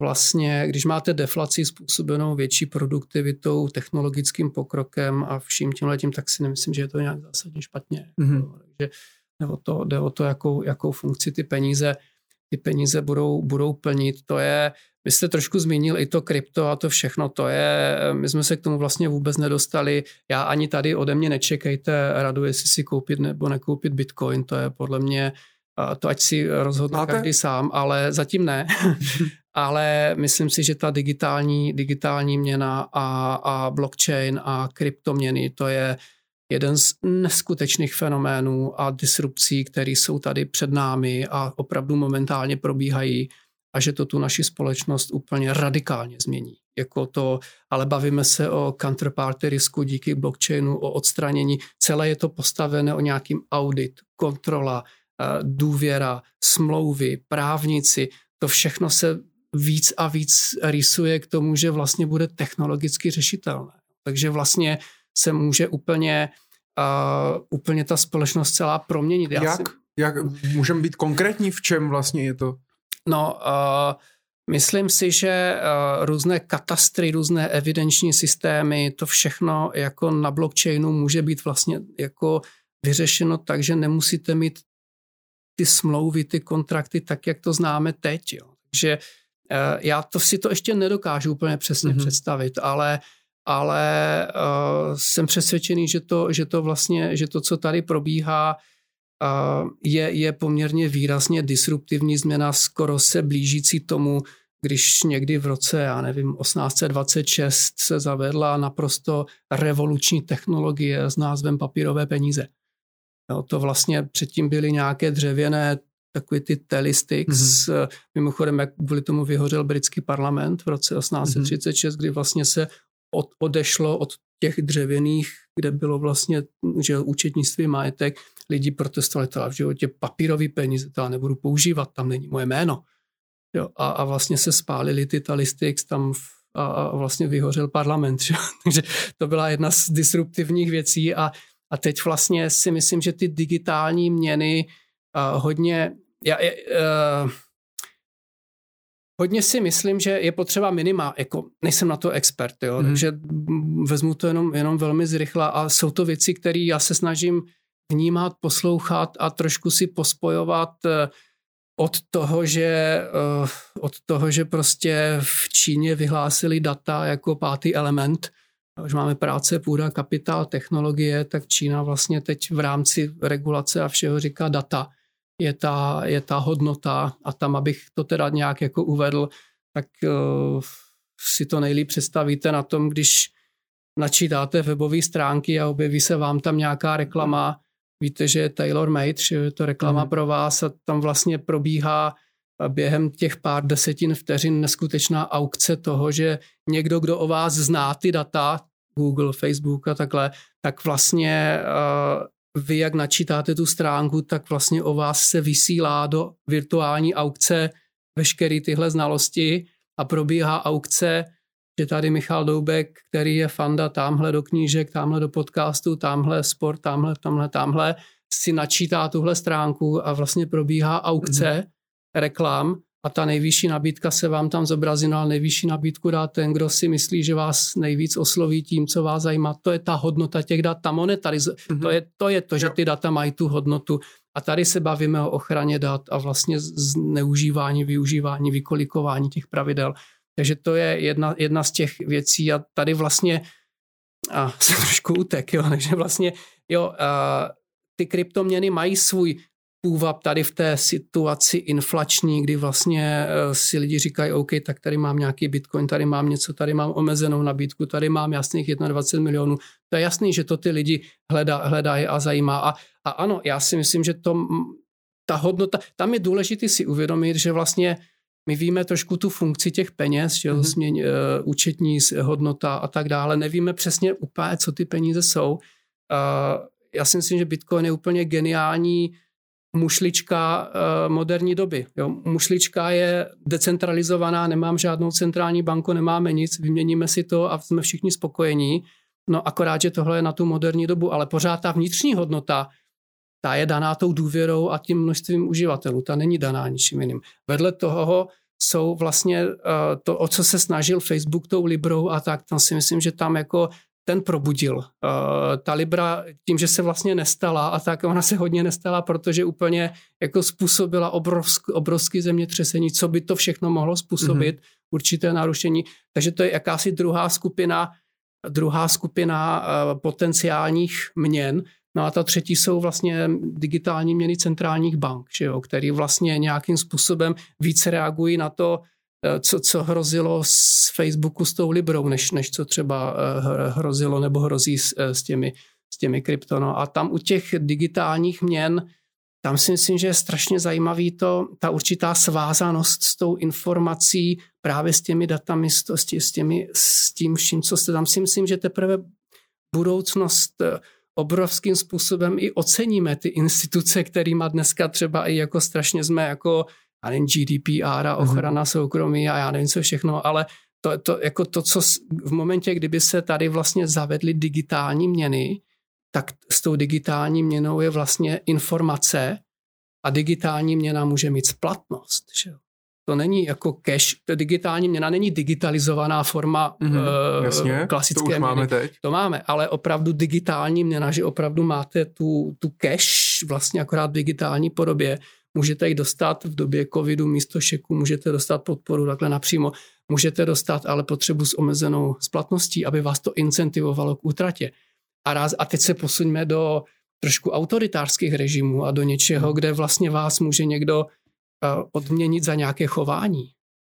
B: vlastně, když máte deflaci způsobenou větší produktivitou, technologickým pokrokem a vším tím letím, tak si nemyslím, že je to nějak zásadně špatně. Mm-hmm. Takže jde o to, jde o to jakou, jakou funkci ty peníze ty peníze budou, budou plnit. To je, vy jste trošku zmínil i to krypto a to všechno, to je, my jsme se k tomu vlastně vůbec nedostali. Já ani tady ode mě nečekejte radu, jestli si koupit nebo nekoupit bitcoin, to je podle mě, to ať si rozhodne Máte? každý sám, ale zatím ne. [laughs] ale myslím si, že ta digitální, digitální měna a, a blockchain a kryptoměny, to je, jeden z neskutečných fenoménů a disrupcí, které jsou tady před námi a opravdu momentálně probíhají a že to tu naši společnost úplně radikálně změní. Jako to, ale bavíme se o counterparty risku díky blockchainu, o odstranění. Celé je to postavené o nějakým audit, kontrola, důvěra, smlouvy, právníci. To všechno se víc a víc rýsuje k tomu, že vlastně bude technologicky řešitelné. Takže vlastně se může úplně, uh, úplně ta společnost celá proměnit.
A: Já Jak? Si... Jak můžeme být konkrétní, v čem vlastně je to?
B: No, uh, myslím si, že uh, různé katastry, různé evidenční systémy, to všechno jako na blockchainu může být vlastně jako vyřešeno tak, že nemusíte mít ty smlouvy, ty kontrakty tak, jak to známe teď. Jo. Takže uh, já to si to ještě nedokážu úplně přesně mm-hmm. představit, ale ale uh, jsem přesvědčený, že to, že to vlastně, že to, co tady probíhá, uh, je, je poměrně výrazně disruptivní změna, skoro se blížící tomu, když někdy v roce, já nevím, 1826 se zavedla naprosto revoluční technologie s názvem papírové peníze. No, to vlastně předtím byly nějaké dřevěné takové ty telesticks. Mm-hmm. Mimochodem, jak kvůli tomu vyhořel britský parlament v roce 1836, mm-hmm. kdy vlastně se od, odešlo od těch dřevěných, kde bylo vlastně že účetnictví majetek, lidi protestovali, teda v životě papírový peníze, to nebudu používat, tam není moje jméno. Jo, a, a vlastně se spálili ty talistics tam v, a, a vlastně vyhořel parlament. [laughs] Že? Takže to byla jedna z disruptivních věcí a, a teď vlastně si myslím, že ty digitální měny a hodně, já, uh, hodně si myslím, že je potřeba minima, jako nejsem na to expert, jo, mm. takže vezmu to jenom, jenom velmi zrychla a jsou to věci, které já se snažím vnímat, poslouchat a trošku si pospojovat eh, od toho, že, od toho, že prostě v Číně vyhlásili data jako pátý element, už máme práce, půda, kapitál, technologie, tak Čína vlastně teď v rámci regulace a všeho říká data je ta, je ta hodnota a tam, abych to teda nějak jako uvedl, tak uh, si to nejlíp představíte na tom, když načítáte webové stránky a objeví se vám tam nějaká reklama, víte, že je tailor made, že je to reklama mm. pro vás a tam vlastně probíhá během těch pár desetin vteřin neskutečná aukce toho, že někdo, kdo o vás zná ty data, Google, Facebook a takhle, tak vlastně uh, vy, jak načítáte tu stránku, tak vlastně o vás se vysílá do virtuální aukce veškeré tyhle znalosti a probíhá aukce, že tady Michal Doubek, který je fanda tamhle do knížek, tamhle do podcastu, tamhle sport, tamhle, tamhle, tamhle, si načítá tuhle stránku a vlastně probíhá aukce mm-hmm. Reklam a ta nejvyšší nabídka se vám tam zobrazí, no ale nejvyšší nabídku dá ten, kdo si myslí, že vás nejvíc osloví tím, co vás zajímá. To je ta hodnota těch dat, ta monetarizace. Mm-hmm. To, je, to je to, že ty data mají tu hodnotu. A tady se bavíme o ochraně dat a vlastně zneužívání, využívání, vykolikování těch pravidel. Takže to je jedna, jedna z těch věcí a tady vlastně a [laughs] jsem trošku utek, jo, takže vlastně jo, a, ty kryptoměny mají svůj půvab tady v té situaci inflační, kdy vlastně eh, si lidi říkají, OK, tak tady mám nějaký bitcoin, tady mám něco, tady mám omezenou nabídku, tady mám jasných 21 milionů. To je jasný, že to ty lidi hledá, hledají a zajímá. A, a ano, já si myslím, že to, ta hodnota, tam je důležité si uvědomit, že vlastně my víme trošku tu funkci těch peněz, že mm-hmm. směň, uh, účetní hodnota a tak dále. Nevíme přesně úplně, co ty peníze jsou. Uh, já si myslím, že Bitcoin je úplně geniální mušlička uh, moderní doby. Jo. Mušlička je decentralizovaná, nemám žádnou centrální banku, nemáme nic, vyměníme si to a jsme všichni spokojení. No akorát, že tohle je na tu moderní dobu, ale pořád ta vnitřní hodnota, ta je daná tou důvěrou a tím množstvím uživatelů, ta není daná ničím jiným. Vedle toho jsou vlastně uh, to, o co se snažil Facebook tou Librou a tak, tam si myslím, že tam jako ten probudil. Uh, ta Libra tím, že se vlastně nestala a tak ona se hodně nestala, protože úplně jako způsobila obrovsk, obrovský zemětřesení, co by to všechno mohlo způsobit, mm-hmm. určité narušení. Takže to je jakási druhá skupina, druhá skupina uh, potenciálních měn. No a ta třetí jsou vlastně digitální měny centrálních bank, že jo, který vlastně nějakým způsobem více reagují na to, co, co hrozilo z Facebooku s tou Librou, než, než co třeba eh, hrozilo nebo hrozí s, eh, s těmi, s těmi krypto. No a tam u těch digitálních měn, tam si myslím, že je strašně zajímavý to, ta určitá svázanost s tou informací právě s těmi datami, s, to, s, těmi, s tím vším, co jste tam si myslím, že teprve budoucnost obrovským způsobem i oceníme ty instituce, kterýma dneska třeba i jako strašně jsme jako a nevím, GDPR a mhm. ochrana mm-hmm. soukromí a já nevím co všechno, ale to, to, jako to, co v momentě, kdyby se tady vlastně zavedly digitální měny, tak s tou digitální měnou je vlastně informace a digitální měna může mít splatnost. Že? To není jako cash, to digitální měna není digitalizovaná forma mm-hmm, uh, jasně, klasické to už měny. máme teď. To máme, ale opravdu digitální měna, že opravdu máte tu, tu cash vlastně akorát v digitální podobě, Můžete ji dostat v době covidu místo šeku, můžete dostat podporu takhle napřímo, můžete dostat ale potřebu s omezenou splatností, aby vás to incentivovalo k útratě. A, a teď se posuňme do trošku autoritářských režimů a do něčeho, kde vlastně vás může někdo uh, odměnit za nějaké chování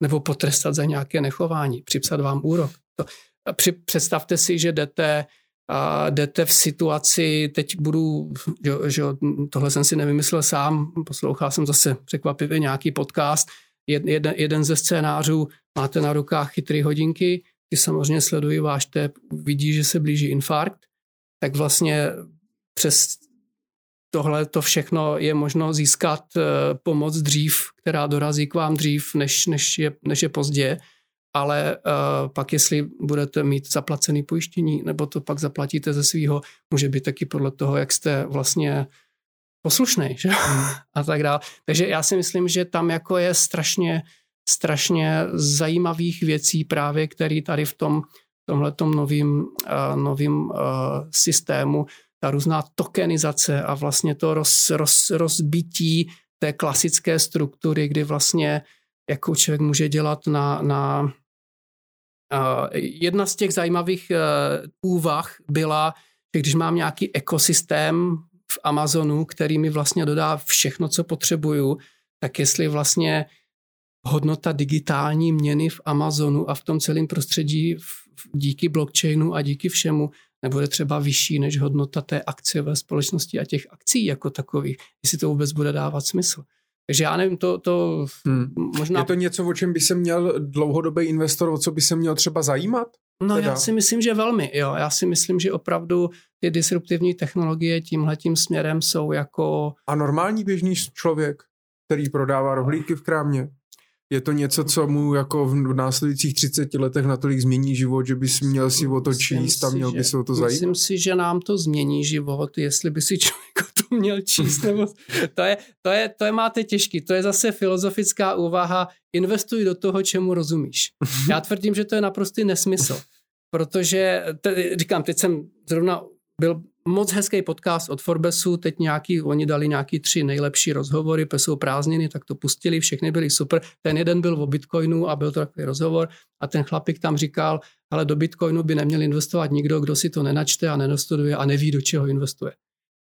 B: nebo potrestat za nějaké nechování, připsat vám úrok. To, při, představte si, že jdete a jdete v situaci, teď budu, že, že tohle jsem si nevymyslel sám, poslouchal jsem zase překvapivě nějaký podcast, jed, jeden, jeden ze scénářů, máte na rukách chytré hodinky, ty samozřejmě sledují váš tep, vidí, že se blíží infarkt, tak vlastně přes tohle to všechno je možno získat eh, pomoc dřív, která dorazí k vám dřív, než, než, je, než je pozdě ale uh, pak jestli budete mít zaplacený pojištění, nebo to pak zaplatíte ze svého, může být taky podle toho, jak jste vlastně poslušný, že? Hmm. [laughs] a tak dále. Takže já si myslím, že tam jako je strašně, strašně zajímavých věcí právě, které tady v tom tomhletom novým, uh, novým uh, systému, ta různá tokenizace a vlastně to roz, roz, rozbití té klasické struktury, kdy vlastně jako člověk může dělat na, na Jedna z těch zajímavých eh, úvah byla, že když mám nějaký ekosystém v Amazonu, který mi vlastně dodá všechno, co potřebuju, tak jestli vlastně hodnota digitální měny v Amazonu a v tom celém prostředí díky blockchainu a díky všemu nebude třeba vyšší než hodnota té akciové společnosti a těch akcí jako takových, jestli to vůbec bude dávat smysl. Takže já nevím, to, to hmm. možná...
A: Je to něco, o čem by se měl dlouhodobý investor, o co by se měl třeba zajímat?
B: No teda? já si myslím, že velmi, jo. Já si myslím, že opravdu ty disruptivní technologie tímhletím směrem jsou jako...
A: A normální běžný člověk, který prodává rohlíky v krámě? Je to něco, co mu jako v následujících 30 letech natolik změní život, že bys měl si o to číst a měl by se o to zajímat?
B: Myslím si, že nám to změní život, jestli by si člověk o to měl číst. [laughs] Nebo, to, je, to, je, to je máte těžký. To je zase filozofická úvaha. Investuj do toho, čemu rozumíš. Já [laughs] tvrdím, že to je naprostý nesmysl. Protože, te, říkám, teď jsem zrovna byl moc hezký podcast od Forbesu, teď nějaký, oni dali nějaký tři nejlepší rozhovory, jsou prázdniny, tak to pustili, všechny byly super. Ten jeden byl o Bitcoinu a byl to takový rozhovor a ten chlapík tam říkal, ale do Bitcoinu by neměl investovat nikdo, kdo si to nenačte a nenostuduje a neví, do čeho investuje.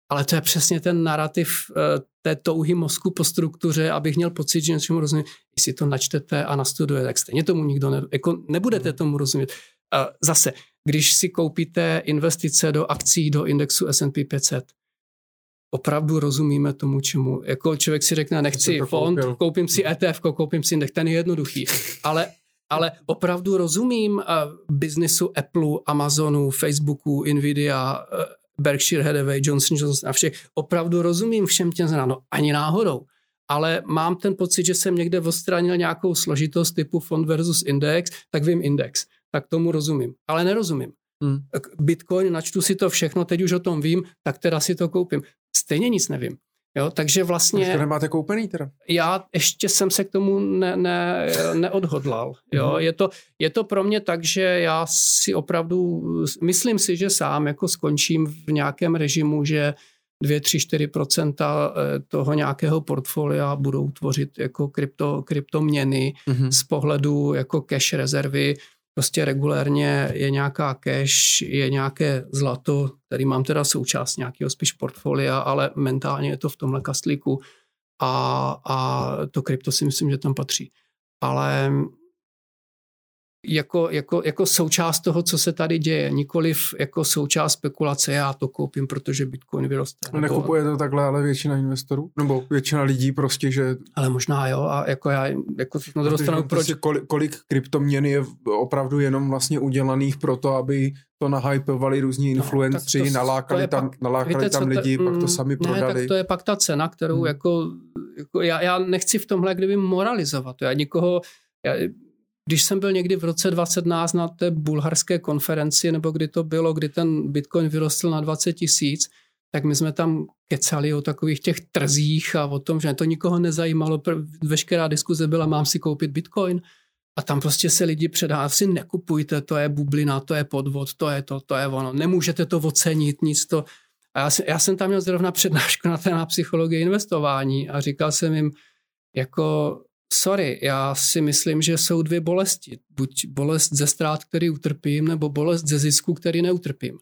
B: Ale to je přesně ten narrativ eh, té touhy mozku po struktuře, abych měl pocit, že něčemu rozumím. Když si to načtete a nastuduje, tak stejně tomu nikdo ne, jako nebudete tomu rozumět. Zase, když si koupíte investice do akcí do indexu S&P 500, opravdu rozumíme tomu, čemu. Jako člověk si řekne, nechci fond, koupil. koupím si ETF, koupím si index, ten je jednoduchý. Ale, ale opravdu rozumím uh, biznisu Apple, Amazonu, Facebooku, Nvidia, uh, Berkshire Hathaway, Johnson Johnson a všech. Opravdu rozumím všem těm znám, no ani náhodou. Ale mám ten pocit, že jsem někde odstranil nějakou složitost typu fond versus index, tak vím index. Tak tomu rozumím. Ale nerozumím. Hmm. Bitcoin, načtu si to všechno, teď už o tom vím, tak teda si to koupím. Stejně nic nevím. Jo, takže vlastně...
A: To nemáte koupený teda?
B: Já ještě jsem se k tomu ne, ne, neodhodlal. Jo. Mm-hmm. Je, to, je to pro mě tak, že já si opravdu, myslím si, že sám jako skončím v nějakém režimu, že 2, 3, 4% toho nějakého portfolia budou tvořit jako krypto, kryptoměny mm-hmm. z pohledu jako cash rezervy prostě regulérně je nějaká cash, je nějaké zlato, který mám teda součást nějakého spíš portfolia, ale mentálně je to v tomhle kastlíku a, a to krypto si myslím, že tam patří. Ale jako, jako, jako součást toho, co se tady děje, nikoliv jako součást spekulace, já to koupím, protože Bitcoin vyroste.
A: No nekupuje to takhle, ale většina investorů? Nebo většina lidí prostě, že...
B: Ale možná jo, a jako já, jako na druhou stranu,
A: proč... Kolik, kolik kryptoměn je opravdu jenom vlastně udělaných pro to, aby to nahypovali různí influencři, no, to, nalákali tam, pak, nalákali víte, tam lidi, to, pak to mm, sami ne, prodali.
B: tak to je pak ta cena, kterou hmm. jako, jako já, já nechci v tomhle kdyby moralizovat. Já nikoho, já, když jsem byl někdy v roce 2017 na té bulharské konferenci, nebo kdy to bylo, kdy ten Bitcoin vyrostl na 20 tisíc, tak my jsme tam kecali o takových těch trzích a o tom, že to nikoho nezajímalo. Veškerá diskuze byla, mám si koupit Bitcoin. A tam prostě se lidi předá, si nekupujte, to je bublina, to je podvod, to je to, to je ono. Nemůžete to ocenit, nic to. A já, já jsem tam měl zrovna přednášku na té na psychologii investování a říkal jsem jim, jako sorry, já si myslím, že jsou dvě bolesti. Buď bolest ze ztrát, který utrpím, nebo bolest ze zisku, který neutrpím.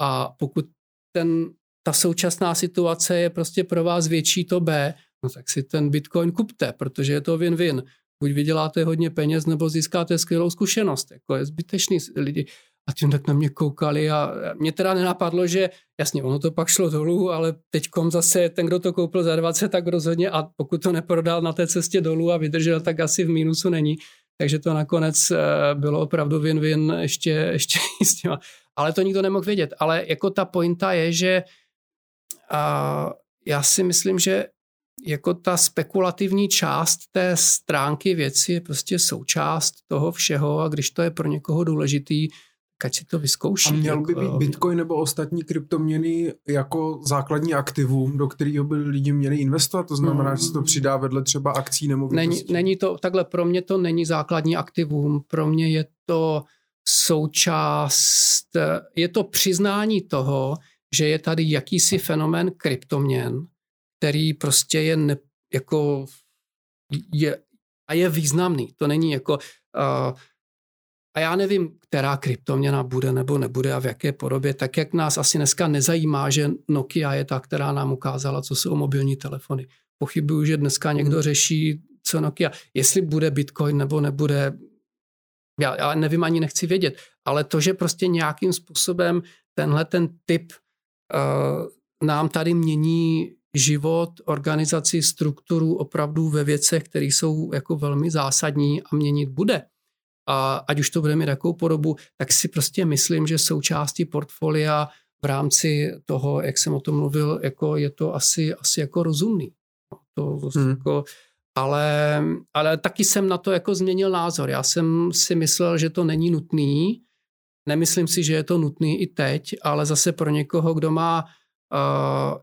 B: A pokud ten, ta současná situace je prostě pro vás větší to B, no tak si ten Bitcoin kupte, protože je to win-win. Buď vyděláte hodně peněz, nebo získáte skvělou zkušenost. Jako je zbytečný lidi a tím tak na mě koukali a mě teda nenapadlo, že jasně, ono to pak šlo dolů, ale teďkom zase ten, kdo to koupil za 20, tak rozhodně a pokud to neprodal na té cestě dolů a vydržel, tak asi v mínusu není. Takže to nakonec eh, bylo opravdu win-win ještě, [laughs] ještě s těma. Ale to nikdo nemohl vědět. Ale jako ta pointa je, že a já si myslím, že jako ta spekulativní část té stránky věci je prostě součást toho všeho a když to je pro někoho důležitý, ať si to vyzkouší.
A: A měl by být jako- Bitcoin nebo ostatní kryptoměny jako základní aktivum, do kterého by lidi měli investovat? To znamená, mm. že se to přidá vedle třeba akcí nebo
B: není, není to, takhle pro mě to není základní aktivum, pro mě je to součást, je to přiznání toho, že je tady jakýsi fenomén kryptoměn, který prostě je ne, jako je, a je významný. To není jako uh, a já nevím, která kryptoměna bude nebo nebude a v jaké podobě, tak jak nás asi dneska nezajímá, že Nokia je ta, která nám ukázala, co jsou mobilní telefony. Pochybuju, že dneska někdo hmm. řeší, co Nokia. Jestli bude Bitcoin nebo nebude, já, já nevím, ani nechci vědět, ale to, že prostě nějakým způsobem tenhle ten typ uh, nám tady mění život, organizaci, strukturu opravdu ve věcech, které jsou jako velmi zásadní a měnit bude a ať už to bude mít jakou podobu, tak si prostě myslím, že součástí portfolia v rámci toho, jak jsem o tom mluvil, jako je to asi, asi jako rozumný. No, to hmm. jako, ale, ale taky jsem na to jako změnil názor. Já jsem si myslel, že to není nutný. Nemyslím si, že je to nutný i teď, ale zase pro někoho, kdo má uh,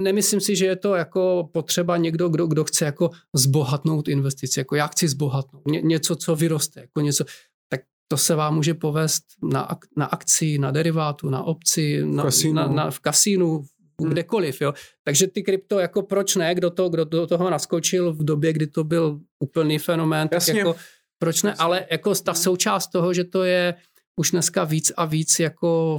B: nemyslím si, že je to jako potřeba někdo, kdo, kdo chce jako zbohatnout investici, jako já chci zbohatnout, Ně, něco, co vyroste, jako něco, tak to se vám může povést na, na akci, na derivátu, na obci, na, kasínu. Na, na, v kasínu, hmm. kdekoliv. Jo. Takže ty krypto, jako proč ne, kdo, to, kdo do toho naskočil v době, kdy to byl úplný fenomén, tak jako proč ne, ale jako ta součást toho, že to je už dneska víc a víc jako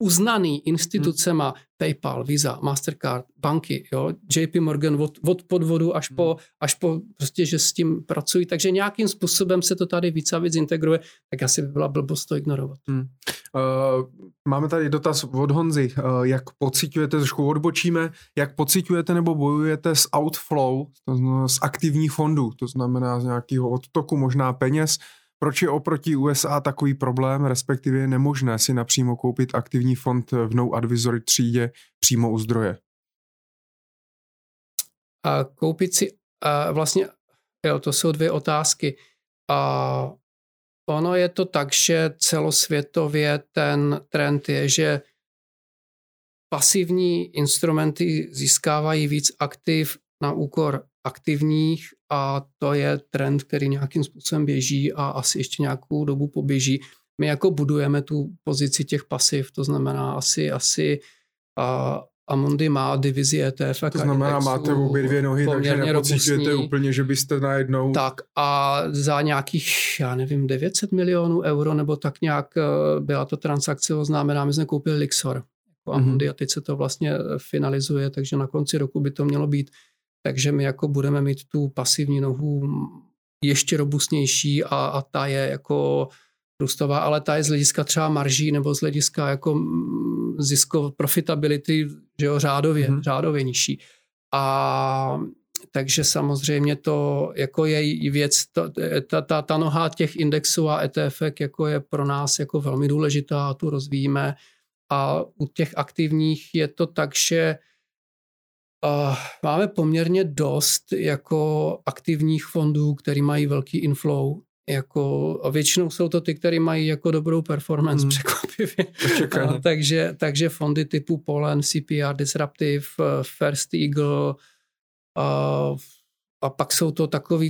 B: uznaný institucema hmm. PayPal, Visa, Mastercard, banky, jo, JP Morgan od, od podvodu až po, hmm. až po prostě, že s tím pracují, takže nějakým způsobem se to tady víc a víc integruje, tak asi by byla blbost to ignorovat. Hmm.
A: Uh, máme tady dotaz od Honzy, uh, jak pocitujete, trošku odbočíme, jak pocitujete nebo bojujete s outflow, to znamená z aktivních fondů, to znamená z nějakého odtoku možná peněz, Proč je oproti USA takový problém, respektive je nemožné si napřímo koupit aktivní fond v No Advisory třídě přímo u zdroje?
B: A koupit si, a vlastně, jo, to jsou dvě otázky. A ono je to tak, že celosvětově ten trend je, že pasivní instrumenty získávají víc aktiv na úkor aktivních a to je trend, který nějakým způsobem běží a asi ještě nějakou dobu poběží. My jako budujeme tu pozici těch pasiv, to znamená asi, asi a Amundi má divizi ETF.
A: To znamená, máte obě dvě nohy, takže nepocitujete úplně, že byste najednou...
B: Tak a za nějakých, já nevím, 900 milionů euro, nebo tak nějak eh, byla to transakce oznámená, my jsme koupili Lixor jako Amundi mm-hmm. a teď se to vlastně finalizuje, takže na konci roku by to mělo být takže my jako budeme mít tu pasivní nohu ještě robustnější a, a ta je jako růstová, ale ta je z hlediska třeba marží nebo z hlediska jako zisko profitability, že jo, řádově, mm-hmm. řádově nižší. A takže samozřejmě to jako je věc, ta, ta, ta, ta noha těch indexů a ETF jako je pro nás jako velmi důležitá a tu rozvíjíme. A u těch aktivních je to tak, že Uh, máme poměrně dost jako aktivních fondů, který mají velký inflow. Jako, a většinou jsou to ty, které mají jako dobrou performance, mm. překvapivě. Uh, takže, takže fondy typu Polen, CPR, Disruptive, First Eagle, uh, a pak jsou to takové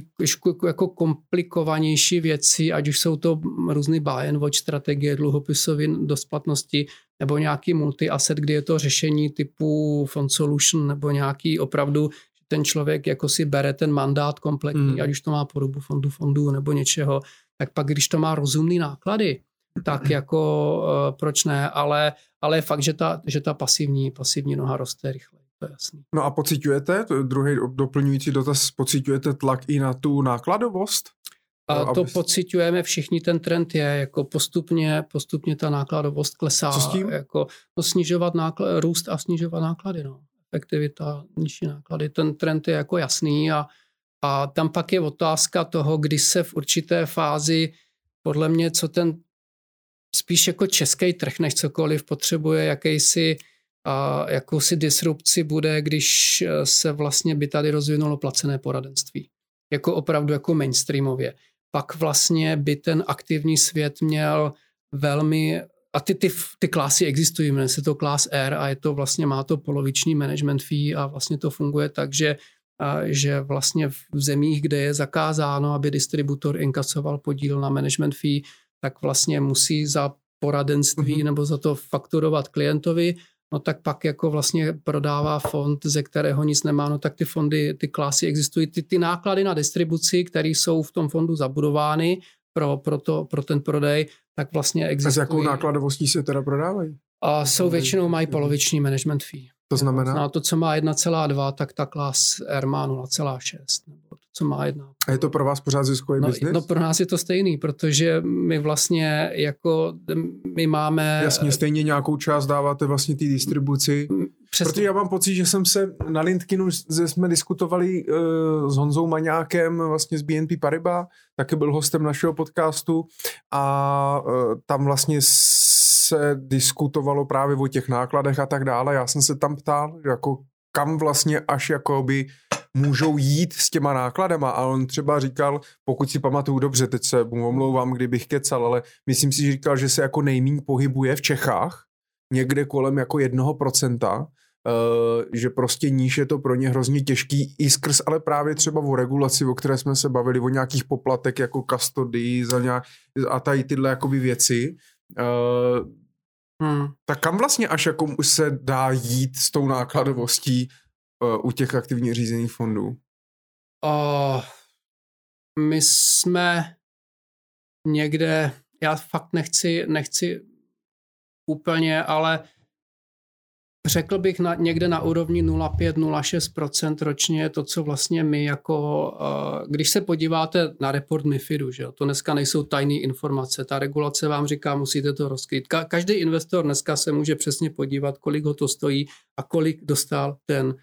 B: jako komplikovanější věci, ať už jsou to různé buy and watch strategie, dluhopisové do splatnosti, nebo nějaký multi-asset, kdy je to řešení typu fund solution, nebo nějaký opravdu, ten člověk jako si bere ten mandát kompletní, mm. ať už to má podobu fondu fondu nebo něčeho, tak pak když to má rozumný náklady, tak jako uh, proč ne, ale, ale je fakt, že ta, že ta pasivní, pasivní noha roste rychle to je jasný.
A: No a pocitujete, to je druhý doplňující dotaz, pocitujete tlak i na tu nákladovost?
B: A to aby... pocitujeme všichni, ten trend je, jako postupně, postupně ta nákladovost klesá.
A: Co s tím?
B: Jako, no snižovat náklad, růst a snižovat náklady, no. Efektivita, nižší náklady. Ten trend je jako jasný a, a tam pak je otázka toho, kdy se v určité fázi, podle mě, co ten spíš jako český trh než cokoliv potřebuje jakýsi a jakousi disrupci bude, když eh, se vlastně by tady rozvinulo placené poradenství. Jako opravdu jako mainstreamově. Pak vlastně by ten aktivní svět měl velmi a ty, ty, ty klásy existují, jmenuje se to Class R a je to vlastně, má to poloviční management fee a vlastně to funguje tak, že, a, že vlastně v zemích, kde je zakázáno, aby distributor inkasoval podíl na management fee, tak vlastně musí za poradenství mm-hmm. nebo za to fakturovat klientovi no tak pak jako vlastně prodává fond, ze kterého nic nemá, no tak ty fondy, ty klasy existují. Ty, ty náklady na distribuci, které jsou v tom fondu zabudovány pro, pro, to, pro ten prodej, tak vlastně existují. A
A: s jakou nákladovostí se teda prodávají?
B: A jsou většinou mají poloviční management fee.
A: To znamená?
B: Na to, co má 1,2, tak ta klas R má 0,6. Co má 1.
A: A je to pro vás pořád ziskový
B: no,
A: biznis?
B: No pro nás je to stejný, protože my vlastně jako, my máme...
A: Jasně, stejně nějakou část dáváte vlastně té distribuci. Přesně. Protože já mám pocit, že jsem se na LinkedInu, že jsme diskutovali uh, s Honzou Maňákem vlastně z BNP Paribas, taky byl hostem našeho podcastu a uh, tam vlastně se diskutovalo právě o těch nákladech a tak dále. Já jsem se tam ptal, jako kam vlastně až jakoby můžou jít s těma nákladama a on třeba říkal, pokud si pamatuju dobře, teď se mu omlouvám, kdybych kecal, ale myslím si, že říkal, že se jako nejmín pohybuje v Čechách, někde kolem jako jednoho procenta, Uh, že prostě níž je to pro ně hrozně těžký i skrz, ale právě třeba o regulaci, o které jsme se bavili, o nějakých poplatek jako custody za nějak, a tady tyhle jakoby věci. Uh, hmm. Tak kam vlastně až jako se dá jít s tou nákladovostí uh, u těch aktivně řízených fondů?
B: Uh, my jsme někde, já fakt nechci, nechci úplně, ale Řekl bych na, někde na úrovni 0,5-0,6% ročně to, co vlastně my jako, uh, když se podíváte na report MIFIDu, že jo, to dneska nejsou tajné informace, ta regulace vám říká, musíte to rozkrýt. Ka- každý investor dneska se může přesně podívat, kolik ho to stojí a kolik dostal ten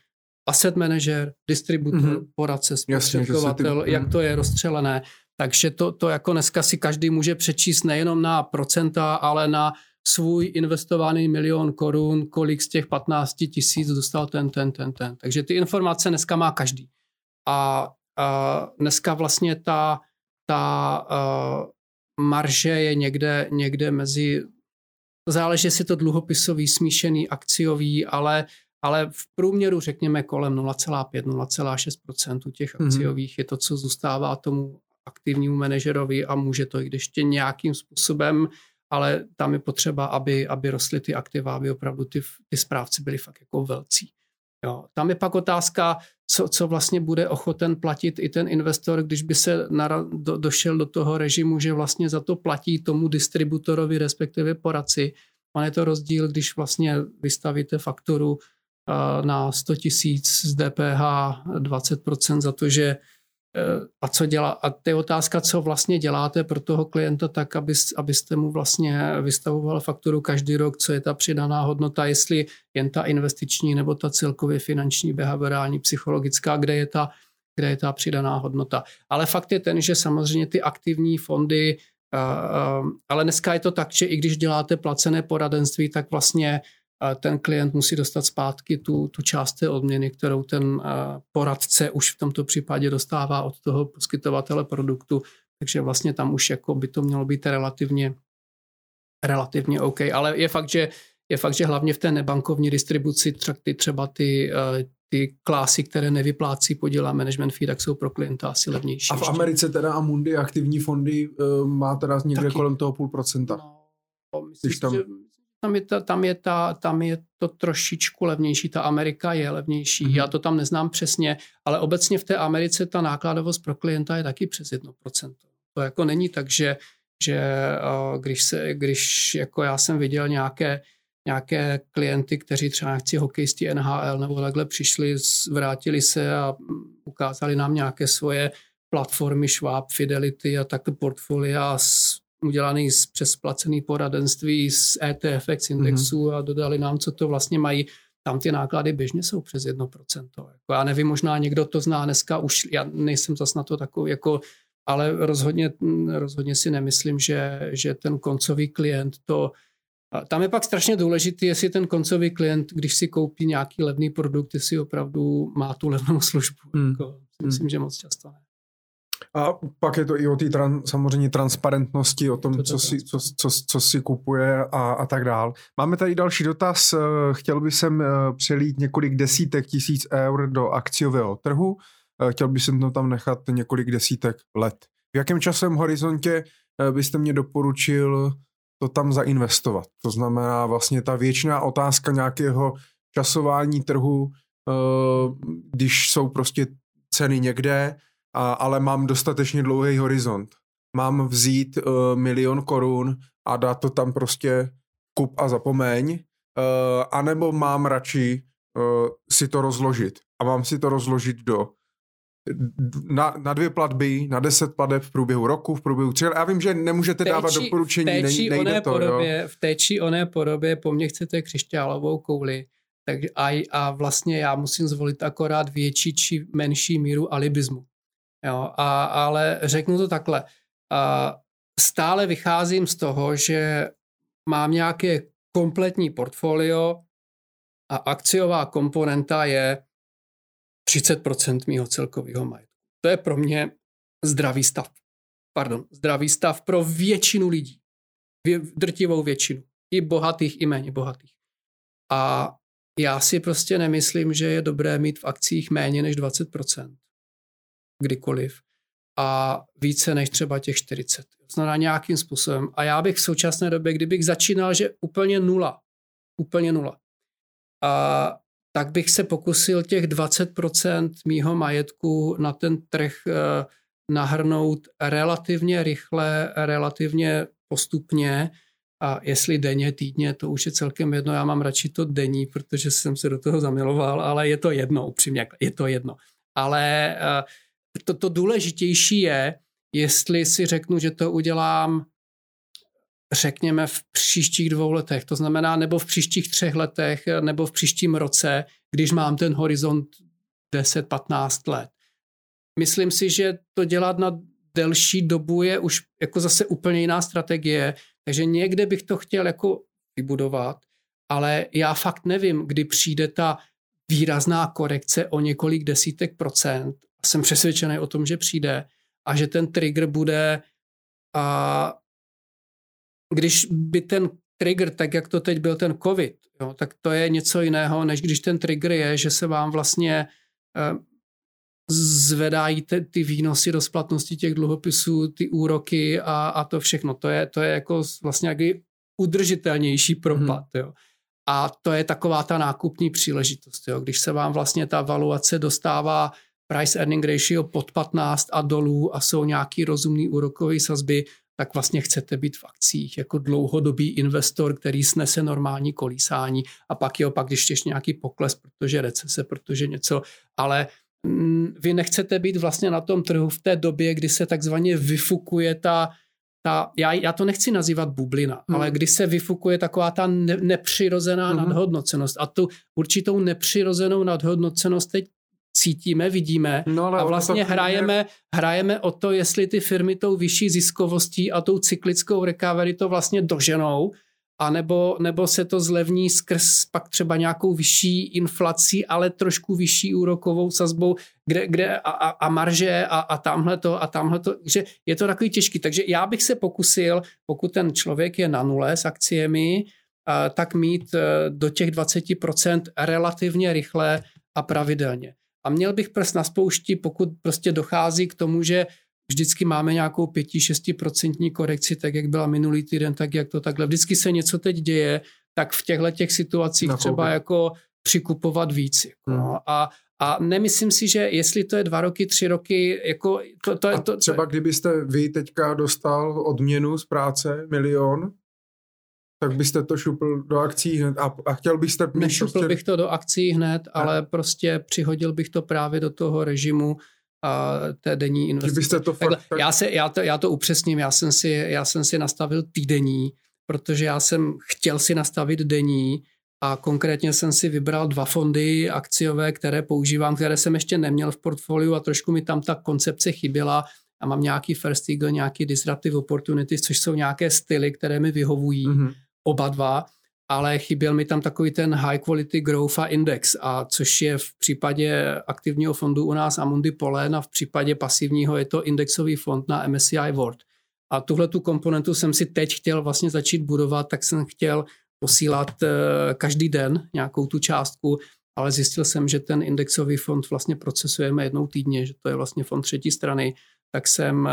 B: asset manager, distributor, mm-hmm. poradce, zprostředkovatel, jak to je rozstřelené. Takže to, to jako dneska si každý může přečíst nejenom na procenta, ale na svůj investovaný milion korun, kolik z těch 15 tisíc dostal ten, ten, ten, ten. Takže ty informace dneska má každý. A, a dneska vlastně ta, ta uh, marže je někde, někde mezi, záleží, jestli je to dluhopisový, smíšený, akciový, ale, ale v průměru řekněme kolem 0,5-0,6% těch mhm. akciových mm-hmm. je to, co zůstává tomu aktivnímu manažerovi a může to jít ještě nějakým způsobem, ale tam je potřeba, aby, aby rostly ty aktiva, aby opravdu ty, ty správci byli fakt jako velcí. Jo. Tam je pak otázka, co, co vlastně bude ochoten platit i ten investor, když by se nara, do, došel do toho režimu, že vlastně za to platí tomu distributorovi, respektive poradci. On je to rozdíl, když vlastně vystavíte fakturu uh, na 100 tisíc z DPH 20% za to, že a co dělá, a to je otázka, co vlastně děláte pro toho klienta tak, aby, abyste mu vlastně vystavoval fakturu každý rok, co je ta přidaná hodnota, jestli jen ta investiční nebo ta celkově finanční, behaviorální, psychologická, kde je ta, kde je ta přidaná hodnota. Ale fakt je ten, že samozřejmě ty aktivní fondy, ale dneska je to tak, že i když děláte placené poradenství, tak vlastně ten klient musí dostat zpátky tu, tu část té odměny, kterou ten poradce už v tomto případě dostává od toho poskytovatele produktu, takže vlastně tam už jako by to mělo být relativně, relativně OK. Ale je fakt, že je fakt, že hlavně v té nebankovní distribuci ty, třeba ty, ty klásy, které nevyplácí podíl a management fee, tak jsou pro klienta asi levnější.
A: A v Americe teda a Mundi aktivní fondy uh, má teda někde Taky. kolem toho půl procenta. No,
B: myslím, tam... že tam je, ta, tam, je ta, tam je to trošičku levnější. Ta Amerika je levnější. Mm-hmm. Já to tam neznám přesně, ale obecně v té Americe ta nákladovost pro klienta je taky přes 1%. To jako není tak, že, že když, se, když jako já jsem viděl nějaké, nějaké klienty, kteří třeba nechci hokejisti NHL nebo takhle přišli, vrátili se a ukázali nám nějaké svoje platformy Schwab, Fidelity a takto portfolia s udělaný z přesplacený poradenství z ETFX indexu mm-hmm. a dodali nám, co to vlastně mají. Tam ty náklady běžně jsou přes 1%. Jako já nevím, možná někdo to zná dneska, už já nejsem zas na to takový, jako, ale rozhodně, rozhodně si nemyslím, že, že ten koncový klient to tam je pak strašně důležité, jestli ten koncový klient, když si koupí nějaký levný produkt, jestli opravdu má tu levnou službu. Hmm. Jako, myslím, hmm. že moc často ne.
A: A pak je to i o té tran, samozřejmě transparentnosti, o tom, co si, co, co, co si kupuje a, a tak dál. Máme tady další dotaz. Eh, chtěl bych sem eh, přelít několik desítek tisíc eur do akciového trhu. Eh, chtěl bych sem to tam nechat několik desítek let. V jakém časovém horizontě byste mě doporučil to tam zainvestovat? To znamená vlastně ta věčná otázka nějakého časování trhu, když jsou prostě ceny někde, a, ale mám dostatečně dlouhý horizont. Mám vzít uh, milion korun a dát to tam prostě kup a zapomeň, uh, anebo mám radši uh, si to rozložit. A mám si to rozložit do na, na dvě platby, na deset plateb v průběhu roku, v průběhu tři. Já vím, že nemůžete téči, dávat doporučení,
B: v
A: či nejde to.
B: Podobě,
A: jo.
B: V té či oné podobě po mně chcete křišťálovou kouli. Tak a, a vlastně já musím zvolit akorát větší či menší míru alibismu. Jo, a, ale řeknu to takhle. A stále vycházím z toho, že mám nějaké kompletní portfolio a akciová komponenta je 30% mýho celkového majetku. To je pro mě zdravý stav. Pardon, zdravý stav pro většinu lidí. Drtivou většinu. I bohatých, i méně bohatých. A já si prostě nemyslím, že je dobré mít v akcích méně než 20% kdykoliv a více než třeba těch 40. Znamená nějakým způsobem. A já bych v současné době, kdybych začínal, že úplně nula, úplně nula, a tak bych se pokusil těch 20% mýho majetku na ten trh eh, nahrnout relativně rychle, relativně postupně a jestli denně, týdně, to už je celkem jedno. Já mám radši to denní, protože jsem se do toho zamiloval, ale je to jedno, upřímně, je to jedno. Ale uh, to, to důležitější je, jestli si řeknu, že to udělám řekněme v příštích dvou letech, to znamená nebo v příštích třech letech, nebo v příštím roce, když mám ten horizont 10-15 let. Myslím si, že to dělat na delší dobu je už jako zase úplně jiná strategie, takže někde bych to chtěl jako vybudovat, ale já fakt nevím, kdy přijde ta výrazná korekce o několik desítek procent. Jsem přesvědčený o tom, že přijde a že ten trigger bude a když by ten trigger, tak jak to teď byl ten covid, jo, tak to je něco jiného, než když ten trigger je, že se vám vlastně eh, zvedají ty, ty výnosy do splatnosti těch dluhopisů, ty úroky a, a to všechno. To je, to je jako vlastně jaký udržitelnější propad. Hmm. Jo. A to je taková ta nákupní příležitost. Jo. Když se vám vlastně ta valuace dostává price earning ratio pod 15 a dolů a jsou nějaký rozumný úrokový sazby, tak vlastně chcete být v akcích jako dlouhodobý investor, který snese normální kolísání a pak jo, pak když ještě nějaký pokles, protože recese, protože něco, ale mm, vy nechcete být vlastně na tom trhu v té době, kdy se takzvaně vyfukuje ta, ta já, já to nechci nazývat bublina, hmm. ale kdy se vyfukuje taková ta ne, nepřirozená hmm. nadhodnocenost. A tu určitou nepřirozenou nadhodnocenost teď cítíme, vidíme no, ale a vlastně hrajeme, hrajeme o to, jestli ty firmy tou vyšší ziskovostí a tou cyklickou recovery to vlastně doženou, anebo nebo se to zlevní skrz pak třeba nějakou vyšší inflací, ale trošku vyšší úrokovou sazbou, kde, kde a, a, a marže a, a tamhle to a tamhle to, že je to takový těžký. Takže já bych se pokusil, pokud ten člověk je na nule s akciemi, tak mít e, do těch 20% relativně rychle a pravidelně a měl bych prst na spoušti, pokud prostě dochází k tomu, že vždycky máme nějakou 5-6% korekci, tak jak byla minulý týden, tak jak to takhle. Vždycky se něco teď děje, tak v těchto těch situacích Nakoupit. třeba jako přikupovat víc. Jako, hmm. no. a, a nemyslím si, že jestli to je dva roky, tři roky, jako to, to,
A: a
B: to,
A: třeba to, kdybyste vy teďka dostal odměnu z práce milion, tak byste to šupl do akcí hned a, a chtěl byste...
B: Mít Nešupl prostě... bych to do akcí hned, ne. ale prostě přihodil bych to právě do toho režimu a té denní investice.
A: Byste to fakt,
B: tak... já, se, já, to, já to upřesním, já jsem, si, já jsem si nastavil týdenní, protože já jsem chtěl si nastavit denní a konkrétně jsem si vybral dva fondy akciové, které používám, které jsem ještě neměl v portfoliu a trošku mi tam ta koncepce chyběla a mám nějaký First Eagle, nějaký Disruptive Opportunities, což jsou nějaké styly, které mi vyhovují. Mm-hmm oba dva, ale chyběl mi tam takový ten high quality growth a index, a což je v případě aktivního fondu u nás Amundi Polen a v případě pasivního je to indexový fond na MSCI World. A tuhle tu komponentu jsem si teď chtěl vlastně začít budovat, tak jsem chtěl posílat eh, každý den nějakou tu částku, ale zjistil jsem, že ten indexový fond vlastně procesujeme jednou týdně, že to je vlastně fond třetí strany, tak jsem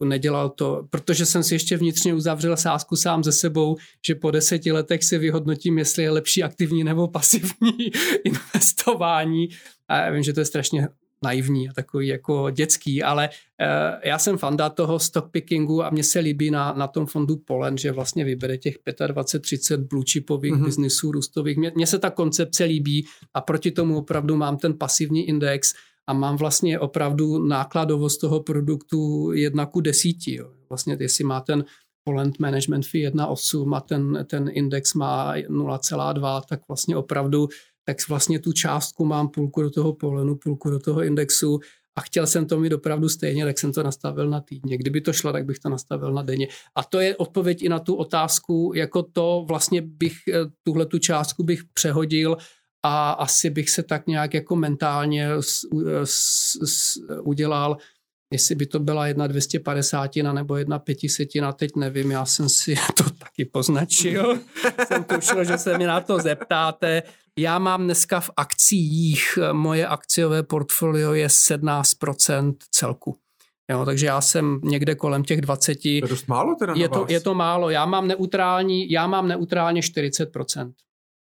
B: uh, nedělal to, protože jsem si ještě vnitřně uzavřel sázku sám ze sebou, že po deseti letech si vyhodnotím, jestli je lepší aktivní nebo pasivní [laughs] investování. A já vím, že to je strašně naivní a takový jako dětský, ale uh, já jsem fanda toho stock pickingu a mně se líbí na, na tom fondu Polen, že vlastně vybere těch 25-30 blue chipových mm-hmm. biznisů růstových. Mně se ta koncepce líbí a proti tomu opravdu mám ten pasivní index, a mám vlastně opravdu nákladovost toho produktu jedna ku desíti. Jo. Vlastně jestli má ten Poland Management Fee 1,8 a ten, ten index má 0,2, tak vlastně opravdu tak vlastně tu částku mám půlku do toho polenu, půlku do toho indexu a chtěl jsem to mít opravdu stejně, tak jsem to nastavil na týdně. Kdyby to šlo, tak bych to nastavil na denně. A to je odpověď i na tu otázku, jako to vlastně bych, eh, tuhle tu částku bych přehodil a asi bych se tak nějak jako mentálně s, s, s, udělal, jestli by to byla jedna 250 nebo jedna pětisetina, teď nevím, já jsem si [laughs] to taky poznačil, [laughs] jsem tušil, že se mi na to zeptáte. Já mám dneska v akcích, moje akciové portfolio je 17% celku. Jo, takže já jsem někde kolem těch 20. To
A: je dost málo teda
B: je to, je to málo. Já mám neutrální, já mám neutrálně 40%.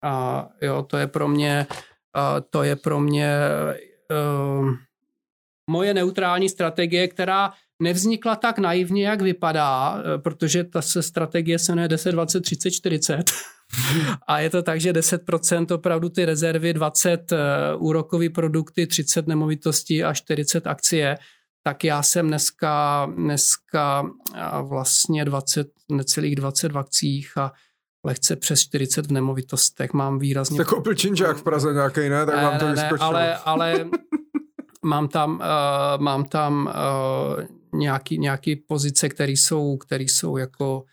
B: A jo, to je pro mě, uh, to je pro mě uh, moje neutrální strategie, která nevznikla tak naivně, jak vypadá, uh, protože ta se strategie se jmenuje 10, 20, 30, 40. A je to tak, že 10% opravdu ty rezervy, 20 uh, úrokový produkty, 30 nemovitostí a 40 akcie, tak já jsem dneska, dneska vlastně 20, necelých 20 v akcích a lehce přes 40 v nemovitostech, mám výrazně...
A: Jste koupil činžák v Praze nějaký, ne? Tak ne, vám to ne,
B: vyskočilo. ale, ale [laughs] mám tam, uh, mám tam uh, nějaký, nějaký pozice, které jsou, které jsou jako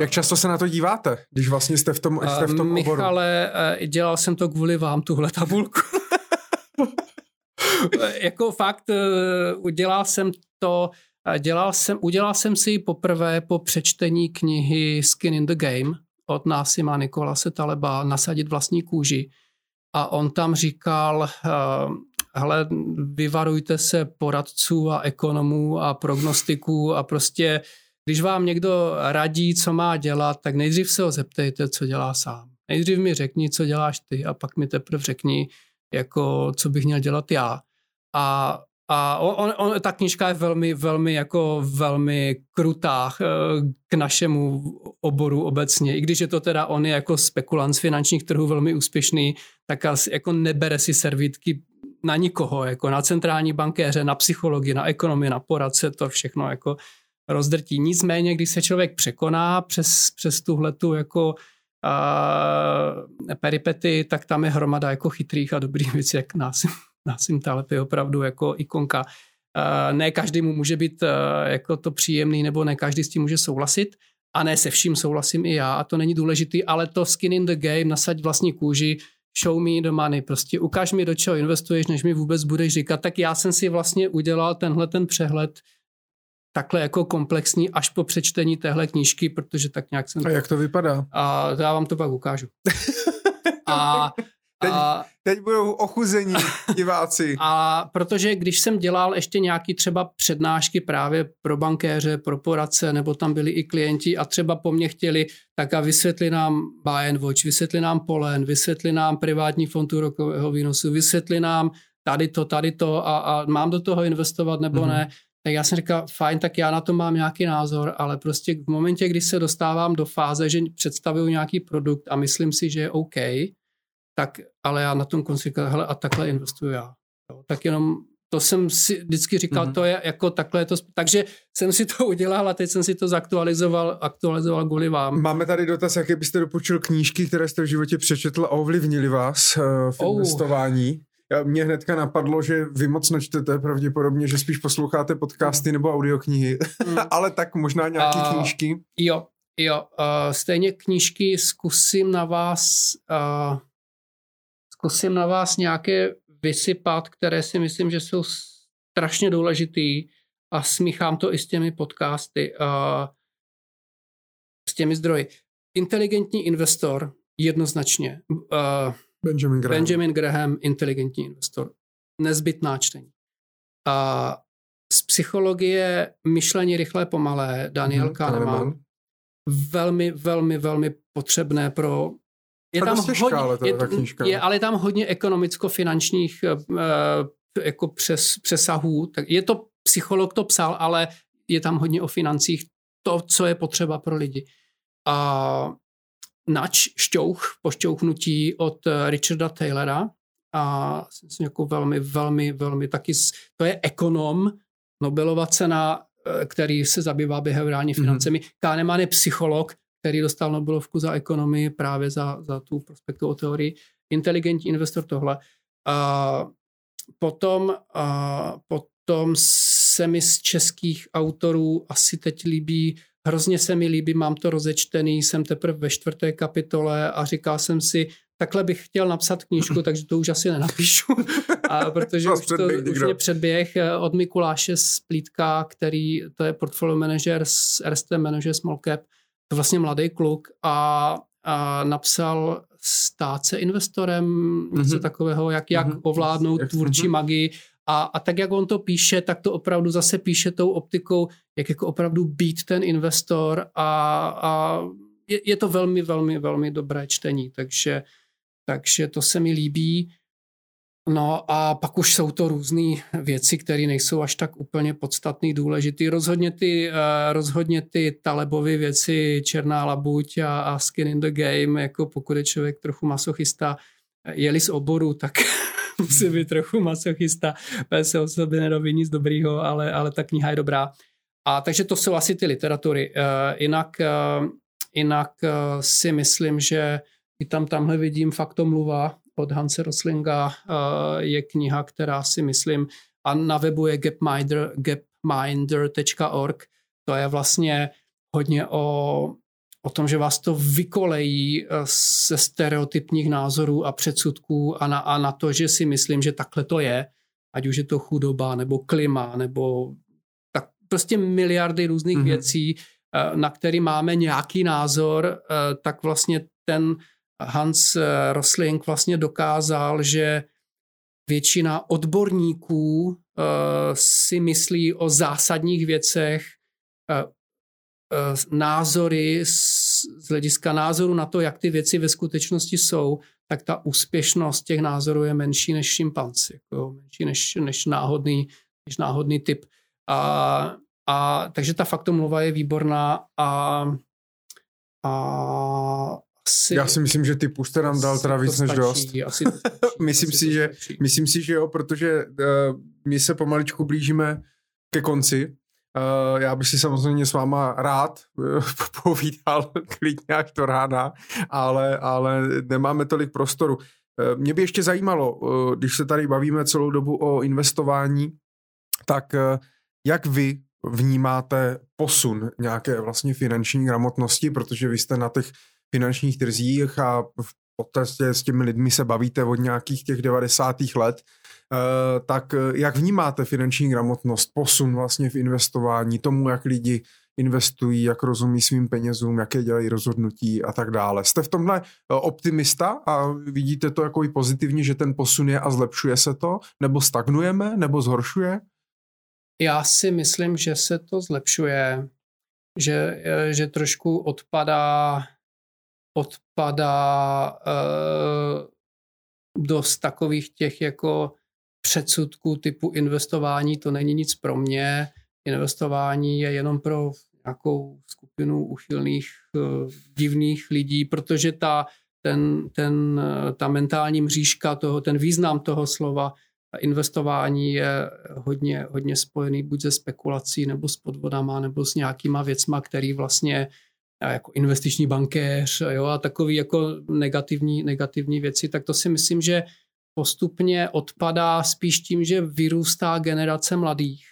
A: jak často se na to díváte, když vlastně jste v tom, jste v tom
B: Michale, oboru? dělal jsem to kvůli vám, tuhle tabulku. [laughs] jako fakt, udělal jsem to, dělal jsem, udělal jsem si ji poprvé po přečtení knihy Skin in the Game od Násima Nikolase Taleba Nasadit vlastní kůži. A on tam říkal, hele, vyvarujte se poradců a ekonomů a prognostiků a prostě, když vám někdo radí, co má dělat, tak nejdřív se ho zeptejte, co dělá sám. Nejdřív mi řekni, co děláš ty a pak mi teprve řekni, jako, co bych měl dělat já. A, a on, on, ta knižka je velmi, velmi, jako velmi krutá eh, k našemu oboru obecně. I když je to teda on je jako spekulant z finančních trhů velmi úspěšný, tak jako nebere si servítky na nikoho, jako na centrální bankéře, na psychologii, na ekonomii, na poradce, to všechno jako rozdrtí. Nicméně, když se člověk překoná přes, přes tuhletu jako uh, peripety, tak tam je hromada jako chytrých a dobrých [laughs] věcí, jak Násim, Násim Taleb je opravdu jako ikonka. Uh, ne každý mu může být uh, jako to příjemný, nebo ne každý s tím může souhlasit, a ne se vším souhlasím i já, a to není důležitý, ale to skin in the game, nasaď vlastní kůži, show me the money, prostě ukáž mi, do čeho investuješ, než mi vůbec budeš říkat, tak já jsem si vlastně udělal tenhle ten přehled takhle jako komplexní až po přečtení téhle knížky, protože tak nějak jsem...
A: A jak to vypadá?
B: A já vám to pak ukážu. [laughs]
A: a Teď, a, teď budou ochuzení diváci. [laughs]
B: A protože když jsem dělal ještě nějaký třeba přednášky právě pro bankéře, pro poradce, nebo tam byli i klienti a třeba po mně chtěli, tak a vysvětli nám buy and watch, vysvětli nám polen, vysvětli nám privátní fond úrokového výnosu, vysvětli nám tady to, tady to a, a mám do toho investovat nebo mm-hmm. ne, tak já jsem říkal, fajn, tak já na to mám nějaký názor, ale prostě v momentě, kdy se dostávám do fáze, že představuju nějaký produkt a myslím si, že je OK, tak ale já na tom konci říkal, hele, a takhle investuju já. Jo, tak jenom to jsem si vždycky říkal, mm-hmm. to je jako takhle to, takže jsem si to [laughs] udělal a teď jsem si to zaktualizoval, aktualizoval kvůli vám.
A: Máme tady dotaz, jaké byste dopočil knížky, které jste v životě přečetl a ovlivnili vás uh, v oh. investování. Mně hnedka napadlo, že vy moc nečtete, pravděpodobně, že spíš posloucháte podcasty mm. nebo audioknihy, mm. [laughs] ale tak možná nějaké uh, knížky.
B: Jo, jo, uh, stejně knížky zkusím na vás uh, zkusím na vás nějaké vysypat, které si myslím, že jsou strašně důležitý a smíchám to i s těmi podcasty, a s těmi zdroji. Inteligentní investor jednoznačně. Uh,
A: Benjamin Graham.
B: Benjamin Graham, inteligentní investor. Nezbytná čtení. A z psychologie myšlení rychlé pomalé Daniel mm-hmm, Kahneman. Velmi, velmi, velmi potřebné pro
A: je tam hodně, škále, je,
B: je, ale je tam hodně ekonomicko-finančních uh, jako přes, přesahů. Tak je to, psycholog to psal, ale je tam hodně o financích, to, co je potřeba pro lidi. A nač, šťouch, pošťouchnutí od eh, Richarda Taylora, a jako velmi, velmi, velmi taky, to je ekonom, Nobelova cena, který se zabývá behaviorální mhm. financemi. Mm-hmm. Kahneman je psycholog, který dostal Nobelovku za ekonomii právě za, za tu prospektovou teorii. Inteligentní investor tohle. A potom, a potom se mi z českých autorů asi teď líbí, hrozně se mi líbí, mám to rozečtený, jsem teprve ve čtvrté kapitole a říkal jsem si, takhle bych chtěl napsat knížku, [laughs] takže to už asi nenapíšu, a protože už, to, už mě předběh eh, od Mikuláše Splítka, který to je portfolio manager z RST Manager Small Cap, vlastně mladý kluk a, a napsal stát se investorem, mm-hmm. něco takového, jak, jak mm-hmm. ovládnout jak, tvůrčí mm-hmm. magii. A, a tak, jak on to píše, tak to opravdu zase píše tou optikou, jak jako opravdu být ten investor a, a je, je to velmi, velmi, velmi dobré čtení, takže, takže to se mi líbí. No a pak už jsou to různé věci, které nejsou až tak úplně podstatný, důležitý. Rozhodně ty, uh, rozhodně ty talebové věci, černá labuť a, a skin in the game, jako pokud je člověk trochu masochista, jeli z oboru, tak [laughs] musí být trochu masochista, se o sobě nedoví nic dobrýho, ale, ale ta kniha je dobrá. A takže to jsou asi ty literatury. Uh, jinak uh, jinak si myslím, že i tam tamhle vidím faktomluva, od Hanse Roslinga eh, je kniha, která si myslím, a na webu je gapminder, mindminder.org. To je vlastně hodně o, o tom, že vás to vykolejí ze stereotypních názorů a předsudků a na, a na to, že si myslím, že takhle to je, ať už je to chudoba, nebo klima, nebo tak prostě miliardy různých mm-hmm. věcí, na který máme nějaký názor, tak vlastně ten Hans eh, Rosling vlastně dokázal, že většina odborníků eh, si myslí o zásadních věcech, eh, názory z hlediska názoru na to, jak ty věci ve skutečnosti jsou, tak ta úspěšnost těch názorů je menší než šimpanci, jako menší než, než, náhodný, než náhodný typ. A, a, takže ta faktomluva je výborná a, a
A: asi, Já si myslím, že ty jste nám dal teda víc než dost. Asi [laughs] stačí, myslím, asi si, že, myslím si, že jo, protože uh, my se pomaličku blížíme ke konci. Uh, já bych si samozřejmě s váma rád [laughs] uh, povídal klidně až do rána, ale, ale nemáme tolik prostoru. Uh, mě by ještě zajímalo, uh, když se tady bavíme celou dobu o investování, tak uh, jak vy vnímáte posun nějaké vlastně finanční gramotnosti, protože vy jste na těch finančních trzích a v podstatě s těmi lidmi se bavíte od nějakých těch 90. let, eh, tak eh, jak vnímáte finanční gramotnost, posun vlastně v investování, tomu, jak lidi investují, jak rozumí svým penězům, jaké dělají rozhodnutí a tak dále. Jste v tomhle eh, optimista a vidíte to jako i pozitivně, že ten posun je a zlepšuje se to? Nebo stagnujeme? Nebo zhoršuje?
B: Já si myslím, že se to zlepšuje, že, že trošku odpadá odpadá uh, dost takových těch jako předsudků typu investování, to není nic pro mě, investování je jenom pro nějakou skupinu uchylných uh, divných lidí, protože ta, ten, ten, uh, ta mentální mřížka toho, ten význam toho slova investování je hodně, hodně spojený buď se spekulací nebo s podvodama nebo s nějakýma věcma, který vlastně jako investiční bankéř jo, a takový jako negativní, negativní věci, tak to si myslím, že postupně odpadá spíš tím, že vyrůstá generace mladých,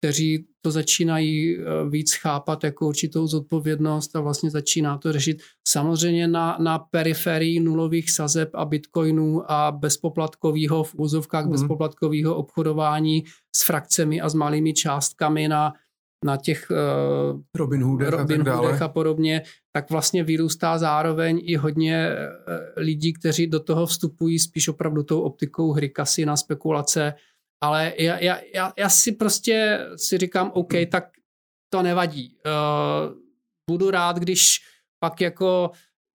B: kteří to začínají eh, víc chápat jako určitou zodpovědnost a vlastně začíná to řešit samozřejmě na, na periferii nulových sazeb a bitcoinů a bezpoplatkového v úzovkách mm. bezpoplatkového obchodování s frakcemi a s malými částkami na na těch uh,
A: Robin Hoodech, Robin a, Hoodech
B: a podobně, tak vlastně vyrůstá zároveň i hodně uh, lidí, kteří do toho vstupují spíš opravdu tou optikou hry, kasy spekulace, ale já, já, já, já si prostě si říkám, OK, tak to nevadí. Uh, budu rád, když pak jako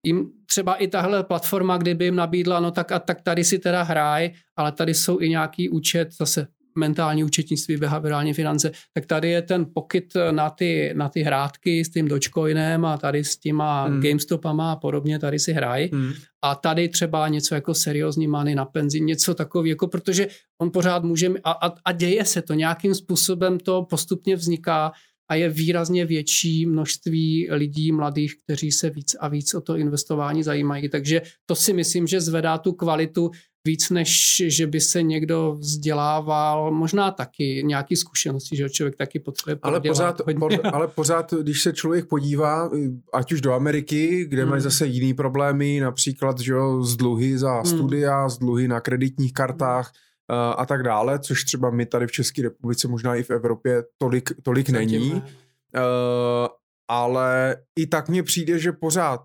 B: jim třeba i tahle platforma, kdyby jim nabídla, no tak a tak tady si teda hraj, ale tady jsou i nějaký účet, zase mentální účetnictví, behaviorální finance, tak tady je ten pokyt na ty, na ty hrátky s tím Dogecoinem a tady s těma hmm. GameStopama a podobně, tady si hrají. Hmm. A tady třeba něco jako seriózní money na penzi, něco takového, jako protože on pořád může, a, a, a děje se to, nějakým způsobem to postupně vzniká a je výrazně větší množství lidí mladých, kteří se víc a víc o to investování zajímají. Takže to si myslím, že zvedá tu kvalitu víc, než že by se někdo vzdělával, možná taky nějaký zkušenosti, že člověk taky potřebuje
A: ale pořád, po, [laughs] ale pořád, když se člověk podívá, ať už do Ameriky, kde hmm. mají zase jiný problémy, například že jo, z dluhy za hmm. studia, z dluhy na kreditních kartách, uh, a tak dále, což třeba my tady v České republice, možná i v Evropě, tolik, tolik není. Uh, ale i tak mně přijde, že pořád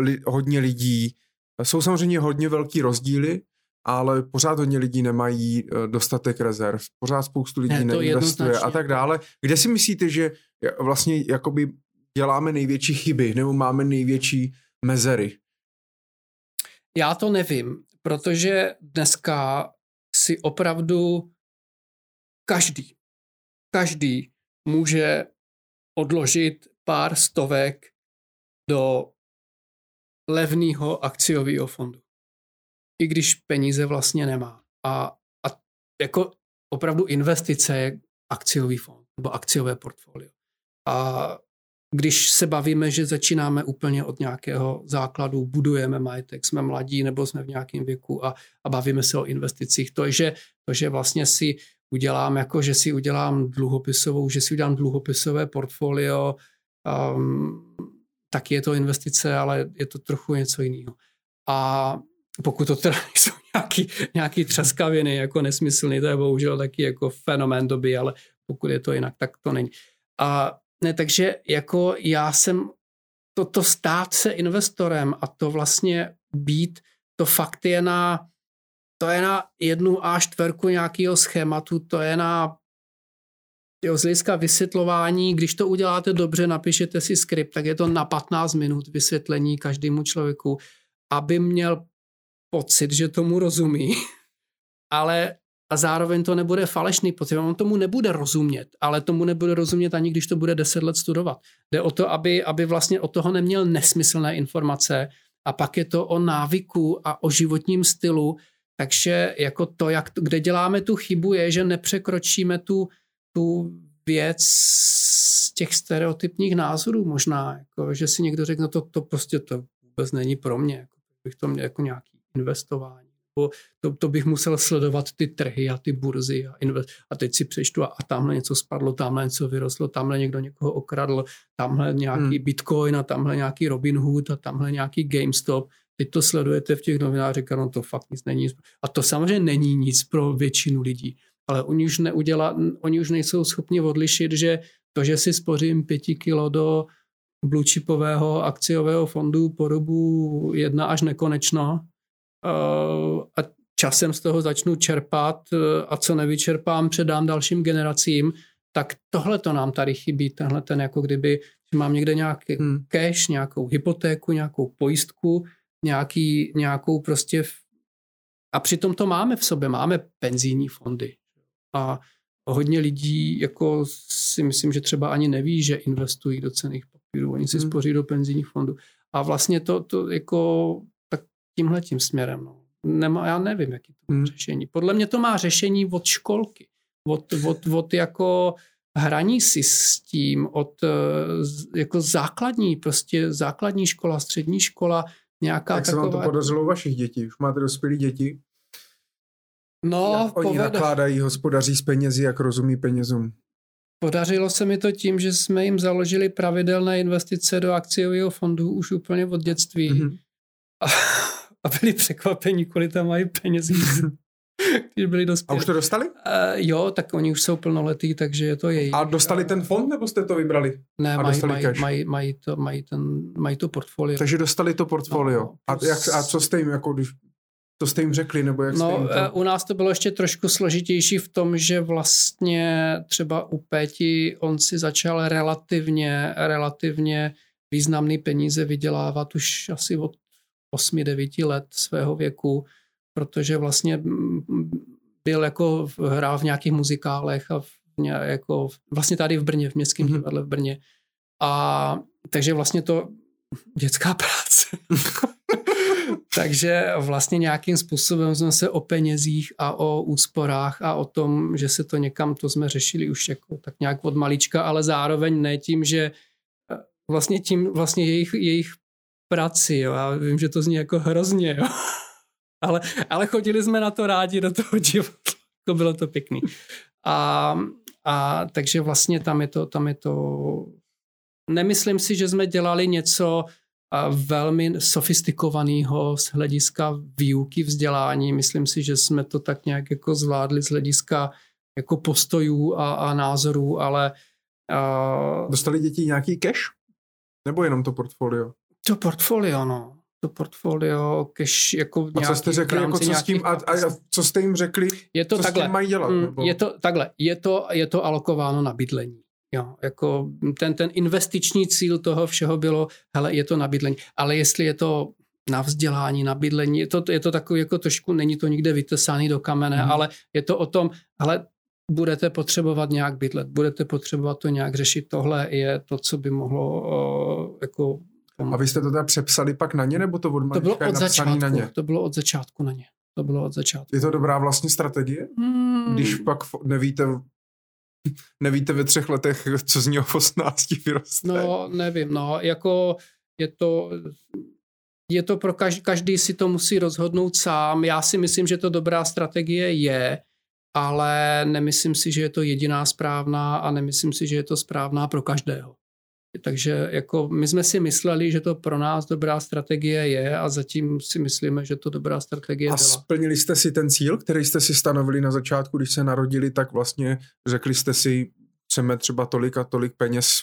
A: li, hodně lidí, jsou samozřejmě hodně velký rozdíly, ale pořád hodně lidí nemají eh, dostatek rezerv, pořád spoustu lidí ne, neinvestuje a tak dále. Kde si myslíte, že vlastně jakoby děláme největší chyby nebo máme největší mezery?
B: Já to nevím, protože dneska si opravdu každý, každý může odložit pár stovek do levného akciového fondu i když peníze vlastně nemá. A, a jako opravdu investice je akciový fond nebo akciové portfolio. A když se bavíme, že začínáme úplně od nějakého základu, budujeme majetek, jsme mladí nebo jsme v nějakém věku a, a bavíme se o investicích, to je, že, to, že vlastně si udělám jako, že si udělám dluhopisovou, že si udělám dluhopisové portfolio, um, tak je to investice, ale je to trochu něco jiného. A pokud to teda [laughs] jsou nějaký, nějaký třaskaviny, jako nesmyslný, to je bohužel taky jako fenomén doby, ale pokud je to jinak, tak to není. A ne, takže jako já jsem toto stát se investorem a to vlastně být, to fakt je na, to je na jednu a čtverku nějakého schématu, to je na jo, z hlediska vysvětlování, když to uděláte dobře, napíšete si skript, tak je to na 15 minut vysvětlení každému člověku, aby měl pocit, že tomu rozumí, [laughs] ale a zároveň to nebude falešný pocit, on tomu nebude rozumět, ale tomu nebude rozumět ani když to bude 10 let studovat. Jde o to, aby, aby vlastně od toho neměl nesmyslné informace a pak je to o návyku a o životním stylu, takže jako to, jak, kde děláme tu chybu, je, že nepřekročíme tu, tu věc z těch stereotypních názorů možná, jako, že si někdo řekne, no to, to prostě to vůbec není pro mě, jako, bych to měl jako nějaký investování to, to bych musel sledovat ty trhy a ty burzy a, invest, a teď si přečtu a, a tamhle něco spadlo, tamhle něco vyrostlo, tamhle někdo někoho okradl, tamhle nějaký hmm. Bitcoin a tamhle nějaký Robinhood a tamhle nějaký GameStop. Teď to sledujete v těch novinách, říká, no to fakt nic není. A to samozřejmě není nic pro většinu lidí, ale oni už, neuděla, oni už nejsou schopni odlišit, že to, že si spořím pěti kilo do blue chipového akciového fondu po dobu jedna až nekonečno, a časem z toho začnu čerpat e, a co nevyčerpám, předám dalším generacím, tak tohle to nám tady chybí, tenhle ten jako kdyby, že mám někde nějaký hmm. cash, nějakou hypotéku, nějakou pojistku, nějaký, nějakou prostě a přitom to máme v sobě, máme penzijní fondy. A hodně lidí jako si myslím, že třeba ani neví, že investují do cených papírů, oni si hmm. spoří do penzijních fondů. A vlastně to, to jako tímhle tím směrem. No. Nemá, já nevím, jaký to má hmm. řešení. Podle mě to má řešení od školky, od, od, od jako hraní si s tím, od eh, jako základní, prostě základní škola, střední škola, nějaká
A: Jak taková... se vám to podařilo u vašich dětí? Už máte dospělé děti?
B: No,
A: jak oni povede... nakládají, hospodaří s penězi, jak rozumí penězům?
B: Podařilo se mi to tím, že jsme jim založili pravidelné investice do akciového fondu už úplně od dětství. Mm-hmm. A a byli překvapení, kolik tam mají penězí, [laughs] když byli dospělí.
A: A už to dostali? Uh,
B: jo, tak oni už jsou plnoletí, takže je to jejich.
A: A dostali ten fond, nebo jste to vybrali?
B: Ne, mají, mají, mají, mají, to, mají, ten, mají to portfolio.
A: Takže dostali to portfolio. No, a, jak, a co jste jim, jako když, to jste jim řekli, nebo jak
B: no,
A: jste jim
B: to... u nás to bylo ještě trošku složitější v tom, že vlastně třeba u Péti on si začal relativně, relativně významný peníze vydělávat už asi od 8-9 let svého věku, protože vlastně byl jako hrál v nějakých muzikálech a v, jako vlastně tady v Brně, v Městském mm-hmm. divadle v Brně. A takže vlastně to [laughs] dětská práce. [laughs] takže vlastně nějakým způsobem jsme se o penězích a o úsporách a o tom, že se to někam, to jsme řešili už jako tak nějak od malička, ale zároveň ne tím, že eh, vlastně tím vlastně jejich, jejich prací, jo. Já vím, že to zní jako hrozně, jo. [laughs] ale, ale chodili jsme na to rádi do toho divadla. To bylo to pěkný. A, a takže vlastně tam je to, tam je to... Nemyslím si, že jsme dělali něco velmi sofistikovaného z hlediska výuky vzdělání. Myslím si, že jsme to tak nějak jako zvládli z hlediska jako postojů a, a názorů, ale...
A: Uh... Dostali děti nějaký cash? Nebo jenom to portfolio?
B: To portfolio, no. To portfolio, cash, jako
A: A co jste řekli, jako co s tím, a, a, co jste jim řekli,
B: je to
A: co
B: takhle,
A: s tím mají dělat? Mm,
B: nebo? Je to takhle, je to, je to alokováno na bydlení. Jo, jako ten, ten investiční cíl toho všeho bylo, hele, je to na bydlení. Ale jestli je to na vzdělání, na bydlení, je to, je to takový jako trošku, není to nikde vytesaný do kamene, hmm. ale je to o tom, ale budete potřebovat nějak bydlet, budete potřebovat to nějak řešit. Tohle je to, co by mohlo uh, jako
A: a vy jste to teda přepsali pak na ně, nebo to od
B: to bylo od začátku,
A: na ně?
B: To bylo od začátku na ně. To bylo od začátku.
A: Je to dobrá vlastně strategie? Hmm. Když pak nevíte, [laughs] nevíte ve třech letech, co z něho v 18 vyroste?
B: No, nevím, no, jako je to, je to pro každý, každý si to musí rozhodnout sám. Já si myslím, že to dobrá strategie je, ale nemyslím si, že je to jediná správná a nemyslím si, že je to správná pro každého. Takže jako my jsme si mysleli, že to pro nás dobrá strategie je a zatím si myslíme, že to dobrá strategie
A: a
B: byla.
A: A splnili jste si ten cíl, který jste si stanovili na začátku, když se narodili, tak vlastně řekli jste si, chceme třeba tolik a tolik peněz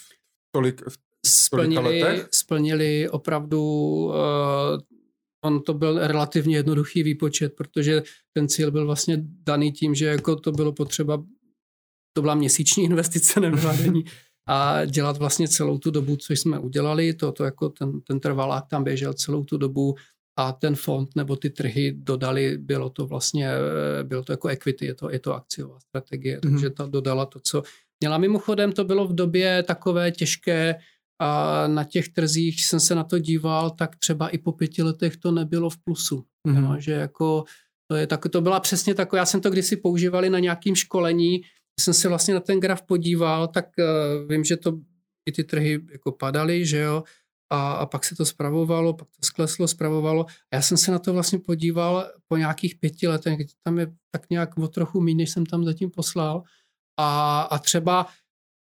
A: tolik v
B: splnili, letech? splnili opravdu uh, on to byl relativně jednoduchý výpočet, protože ten cíl byl vlastně daný tím, že jako to bylo potřeba, to byla měsíční investice, nebyla denní, [laughs] a dělat vlastně celou tu dobu, co jsme udělali, to, to jako ten, ten trvalák tam běžel celou tu dobu a ten fond nebo ty trhy dodali, bylo to vlastně, bylo to jako equity, je to, je to akciová strategie, mm-hmm. takže ta dodala to, co měla. Mimochodem to bylo v době takové těžké, a na těch trzích jsem se na to díval, tak třeba i po pěti letech to nebylo v plusu. Mm-hmm. No, že jako to, je, tak, to byla přesně taková, já jsem to kdysi používali na nějakým školení, jsem se vlastně na ten graf podíval, tak uh, vím, že to i ty trhy jako padaly, že jo, a, a pak se to spravovalo, pak to skleslo, spravovalo. A já jsem se na to vlastně podíval po nějakých pěti letech, tam je tak nějak o trochu méně, než jsem tam zatím poslal. A, a třeba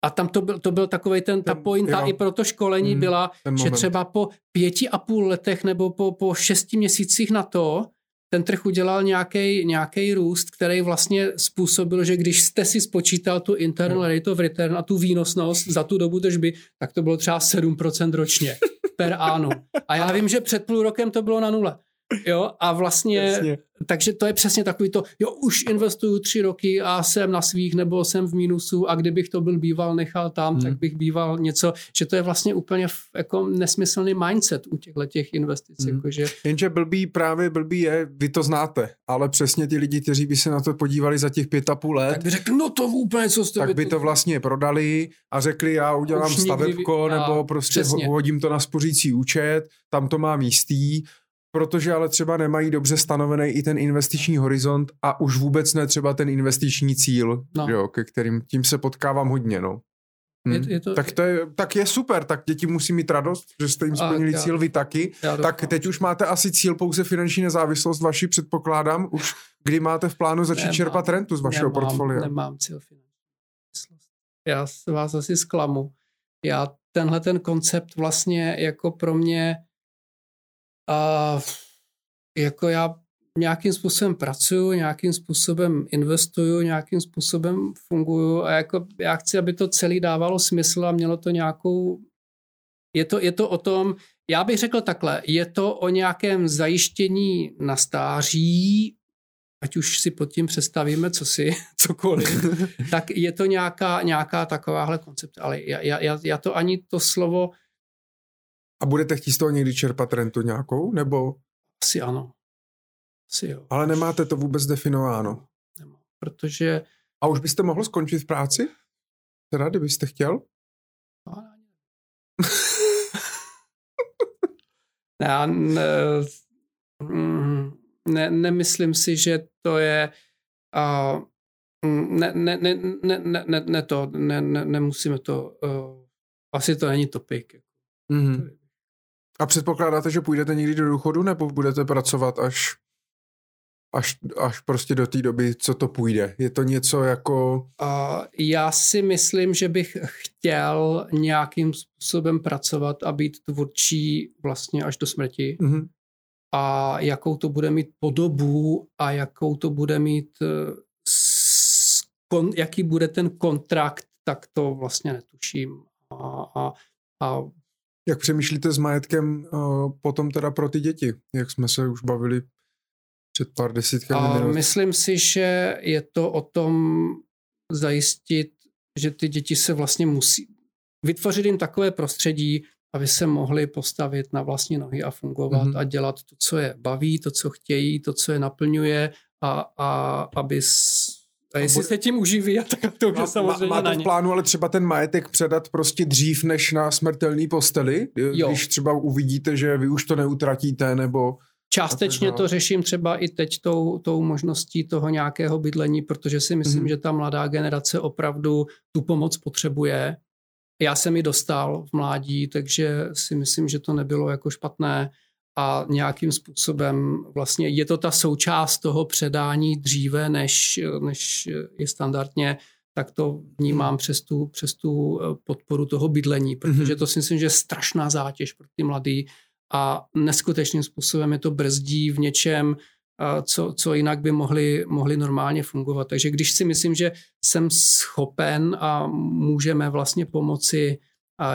B: a tam to byl, to byl takový ten, ta pointa jo. i pro to školení mm, byla, že třeba po pěti a půl letech nebo po, po šesti měsících na to, ten trh udělal nějaký růst, který vlastně způsobil, že když jste si spočítal tu internal rate of return a tu výnosnost za tu dobu držby, tak to bylo třeba 7% ročně [laughs] per annum. A já vím, že před půl rokem to bylo na nule. Jo, a vlastně, Jasně. takže to je přesně takový to, jo, už investuju tři roky a jsem na svých nebo jsem v mínusu a kdybych to byl býval nechal tam, hmm. tak bych býval něco, že to je vlastně úplně jako nesmyslný mindset u těchto těch investic. Hmm. Jakože...
A: Jenže blbý právě blbý je, vy to znáte, ale přesně ty lidi, kteří by se na to podívali za těch pět a půl let,
B: tak by řekli, no to úplně co jste
A: Tak by to vlastně prodali a řekli, já udělám stavebko nikdy, nebo prostě přesně. hodím to na spořící účet, tam to mám jistý protože ale třeba nemají dobře stanovený i ten investiční horizont a už vůbec ne třeba ten investiční cíl, no. jo, ke kterým tím se potkávám hodně, no. Hm. Je, je to, tak, to je, tak je super, tak děti musí mít radost, že jste jim splnili cíl, vy taky. Tak teď už máte asi cíl pouze finanční nezávislost vaši, předpokládám, už kdy máte v plánu začít nemám, čerpat rentu z vašeho
B: nemám,
A: portfolia.
B: Nemám cíl finanční nezávislost. Já vás asi zklamu. Já tenhle ten koncept vlastně jako pro mě a jako já nějakým způsobem pracuju, nějakým způsobem investuju, nějakým způsobem funguju a jako já chci, aby to celé dávalo smysl a mělo to nějakou... Je to, je to o tom, já bych řekl takhle, je to o nějakém zajištění na stáří, ať už si pod tím představíme co si, [laughs] cokoliv, [laughs] tak je to nějaká, nějaká takováhle koncept. Ale já, já, já to ani to slovo
A: a budete chtít z toho někdy čerpat rentu nějakou, nebo?
B: Asi ano. Asi jo.
A: Ale nemáte to vůbec definováno?
B: Nemám, protože...
A: A už byste mohl skončit v práci? Teda, kdybyste chtěl?
B: No, ne, [laughs] já ne, ne, nemyslím si, že to je uh, ne, ne, ne, ne, ne, ne, to, ne, ne, nemusíme to, uh, asi to není topik.
A: Mm-hmm. A předpokládáte, že půjdete někdy do důchodu, nebo budete pracovat až, až, až prostě do té doby, co to půjde? Je to něco jako...
B: Uh, já si myslím, že bych chtěl nějakým způsobem pracovat a být tvůrčí vlastně až do smrti. Mm-hmm. A jakou to bude mít podobu a jakou to bude mít, eh, kon, jaký bude ten kontrakt, tak to vlastně netuším. A, a, a
A: jak přemýšlíte s majetkem uh, potom teda pro ty děti, jak jsme se už bavili před pár desítkami minut?
B: Myslím si, že je to o tom zajistit, že ty děti se vlastně musí vytvořit jim takové prostředí, aby se mohli postavit na vlastní nohy a fungovat mm-hmm. a dělat to, co je baví, to, co chtějí, to, co je naplňuje a, a aby a jestli bude... se tím uživí, a tak to už samozřejmě
A: má, má to v plánu, ale třeba ten majetek předat prostě dřív než na smrtelný posteli? Jo. Když třeba uvidíte, že vy už to neutratíte, nebo...
B: Částečně to řeším třeba i teď tou, tou možností toho nějakého bydlení, protože si myslím, mm. že ta mladá generace opravdu tu pomoc potřebuje. Já jsem ji dostal v mládí, takže si myslím, že to nebylo jako špatné a nějakým způsobem vlastně je to ta součást toho předání dříve, než, než je standardně, tak to vnímám přes tu, přes tu eh, podporu toho bydlení, protože mhm. to si myslím, že je strašná zátěž pro ty mladý a neskutečným způsobem je to brzdí v něčem, eh, co, co jinak by mohli, mohli normálně fungovat. Takže když si myslím, že jsem schopen a můžeme vlastně pomoci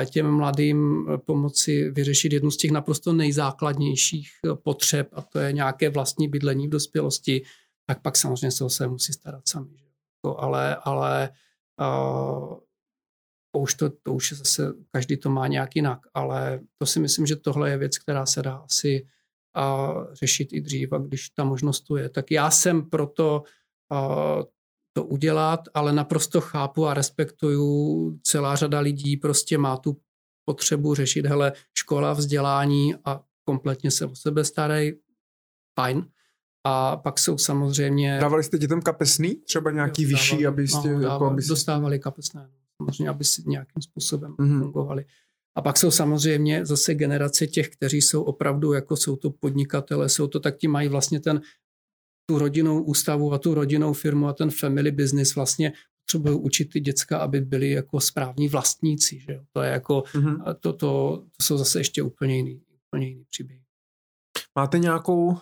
B: těm mladým eh, pomoci vyřešit jednu z těch naprosto nejzákladnějších eh, potřeb, a to je nějaké vlastní bydlení v dospělosti, tak pak samozřejmě se o sebe musí starat sami. Že? To, ale ale uh, to, už to, to už zase, každý to má nějak jinak, ale to si myslím, že tohle je věc, která se dá asi uh, řešit i dřív, a když ta možnost tu je. Tak já jsem proto uh, to udělat, ale naprosto chápu a respektuju. Celá řada lidí prostě má tu potřebu řešit, hele, škola, vzdělání a kompletně se o sebe starají, fajn. A pak jsou samozřejmě...
A: Dávali jste dětem kapesný? Třeba nějaký jo, vyšší,
B: dávali,
A: aby jste...
B: No,
A: jako,
B: aby dostávali kapesné, no, samozřejmě, aby si nějakým způsobem mm-hmm. fungovali. A pak jsou samozřejmě zase generace těch, kteří jsou opravdu, jako jsou to podnikatele, jsou to, tak ti mají vlastně ten tu rodinnou ústavu a tu rodinnou firmu a ten family business vlastně potřebují učit ty děcka, aby byli jako správní vlastníci. Že To je jako, mm-hmm. to, to, to jsou zase ještě úplně jiný, úplně jiný příběh.
A: Máte nějakou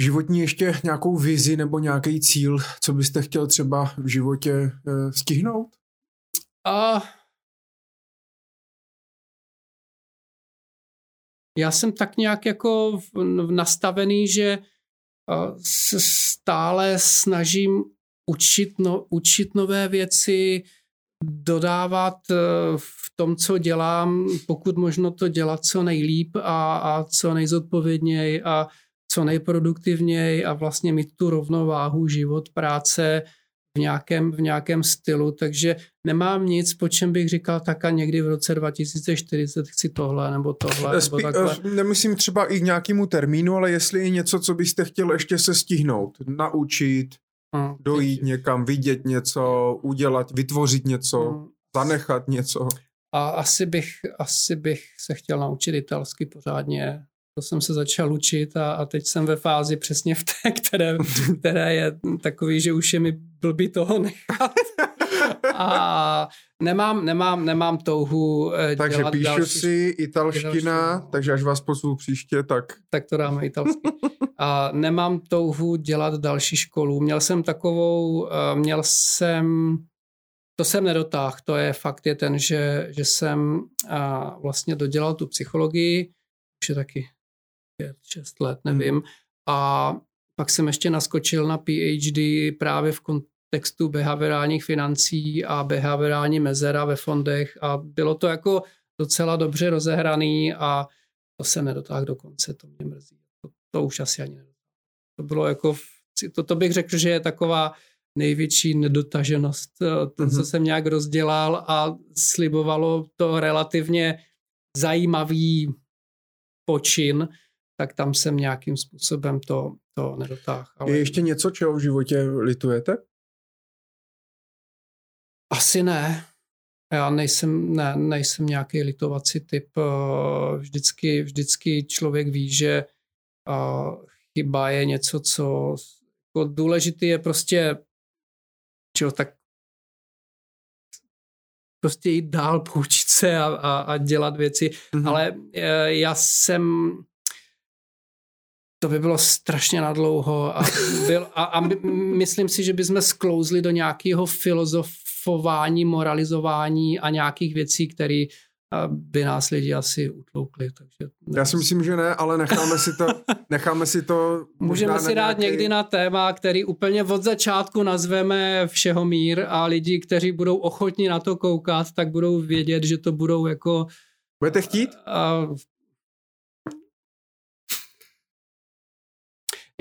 A: životní ještě nějakou vizi nebo nějaký cíl, co byste chtěl třeba v životě e, stihnout?
B: A já jsem tak nějak jako nastavený, že se stále snažím učit, no, učit nové věci, dodávat eh, v tom, co dělám, pokud možno to dělat co nejlíp a, a co nejzodpovědněji a co nejproduktivněji a vlastně mít tu rovnováhu život, práce, v nějakém, v nějakém stylu, takže nemám nic, po čem bych říkal, tak a někdy v roce 2040 chci tohle nebo tohle. Spí, nebo takhle.
A: Eh, nemyslím třeba i k nějakému termínu, ale jestli je něco, co byste chtěl ještě se stihnout, naučit, hmm, dojít teď. někam, vidět něco, udělat, vytvořit něco, hmm. zanechat něco.
B: A asi bych, asi bych se chtěl naučit italsky pořádně, to jsem se začal učit a, a teď jsem ve fázi přesně v té, které, které je takový, že už je mi blbý toho nechat. A nemám, nemám, nemám touhu
A: eh, Takže dělat píšu další, si italština, další, takže až vás pozvu příště, tak...
B: Tak to dáme italsky. A nemám touhu dělat další školu. Měl jsem takovou, eh, měl jsem, to jsem nedotáhl, to je fakt je ten, že, že jsem vlastně dodělal tu psychologii, už je taky pět, šest let, hmm. nevím. Hmm. A pak jsem ještě naskočil na PhD právě v kontextu behaviorálních financí a behaviorální mezera ve fondech a bylo to jako docela dobře rozehraný a to se nedotáhl do konce, to mě mrzí. To, to už asi ani nedotáhl. To bylo jako, to, to bych řekl, že je taková největší nedotaženost, to, mm-hmm. co mhm. jsem nějak rozdělal a slibovalo to relativně zajímavý počin, tak tam jsem nějakým způsobem to, to nedotáhl.
A: Ale... Je ještě něco, čeho v životě litujete?
B: Asi ne. Já nejsem, ne, nejsem nějaký litovací typ. Eh, vždycky, vždycky člověk ví, že eh, chyba je něco, co jako důležitý je prostě čo, tak prostě jít dál, poučit se a, a, a dělat věci. Mm-hmm. Ale eh, já jsem to by bylo strašně nadlouho a, byl, a, a my, myslím si, že bychom sklouzli do nějakého filozofování, moralizování a nějakých věcí, které by nás lidi asi utloukli. Takže
A: Já si myslím, že ne, ale necháme si to, necháme si to
B: Můžeme si dát nějaký... někdy na téma, který úplně od začátku nazveme všeho mír a lidi, kteří budou ochotní na to koukat, tak budou vědět, že to budou jako
A: Budete chtít? A,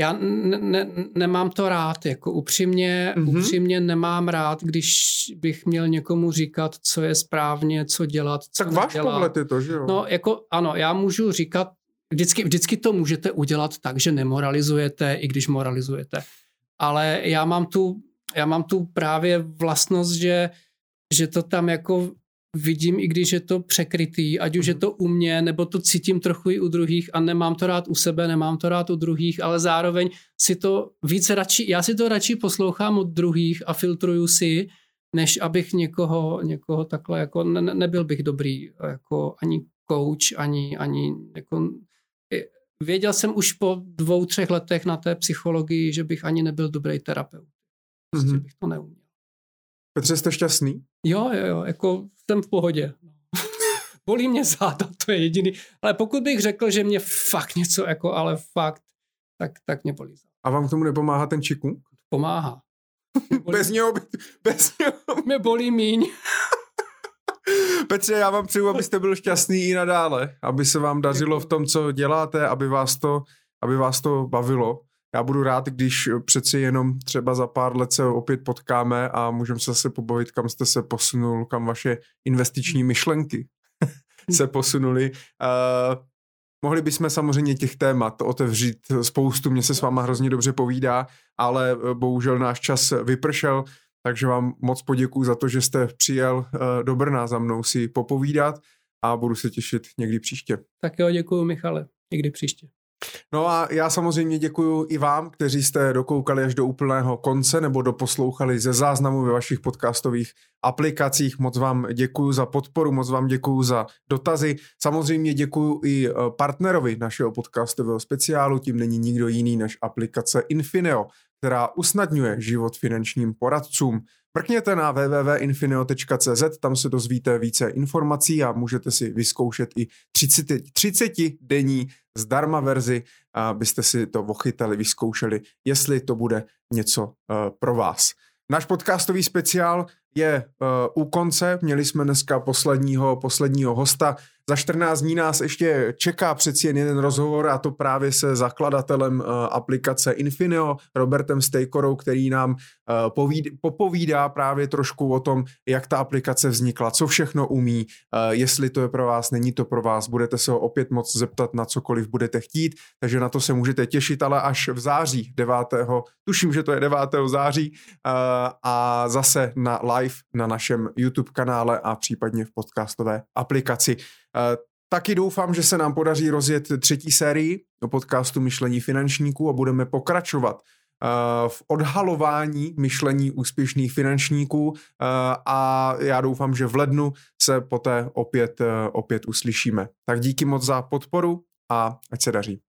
B: já ne, ne, nemám to rád, jako upřímně, mm-hmm. upřímně nemám rád, když bych měl někomu říkat, co je správně, co dělat, co
A: Tak váš pohled je to, že jo?
B: No, jako ano, já můžu říkat, vždycky, vždycky to můžete udělat tak, že nemoralizujete, i když moralizujete. Ale já mám tu, já mám tu právě vlastnost, že, že to tam jako vidím, i když je to překrytý, ať už je to u mě, nebo to cítím trochu i u druhých a nemám to rád u sebe, nemám to rád u druhých, ale zároveň si to více radši, já si to radši poslouchám od druhých a filtruju si, než abych někoho, někoho takhle, jako ne, nebyl bych dobrý, jako ani coach, ani, ani jako, věděl jsem už po dvou, třech letech na té psychologii, že bych ani nebyl dobrý terapeut. Prostě mm-hmm. bych to neuměl.
A: Petře, jste šťastný?
B: Jo, jo, jo, jako jsem v pohodě. [laughs] Bolí mě záda, to je jediný. Ale pokud bych řekl, že mě fakt něco, jako, ale fakt, tak, tak mě bolí záda.
A: A vám k tomu nepomáhá ten čiku?
B: Pomáhá.
A: bez něho, by, bez něho.
B: Mě bolí míň. [laughs]
A: Petře, já vám přeju, abyste byl šťastný i nadále, aby se vám dařilo v tom, co děláte, aby vás to, aby vás to bavilo já budu rád, když přeci jenom třeba za pár let se opět potkáme a můžeme se zase pobavit, kam jste se posunul, kam vaše investiční myšlenky se posunuly. Uh, mohli bychom samozřejmě těch témat otevřít spoustu, mně se s váma hrozně dobře povídá, ale eh, bohužel náš čas vypršel, takže vám moc poděkuji za to, že jste přijel do Brna za mnou si popovídat a budu se těšit někdy příště.
B: Tak jo, děkuji Michale, někdy příště.
A: No a já samozřejmě děkuji i vám, kteří jste dokoukali až do úplného konce nebo doposlouchali ze záznamu ve vašich podcastových aplikacích. Moc vám děkuji za podporu, moc vám děkuji za dotazy. Samozřejmě děkuji i eh, partnerovi našeho podcastového speciálu, tím není nikdo jiný než aplikace Infineo, která usnadňuje život finančním poradcům. Mrkněte na www.infineo.cz, tam se dozvíte více informací a můžete si vyzkoušet i 30, 30 denní zdarma verzi, abyste si to ochytali, vyzkoušeli, jestli to bude něco uh, pro vás. Náš podcastový speciál je uh, u konce. Měli jsme dneska posledního, posledního hosta. Za 14 dní nás ještě čeká přeci jen jeden rozhovor a to právě se zakladatelem uh, aplikace Infineo, Robertem Stejkorou, který nám povíd, popovídá právě trošku o tom, jak ta aplikace vznikla, co všechno umí, uh, jestli to je pro vás, není to pro vás. Budete se ho opět moc zeptat na cokoliv budete chtít, takže na to se můžete těšit, ale až v září 9. tuším, že to je 9. září a zase na live na našem YouTube kanále a případně v podcastové aplikaci. Eh, taky doufám, že se nám podaří rozjet třetí sérii podcastu Myšlení finančníků a budeme pokračovat eh, v odhalování myšlení úspěšných finančníků eh, a já doufám, že v lednu se poté opět, opět uslyšíme. Tak díky moc za podporu a ať se daří.